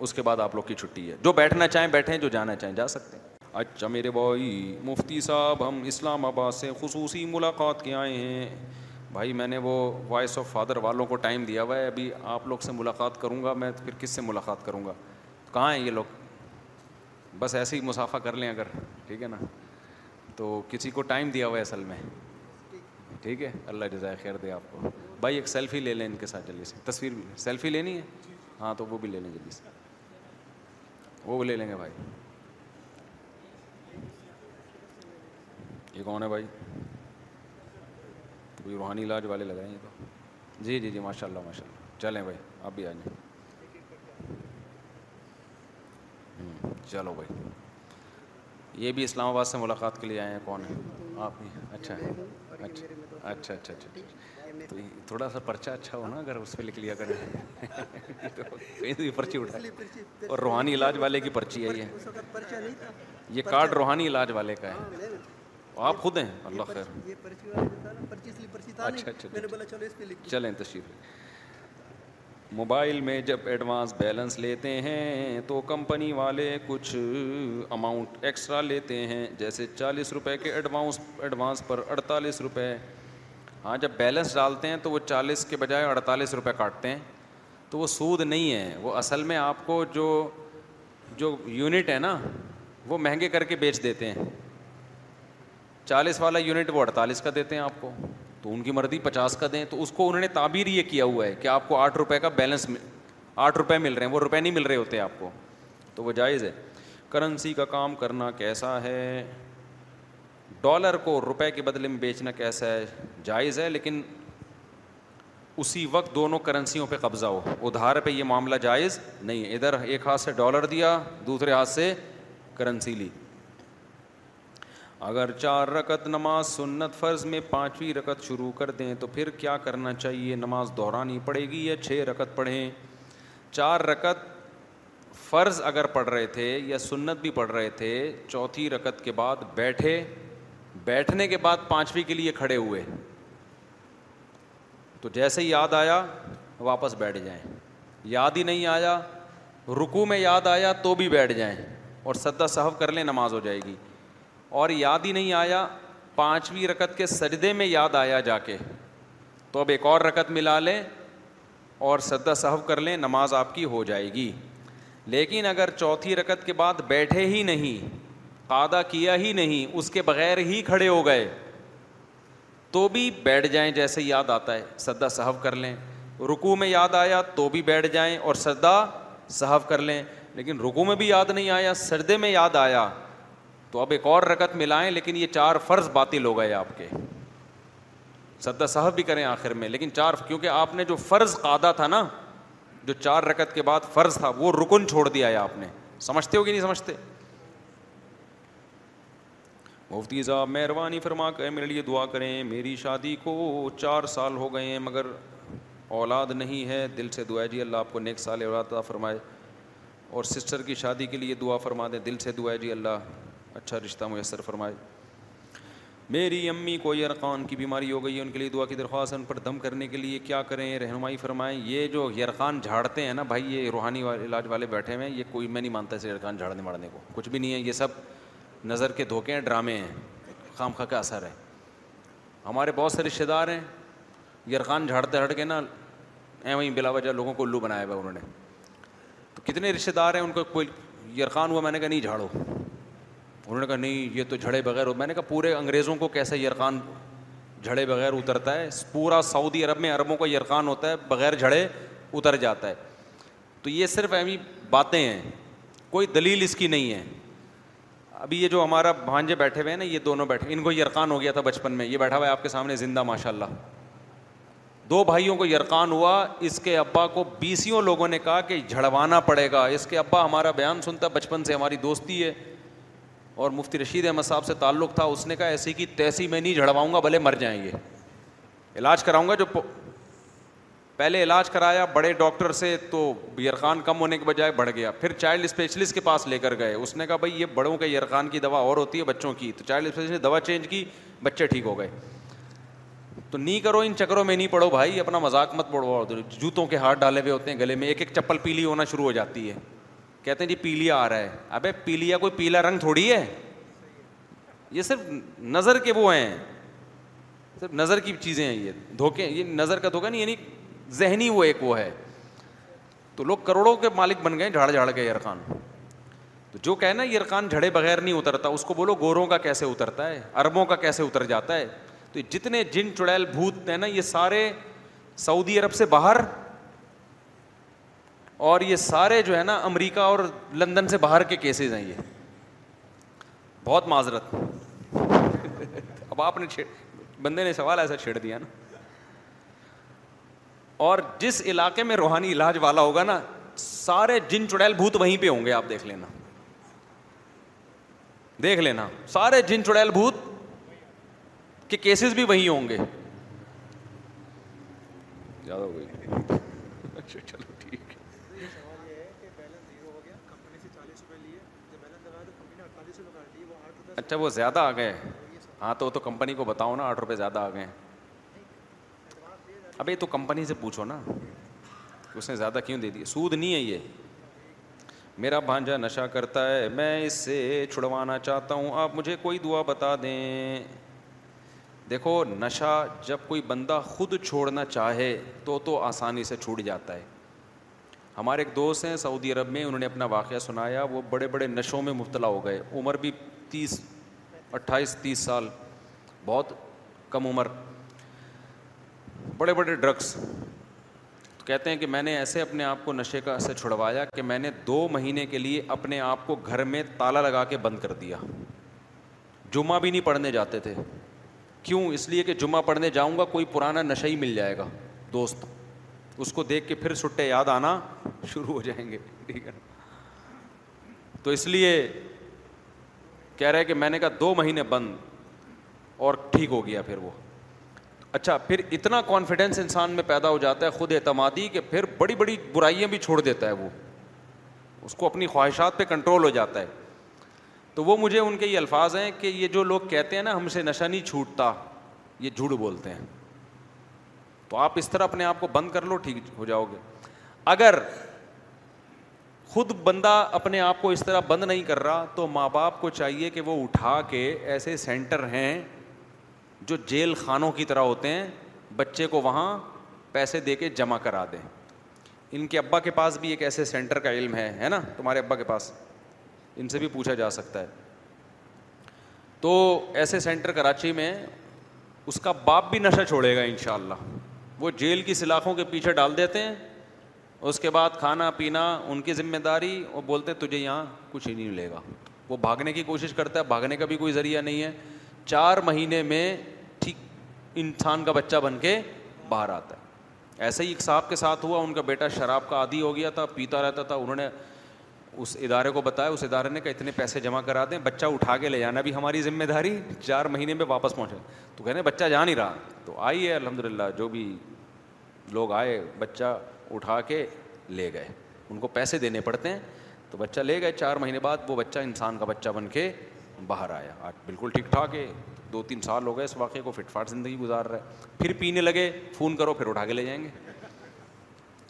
اس کے بعد آپ لوگ کی چھٹی ہے جو بیٹھنا چاہیں بیٹھیں جو جانا چاہیں جا سکتے ہیں اچھا میرے بھائی مفتی صاحب ہم اسلام آباد سے خصوصی ملاقات کے آئے ہیں بھائی میں نے وہ وائس آف فادر والوں کو ٹائم دیا ہوا ہے ابھی آپ لوگ سے ملاقات کروں گا میں پھر کس سے ملاقات کروں گا کہاں ہیں یہ لوگ بس ایسے ہی مسافہ کر لیں اگر ٹھیک ہے نا تو کسی کو ٹائم دیا ہوا ہے اصل میں ٹھیک ہے اللہ جزائے خیر دے آپ کو بھائی ایک سیلفی لے لیں ان کے ساتھ جلدی سے تصویر بھی سیلفی لینی ہے ہاں تو وہ بھی لے لیں جلدی سے وہ لے لیں گے بھائی کون ہے بھائی کوئی روحانی علاج والے لگائیں گے تو جی جی جی ماشاء اللہ ماشاء اللہ چلیں بھائی آپ بھی آ جائیں چلو بھائی یہ بھی اسلام آباد سے ملاقات کے لیے آئے ہیں کون ہیں آپ بھی اچھا اچھا،, اچھا اچھا اچھا اچھا تو تھوڑا سا پرچہ اچھا ہو نا اگر اس پہ لکھ لیا کریں یہ پرچی اٹھا اور روحانی علاج والے کی پرچی ہے یہ یہ کارڈ روحانی علاج والے کا ہے ہاں، آپ خود ہیں اللہ خیر اچھا, اچھا،, اچھا،, اچھا۔ چلیں تشریف موبائل میں جب ایڈوانس بیلنس لیتے ہیں تو کمپنی والے کچھ اماؤنٹ ایکسٹرا لیتے ہیں جیسے چالیس روپے کے ایڈوانس ایڈوانس پر اڑتالیس روپے ہاں جب بیلنس ڈالتے ہیں تو وہ چالیس کے بجائے اڑتالیس روپے کاٹتے ہیں تو وہ سود نہیں ہے وہ اصل میں آپ کو جو جو یونٹ ہے نا وہ مہنگے کر کے بیچ دیتے ہیں چالیس والا یونٹ وہ اڑتالیس کا دیتے ہیں آپ کو تو ان کی مرضی پچاس کا دیں تو اس کو انہوں نے تعبیر یہ کیا ہوا ہے کہ آپ کو آٹھ روپے کا بیلنس آٹھ روپے مل رہے ہیں وہ روپے نہیں مل رہے ہوتے آپ کو تو وہ جائز ہے کرنسی کا کام کرنا کیسا ہے ڈالر کو روپے کے بدلے میں بیچنا کیسا ہے جائز ہے لیکن اسی وقت دونوں کرنسیوں پہ قبضہ ہو ادھار پہ یہ معاملہ جائز نہیں ہے ادھر ایک ہاتھ سے ڈالر دیا دوسرے ہاتھ سے کرنسی لی اگر چار رکت نماز سنت فرض میں پانچویں رکت شروع کر دیں تو پھر کیا کرنا چاہیے نماز دہرانی پڑے گی یا چھ رکت پڑھیں چار رکت فرض اگر پڑھ رہے تھے یا سنت بھی پڑھ رہے تھے چوتھی رکت کے بعد بیٹھے بیٹھنے کے بعد پانچویں کے لیے کھڑے ہوئے تو جیسے یاد آیا واپس بیٹھ جائیں یاد ہی نہیں آیا رکو میں یاد آیا تو بھی بیٹھ جائیں اور سدا صحف کر لیں نماز ہو جائے گی اور یاد ہی نہیں آیا پانچویں رکت کے سجدے میں یاد آیا جا کے تو اب ایک اور رکت ملا لیں اور سدا صحب کر لیں نماز آپ کی ہو جائے گی لیکن اگر چوتھی رکت کے بعد بیٹھے ہی نہیں قادہ کیا ہی نہیں اس کے بغیر ہی کھڑے ہو گئے تو بھی بیٹھ جائیں جیسے یاد آتا ہے سدا صحب کر لیں رکو میں یاد آیا تو بھی بیٹھ جائیں اور سدا صحب کر لیں لیکن رکو میں بھی یاد نہیں آیا سردے میں یاد آیا تو اب ایک اور رکت ملائیں لیکن یہ چار فرض باطل ہو گئے آپ کے سدا صاحب بھی کریں آخر میں لیکن چار کیونکہ آپ نے جو فرض قادہ تھا نا جو چار رکت کے بعد فرض تھا وہ رکن چھوڑ دیا ہے آپ نے سمجھتے ہو کہ نہیں سمجھتے مفتی صاحب مہربانی فرما کر میرے لیے دعا کریں میری شادی کو چار سال ہو گئے ہیں مگر اولاد نہیں ہے دل سے دعا ہے جی اللہ آپ کو نیک سال اولاد فرمائے اور سسٹر کی شادی کے لیے دعا فرما دیں دل سے دعا ہے جی اللہ اچھا رشتہ میسر فرمائے میری امی کو یرقان کی بیماری ہو گئی ہے ان کے لیے دعا کی درخواست ہے ان پر دم کرنے کے لیے کیا کریں رہنمائی فرمائیں یہ جو یرقان جھاڑتے ہیں نا بھائی یہ روحانی علاج والے بیٹھے ہوئے ہیں یہ کوئی میں نہیں مانتا اسے یرقان جھاڑنے مارنے کو کچھ بھی نہیں ہے یہ سب نظر کے دھوکے ہیں ڈرامے ہیں خام خواہ کا اثر ہے ہمارے بہت سے رشتے دار ہیں یرقان جھاڑتے ہٹ کے نا اے وہیں بلا وجہ لوگوں کو الو بنایا ہوا انہوں نے تو کتنے رشتے دار ہیں ان کو کوئی یرقان ہوا میں نے کہا نہیں جھاڑو انہوں نے کہا نہیں یہ تو جھڑے بغیر میں نے کہا پورے انگریزوں کو کیسے یرقان جھڑے بغیر اترتا ہے پورا سعودی عرب میں عربوں کا ارکان ہوتا ہے بغیر جھڑے اتر جاتا ہے تو یہ صرف اہمی باتیں ہیں کوئی دلیل اس کی نہیں ہے ابھی یہ جو ہمارا بھانجے بیٹھے ہوئے ہیں نا یہ دونوں بیٹھے ان کو یرقان ہو گیا تھا بچپن میں یہ بیٹھا ہوا ہے آپ کے سامنے زندہ ماشاء اللہ دو بھائیوں کو یرقان ہوا اس کے ابا کو بیسیوں لوگوں نے کہا کہ جھڑوانا پڑے گا اس کے ابا ہمارا بیان سنتا بچپن سے ہماری دوستی ہے اور مفتی رشید احمد صاحب سے تعلق تھا اس نے کہا ایسی کی تیسی میں نہیں جھڑواؤں گا بھلے مر جائیں گے علاج کراؤں گا جو پہلے علاج کرایا بڑے ڈاکٹر سے تو یرخان کم ہونے کے بجائے بڑھ گیا پھر چائلڈ اسپیشلسٹ کے پاس لے کر گئے اس نے کہا بھائی یہ بڑوں کا یرخان کی دوا اور ہوتی ہے بچوں کی تو چائلڈ اسپیشلسٹ نے دوا چینج کی بچے ٹھیک ہو گئے تو نہیں کرو ان چکروں میں نہیں پڑھو بھائی اپنا مذاق مت پڑھواؤ جوتوں کے ہاتھ ڈالے ہوئے ہوتے ہیں گلے میں ایک ایک چپل پیلی ہونا شروع ہو جاتی ہے کہتے ہیں جی پیلیا آ رہا ہے ابے پیلیا کوئی پیلا رنگ تھوڑی ہے یہ صرف نظر کے وہ ہیں صرف نظر کی چیزیں ہیں یہ یہ دھوکے نظر کا نہیں یعنی ذہنی وہ وہ ایک ہے تو لوگ کروڑوں کے مالک بن گئے جھاڑ جھاڑ کے یرخان تو جو یرخان جھڑے بغیر نہیں اترتا اس کو بولو گوروں کا کیسے اترتا ہے اربوں کا کیسے اتر جاتا ہے تو جتنے جن چڑیل بھوت ہیں نا یہ سارے سعودی عرب سے باہر اور یہ سارے جو ہے نا امریکہ اور لندن سے باہر کے کیسز ہیں یہ بہت معذرت اب آپ نے بندے نے سوال ایسا چھیڑ دیا نا اور جس علاقے میں روحانی علاج والا ہوگا نا سارے جن چڑیل بھوت وہیں پہ ہوں گے آپ دیکھ لینا دیکھ لینا سارے جن چڑیل بھوت کے کیسز بھی وہیں ہوں گے زیادہ ہو گئی اچھا، چلو اچھا وہ زیادہ آ گئے ہاں تو تو کمپنی کو بتاؤ نا آٹھ روپے زیادہ آ گئے ابھی تو کمپنی سے پوچھو نا اس نے زیادہ کیوں دے دی سود نہیں ہے یہ میرا بھانجا نشہ کرتا ہے میں اس سے چھڑوانا چاہتا ہوں آپ مجھے کوئی دعا بتا دیں دیکھو نشہ جب کوئی بندہ خود چھوڑنا چاہے تو تو آسانی سے چھوٹ جاتا ہے ہمارے ایک دوست ہیں سعودی عرب میں انہوں نے اپنا واقعہ سنایا وہ بڑے بڑے نشوں میں مبتلا ہو گئے عمر بھی تیس اٹھائیس تیس سال بہت کم عمر بڑے بڑے ڈرگس تو کہتے ہیں کہ میں نے ایسے اپنے آپ کو نشے کا سے چھڑوایا کہ میں نے دو مہینے کے لیے اپنے آپ کو گھر میں تالا لگا کے بند کر دیا جمعہ بھی نہیں پڑھنے جاتے تھے کیوں اس لیے کہ جمعہ پڑھنے جاؤں گا کوئی پرانا نشہ ہی مل جائے گا دوست اس کو دیکھ کے پھر سٹے یاد آنا شروع ہو جائیں گے ٹھیک ہے تو اس لیے کہہ رہے کہ میں نے کہا دو مہینے بند اور ٹھیک ہو گیا پھر وہ اچھا پھر اتنا کانفیڈینس انسان میں پیدا ہو جاتا ہے خود اعتمادی کہ پھر بڑی بڑی برائیاں بھی چھوڑ دیتا ہے وہ اس کو اپنی خواہشات پہ کنٹرول ہو جاتا ہے تو وہ مجھے ان کے یہ الفاظ ہیں کہ یہ جو لوگ کہتے ہیں نا ہم سے نشہ نہیں چھوٹتا یہ جھوٹ بولتے ہیں تو آپ اس طرح اپنے آپ کو بند کر لو ٹھیک ہو جاؤ گے اگر خود بندہ اپنے آپ کو اس طرح بند نہیں کر رہا تو ماں باپ کو چاہیے کہ وہ اٹھا کے ایسے سینٹر ہیں جو جیل خانوں کی طرح ہوتے ہیں بچے کو وہاں پیسے دے کے جمع کرا دیں ان کے ابا کے پاس بھی ایک ایسے سینٹر کا علم ہے ہے نا تمہارے ابا کے پاس ان سے بھی پوچھا جا سکتا ہے تو ایسے سینٹر کراچی میں اس کا باپ بھی نشہ چھوڑے گا ان شاء اللہ وہ جیل کی سلاخوں کے پیچھے ڈال دیتے ہیں اس کے بعد کھانا پینا ان کی ذمہ داری اور بولتے تجھے یہاں کچھ ہی نہیں ملے گا وہ بھاگنے کی کوشش کرتا ہے بھاگنے کا بھی کوئی ذریعہ نہیں ہے چار مہینے میں ٹھیک انسان کا بچہ بن کے باہر آتا ہے ایسے ہی ایک صاحب کے ساتھ ہوا ان کا بیٹا شراب کا عادی ہو گیا تھا پیتا رہتا تھا انہوں نے اس ادارے کو بتایا اس ادارے نے کہا اتنے پیسے جمع کرا دیں بچہ اٹھا کے لے جانا بھی ہماری ذمہ داری چار مہینے میں واپس پہنچے تو کہنے بچہ جا نہیں رہا تو آئی ہے الحمد للہ جو بھی لوگ آئے بچہ اٹھا کے لے گئے ان کو پیسے دینے پڑتے ہیں تو بچہ لے گئے چار مہینے بعد وہ بچہ انسان کا بچہ بن کے باہر آیا آج بالکل ٹھیک ٹھاک ہے دو تین سال ہو گئے اس واقعے کو فٹ فاٹ زندگی گزار رہا ہے پھر پینے لگے فون کرو پھر اٹھا کے لے جائیں گے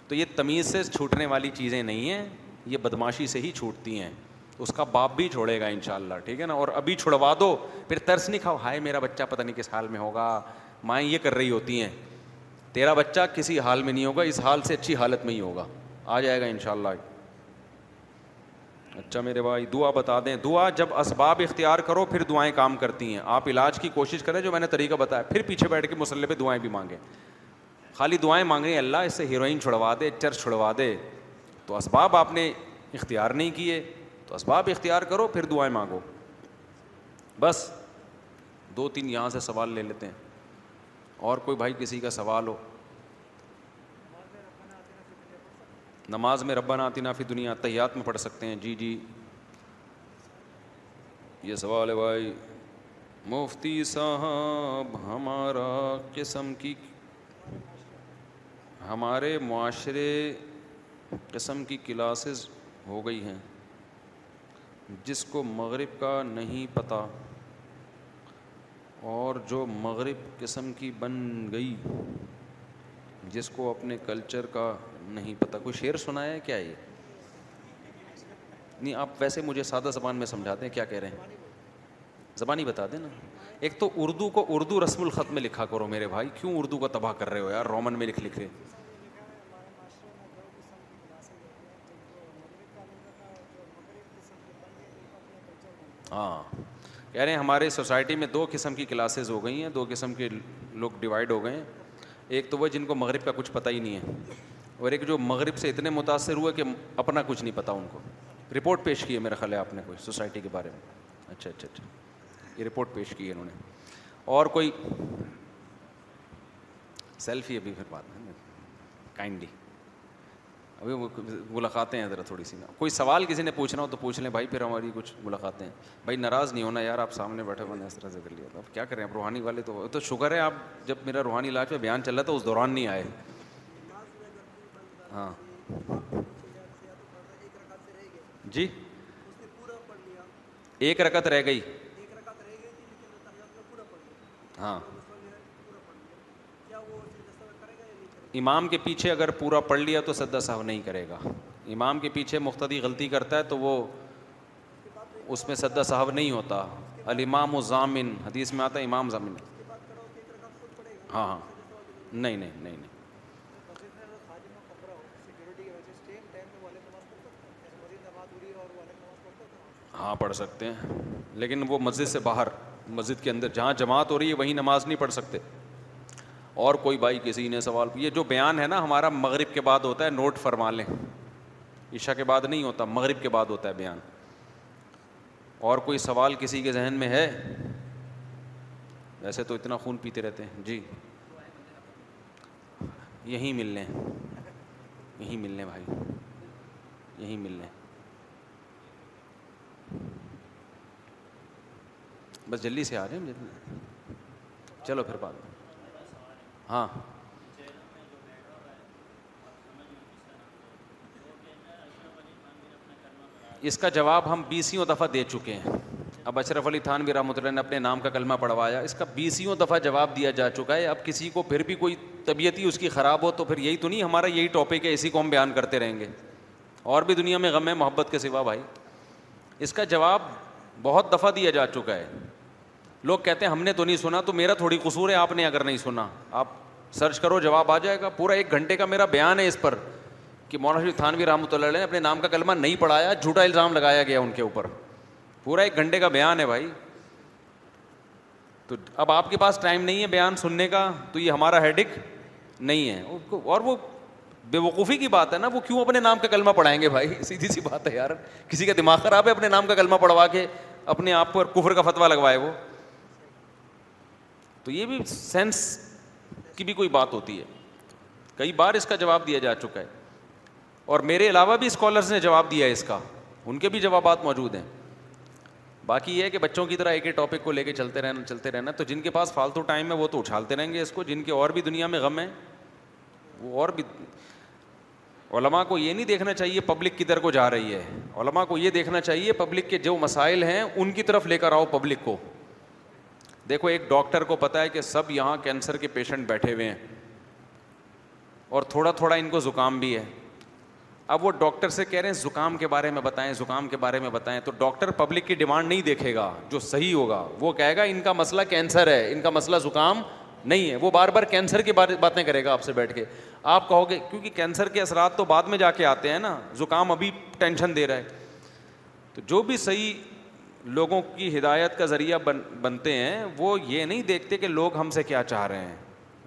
تو یہ تمیز سے چھوٹنے والی چیزیں نہیں ہیں یہ بدماشی سے ہی چھوٹتی ہیں اس کا باپ بھی چھوڑے گا ان شاء اللہ ٹھیک ہے نا اور ابھی چھڑوا دو پھر ترس نہیں کھاؤ ہائے میرا بچہ پتہ نہیں کس حال میں ہوگا مائیں یہ کر رہی ہوتی ہیں تیرا بچہ کسی حال میں نہیں ہوگا اس حال سے اچھی حالت میں ہی ہوگا آ جائے گا ان شاء اللہ اچھا میرے بھائی دعا بتا دیں دعا جب اسباب اختیار کرو پھر دعائیں کام کرتی ہیں آپ علاج کی کوشش کریں جو میں نے طریقہ بتایا پھر پیچھے بیٹھ کے مسلح پہ دعائیں بھی مانگیں خالی دعائیں مانگیں اللہ اس سے ہیروئن چھڑوا دے چرچ چھڑوا دے تو اسباب آپ نے اختیار نہیں کیے تو اسباب اختیار کرو پھر دعائیں مانگو بس دو تین یہاں سے سوال لے لیتے ہیں اور کوئی بھائی کسی کا سوال ہو نماز میں آتی نافی دنیا تحیات میں پڑھ سکتے ہیں جی جی یہ سوال ہے بھائی مفتی صاحب ہمارا قسم کی ہمارے معاشرے قسم کی کلاسز ہو گئی ہیں جس کو مغرب کا نہیں پتہ اور جو مغرب قسم کی بن گئی جس کو اپنے کلچر کا نہیں پتہ کوئی شعر سنا ہے کیا یہ نہیں آپ ویسے مجھے سادہ زبان میں سمجھاتے ہیں کیا کہہ رہے ہیں زبان ہی بتا دیں نا ایک تو اردو کو اردو رسم الخط میں لکھا کرو میرے بھائی کیوں اردو کا تباہ کر رہے ہو یار رومن میں لکھ لکھے ہاں کہہ رہے ہیں ہمارے سوسائٹی میں دو قسم کی کلاسز ہو گئی ہیں دو قسم کے لوگ ڈیوائڈ ہو گئے ہیں ایک تو وہ جن کو مغرب کا کچھ پتہ ہی نہیں ہے اور ایک جو مغرب سے اتنے متاثر ہوئے کہ اپنا کچھ نہیں پتہ ان کو رپورٹ پیش کی ہے میرا خیال ہے آپ نے کوئی سوسائٹی کے بارے میں اچھا اچھا اچھا یہ رپورٹ پیش کی ہے انہوں نے اور کوئی سیلفی ابھی پھر بات ہے کائنڈلی ابھی ملاقاتیں ہیں ذرا تھوڑی سی نا کوئی سوال کسی نے پوچھنا ہو تو پوچھ لیں بھائی پھر ہماری کچھ ملاقاتیں ہیں بھائی ناراض نہیں ہونا یار آپ سامنے بیٹھے ہوئے اس طرح سے کر ہو اب کیا کریں آپ روحانی والے تو تو شکر ہے آپ جب میرا روحانی علاج پہ بیان چل رہا تھا اس دوران نہیں آئے ہاں جی ایک رکت رہ گئی ہاں امام کے پیچھے اگر پورا پڑھ لیا تو سدا صاحب نہیں کرے گا امام کے پیچھے مختدی غلطی کرتا ہے تو وہ اس میں سدا صاحب نہیں ہوتا الامام و ضامن حدیث میں آتا ہے امام ضامن ہاں ہاں نہیں نہیں نہیں نہیں ہاں پڑھ سکتے ہیں لیکن وہ مسجد سے باہر مسجد کے اندر جہاں جماعت ہو رہی ہے وہیں نماز نہیں پڑھ سکتے اور کوئی بھائی کسی نے سوال یہ جو بیان ہے نا ہمارا مغرب کے بعد ہوتا ہے نوٹ فرما لیں عشاء کے بعد نہیں ہوتا مغرب کے بعد ہوتا ہے بیان اور کوئی سوال کسی کے ذہن میں ہے ویسے تو اتنا خون پیتے رہتے ہیں جی یہیں مل لیں یہیں لیں بھائی یہیں مل لیں بس جلدی سے آ جائیں چلو پھر بات ہاں اس کا جواب ہم بیسیوں دفعہ دے چکے ہیں اب اشرف علی تھان بھی رحمۃ اللہ نے اپنے نام کا کلمہ پڑھوایا اس کا بیسیوں دفعہ جواب دیا جا چکا ہے اب کسی کو پھر بھی کوئی طبیعت ہی اس کی خراب ہو تو پھر یہی تو نہیں ہمارا یہی ٹاپک ہے اسی کو ہم بیان کرتے رہیں گے اور بھی دنیا میں غم ہے محبت کے سوا بھائی اس کا جواب بہت دفعہ دیا جا چکا ہے لوگ کہتے ہیں ہم نے تو نہیں سنا تو میرا تھوڑی قصور ہے آپ نے اگر نہیں سنا آپ سرچ کرو جواب آ جائے گا پورا ایک گھنٹے کا میرا بیان ہے اس پر کہ مولانا شریف تھانوی رحمۃ اللہ علیہ نے اپنے نام کا کلمہ نہیں پڑھایا جھوٹا الزام لگایا گیا ان کے اوپر پورا ایک گھنٹے کا بیان ہے بھائی تو اب آپ کے پاس ٹائم نہیں ہے بیان سننے کا تو یہ ہمارا ہیڈک نہیں ہے اور وہ بے وقوفی کی بات ہے نا وہ کیوں اپنے نام کا کلمہ پڑھائیں گے بھائی سیدھی سی بات ہے یار کسی کا دماغ خراب ہے اپنے نام کا کلمہ پڑھوا کے اپنے آپ پر کفر کا فتویٰ لگوائے وہ تو یہ بھی سینس کی بھی کوئی بات ہوتی ہے کئی بار اس کا جواب دیا جا چکا ہے اور میرے علاوہ بھی اسکالرس نے جواب دیا ہے اس کا ان کے بھی جوابات موجود ہیں باقی یہ ہے کہ بچوں کی طرح ایک ہی ٹاپک کو لے کے چلتے رہنا چلتے رہنا تو جن کے پاس فالتو ٹائم ہے وہ تو اچھالتے رہیں گے اس کو جن کے اور بھی دنیا میں غم ہیں وہ اور بھی علماء کو یہ نہیں دیکھنا چاہیے پبلک کدھر کو جا رہی ہے علماء کو یہ دیکھنا چاہیے پبلک کے جو مسائل ہیں ان کی طرف لے کر آؤ پبلک کو دیکھو ایک ڈاکٹر کو پتا ہے کہ سب یہاں کینسر کے پیشنٹ بیٹھے ہوئے ہیں اور تھوڑا تھوڑا ان کو زکام بھی ہے اب وہ ڈاکٹر سے کہہ رہے ہیں زکام کے بارے میں بتائیں زکام کے بارے میں بتائیں تو ڈاکٹر پبلک کی ڈیمانڈ نہیں دیکھے گا جو صحیح ہوگا وہ کہے گا ان کا مسئلہ کینسر ہے ان کا مسئلہ زکام نہیں ہے وہ بار بار کینسر کی باتیں کرے گا آپ سے بیٹھ کے آپ کہو گے کیونکہ کینسر کے اثرات تو بعد میں جا کے آتے ہیں نا زکام ابھی ٹینشن دے رہا ہے تو جو بھی صحیح لوگوں کی ہدایت کا ذریعہ بن بنتے ہیں وہ یہ نہیں دیکھتے کہ لوگ ہم سے کیا چاہ رہے ہیں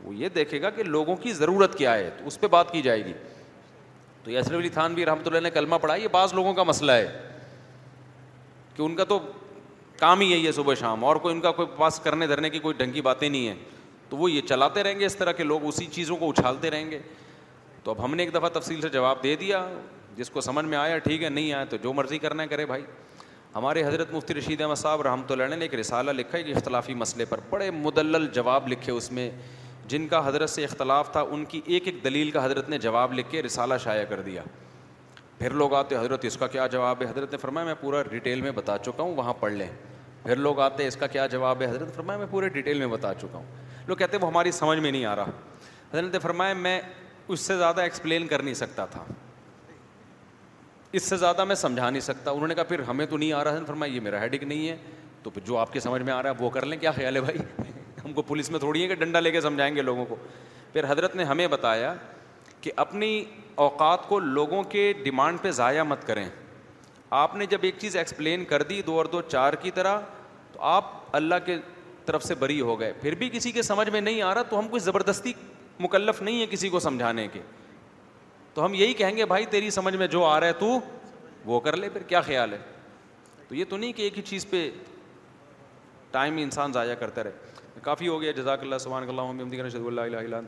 وہ یہ دیکھے گا کہ لوگوں کی ضرورت کیا ہے تو اس پہ بات کی جائے گی تو یسر علی تھان بھی رحمۃ اللہ نے کلمہ پڑھا یہ بعض لوگوں کا مسئلہ ہے کہ ان کا تو کام ہی ہے صبح شام اور کوئی ان کا کوئی پاس کرنے دھرنے کی کوئی ڈھنگ کی باتیں نہیں ہیں تو وہ یہ چلاتے رہیں گے اس طرح کے لوگ اسی چیزوں کو اچھالتے رہیں گے تو اب ہم نے ایک دفعہ تفصیل سے جواب دے دیا جس کو سمجھ میں آیا ٹھیک ہے نہیں آیا تو جو مرضی کرنا ہے کرے بھائی ہمارے حضرت مفتی رشید احمد صاحب رحمۃ علیہ نے ایک رسالہ لکھا ایک اختلافی مسئلے پر بڑے مدلل جواب لکھے اس میں جن کا حضرت سے اختلاف تھا ان کی ایک ایک دلیل کا حضرت نے جواب لکھ کے رسالہ شائع کر دیا پھر لوگ آتے حضرت اس کا کیا جواب ہے حضرت نے فرمایا میں پورا ڈیٹیل میں بتا چکا ہوں وہاں پڑھ لیں پھر لوگ آتے اس کا کیا جواب ہے حضرت فرمایا میں پورے ڈیٹیل میں بتا چکا ہوں لوگ کہتے ہیں وہ ہماری سمجھ میں نہیں آ رہا حضرت فرمایا میں اس سے زیادہ ایکسپلین کر نہیں سکتا تھا اس سے زیادہ میں سمجھا نہیں سکتا انہوں نے کہا پھر ہمیں تو نہیں آ رہا ہے فرمایا یہ میرا ہیڈک نہیں ہے تو جو آپ کے سمجھ میں آ رہا ہے وہ کر لیں کیا خیال ہے بھائی ہم کو پولیس میں تھوڑی ہے کہ ڈنڈا لے کے سمجھائیں گے لوگوں کو پھر حضرت نے ہمیں بتایا کہ اپنی اوقات کو لوگوں کے ڈیمانڈ پہ ضائع مت کریں آپ نے جب ایک چیز ایکسپلین کر دی دو اور دو چار کی طرح تو آپ اللہ کے طرف سے بری ہو گئے پھر بھی کسی کے سمجھ میں نہیں آ رہا تو ہم کوئی زبردستی مکلف نہیں ہے کسی کو سمجھانے کے تو ہم یہی کہیں گے بھائی تیری سمجھ میں جو آ رہا ہے تو وہ کر لے پھر کیا خیال ہے تو یہ تو نہیں کہ ایک ہی چیز پہ ٹائم انسان ضائع کرتا رہے کافی ہو گیا جزاک اللہ سبحان اللہ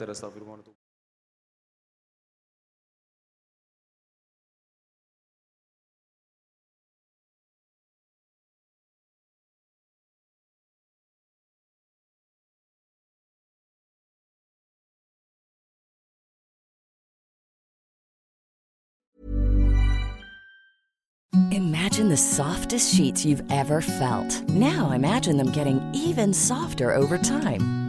softest ever felt now imagine even softer over time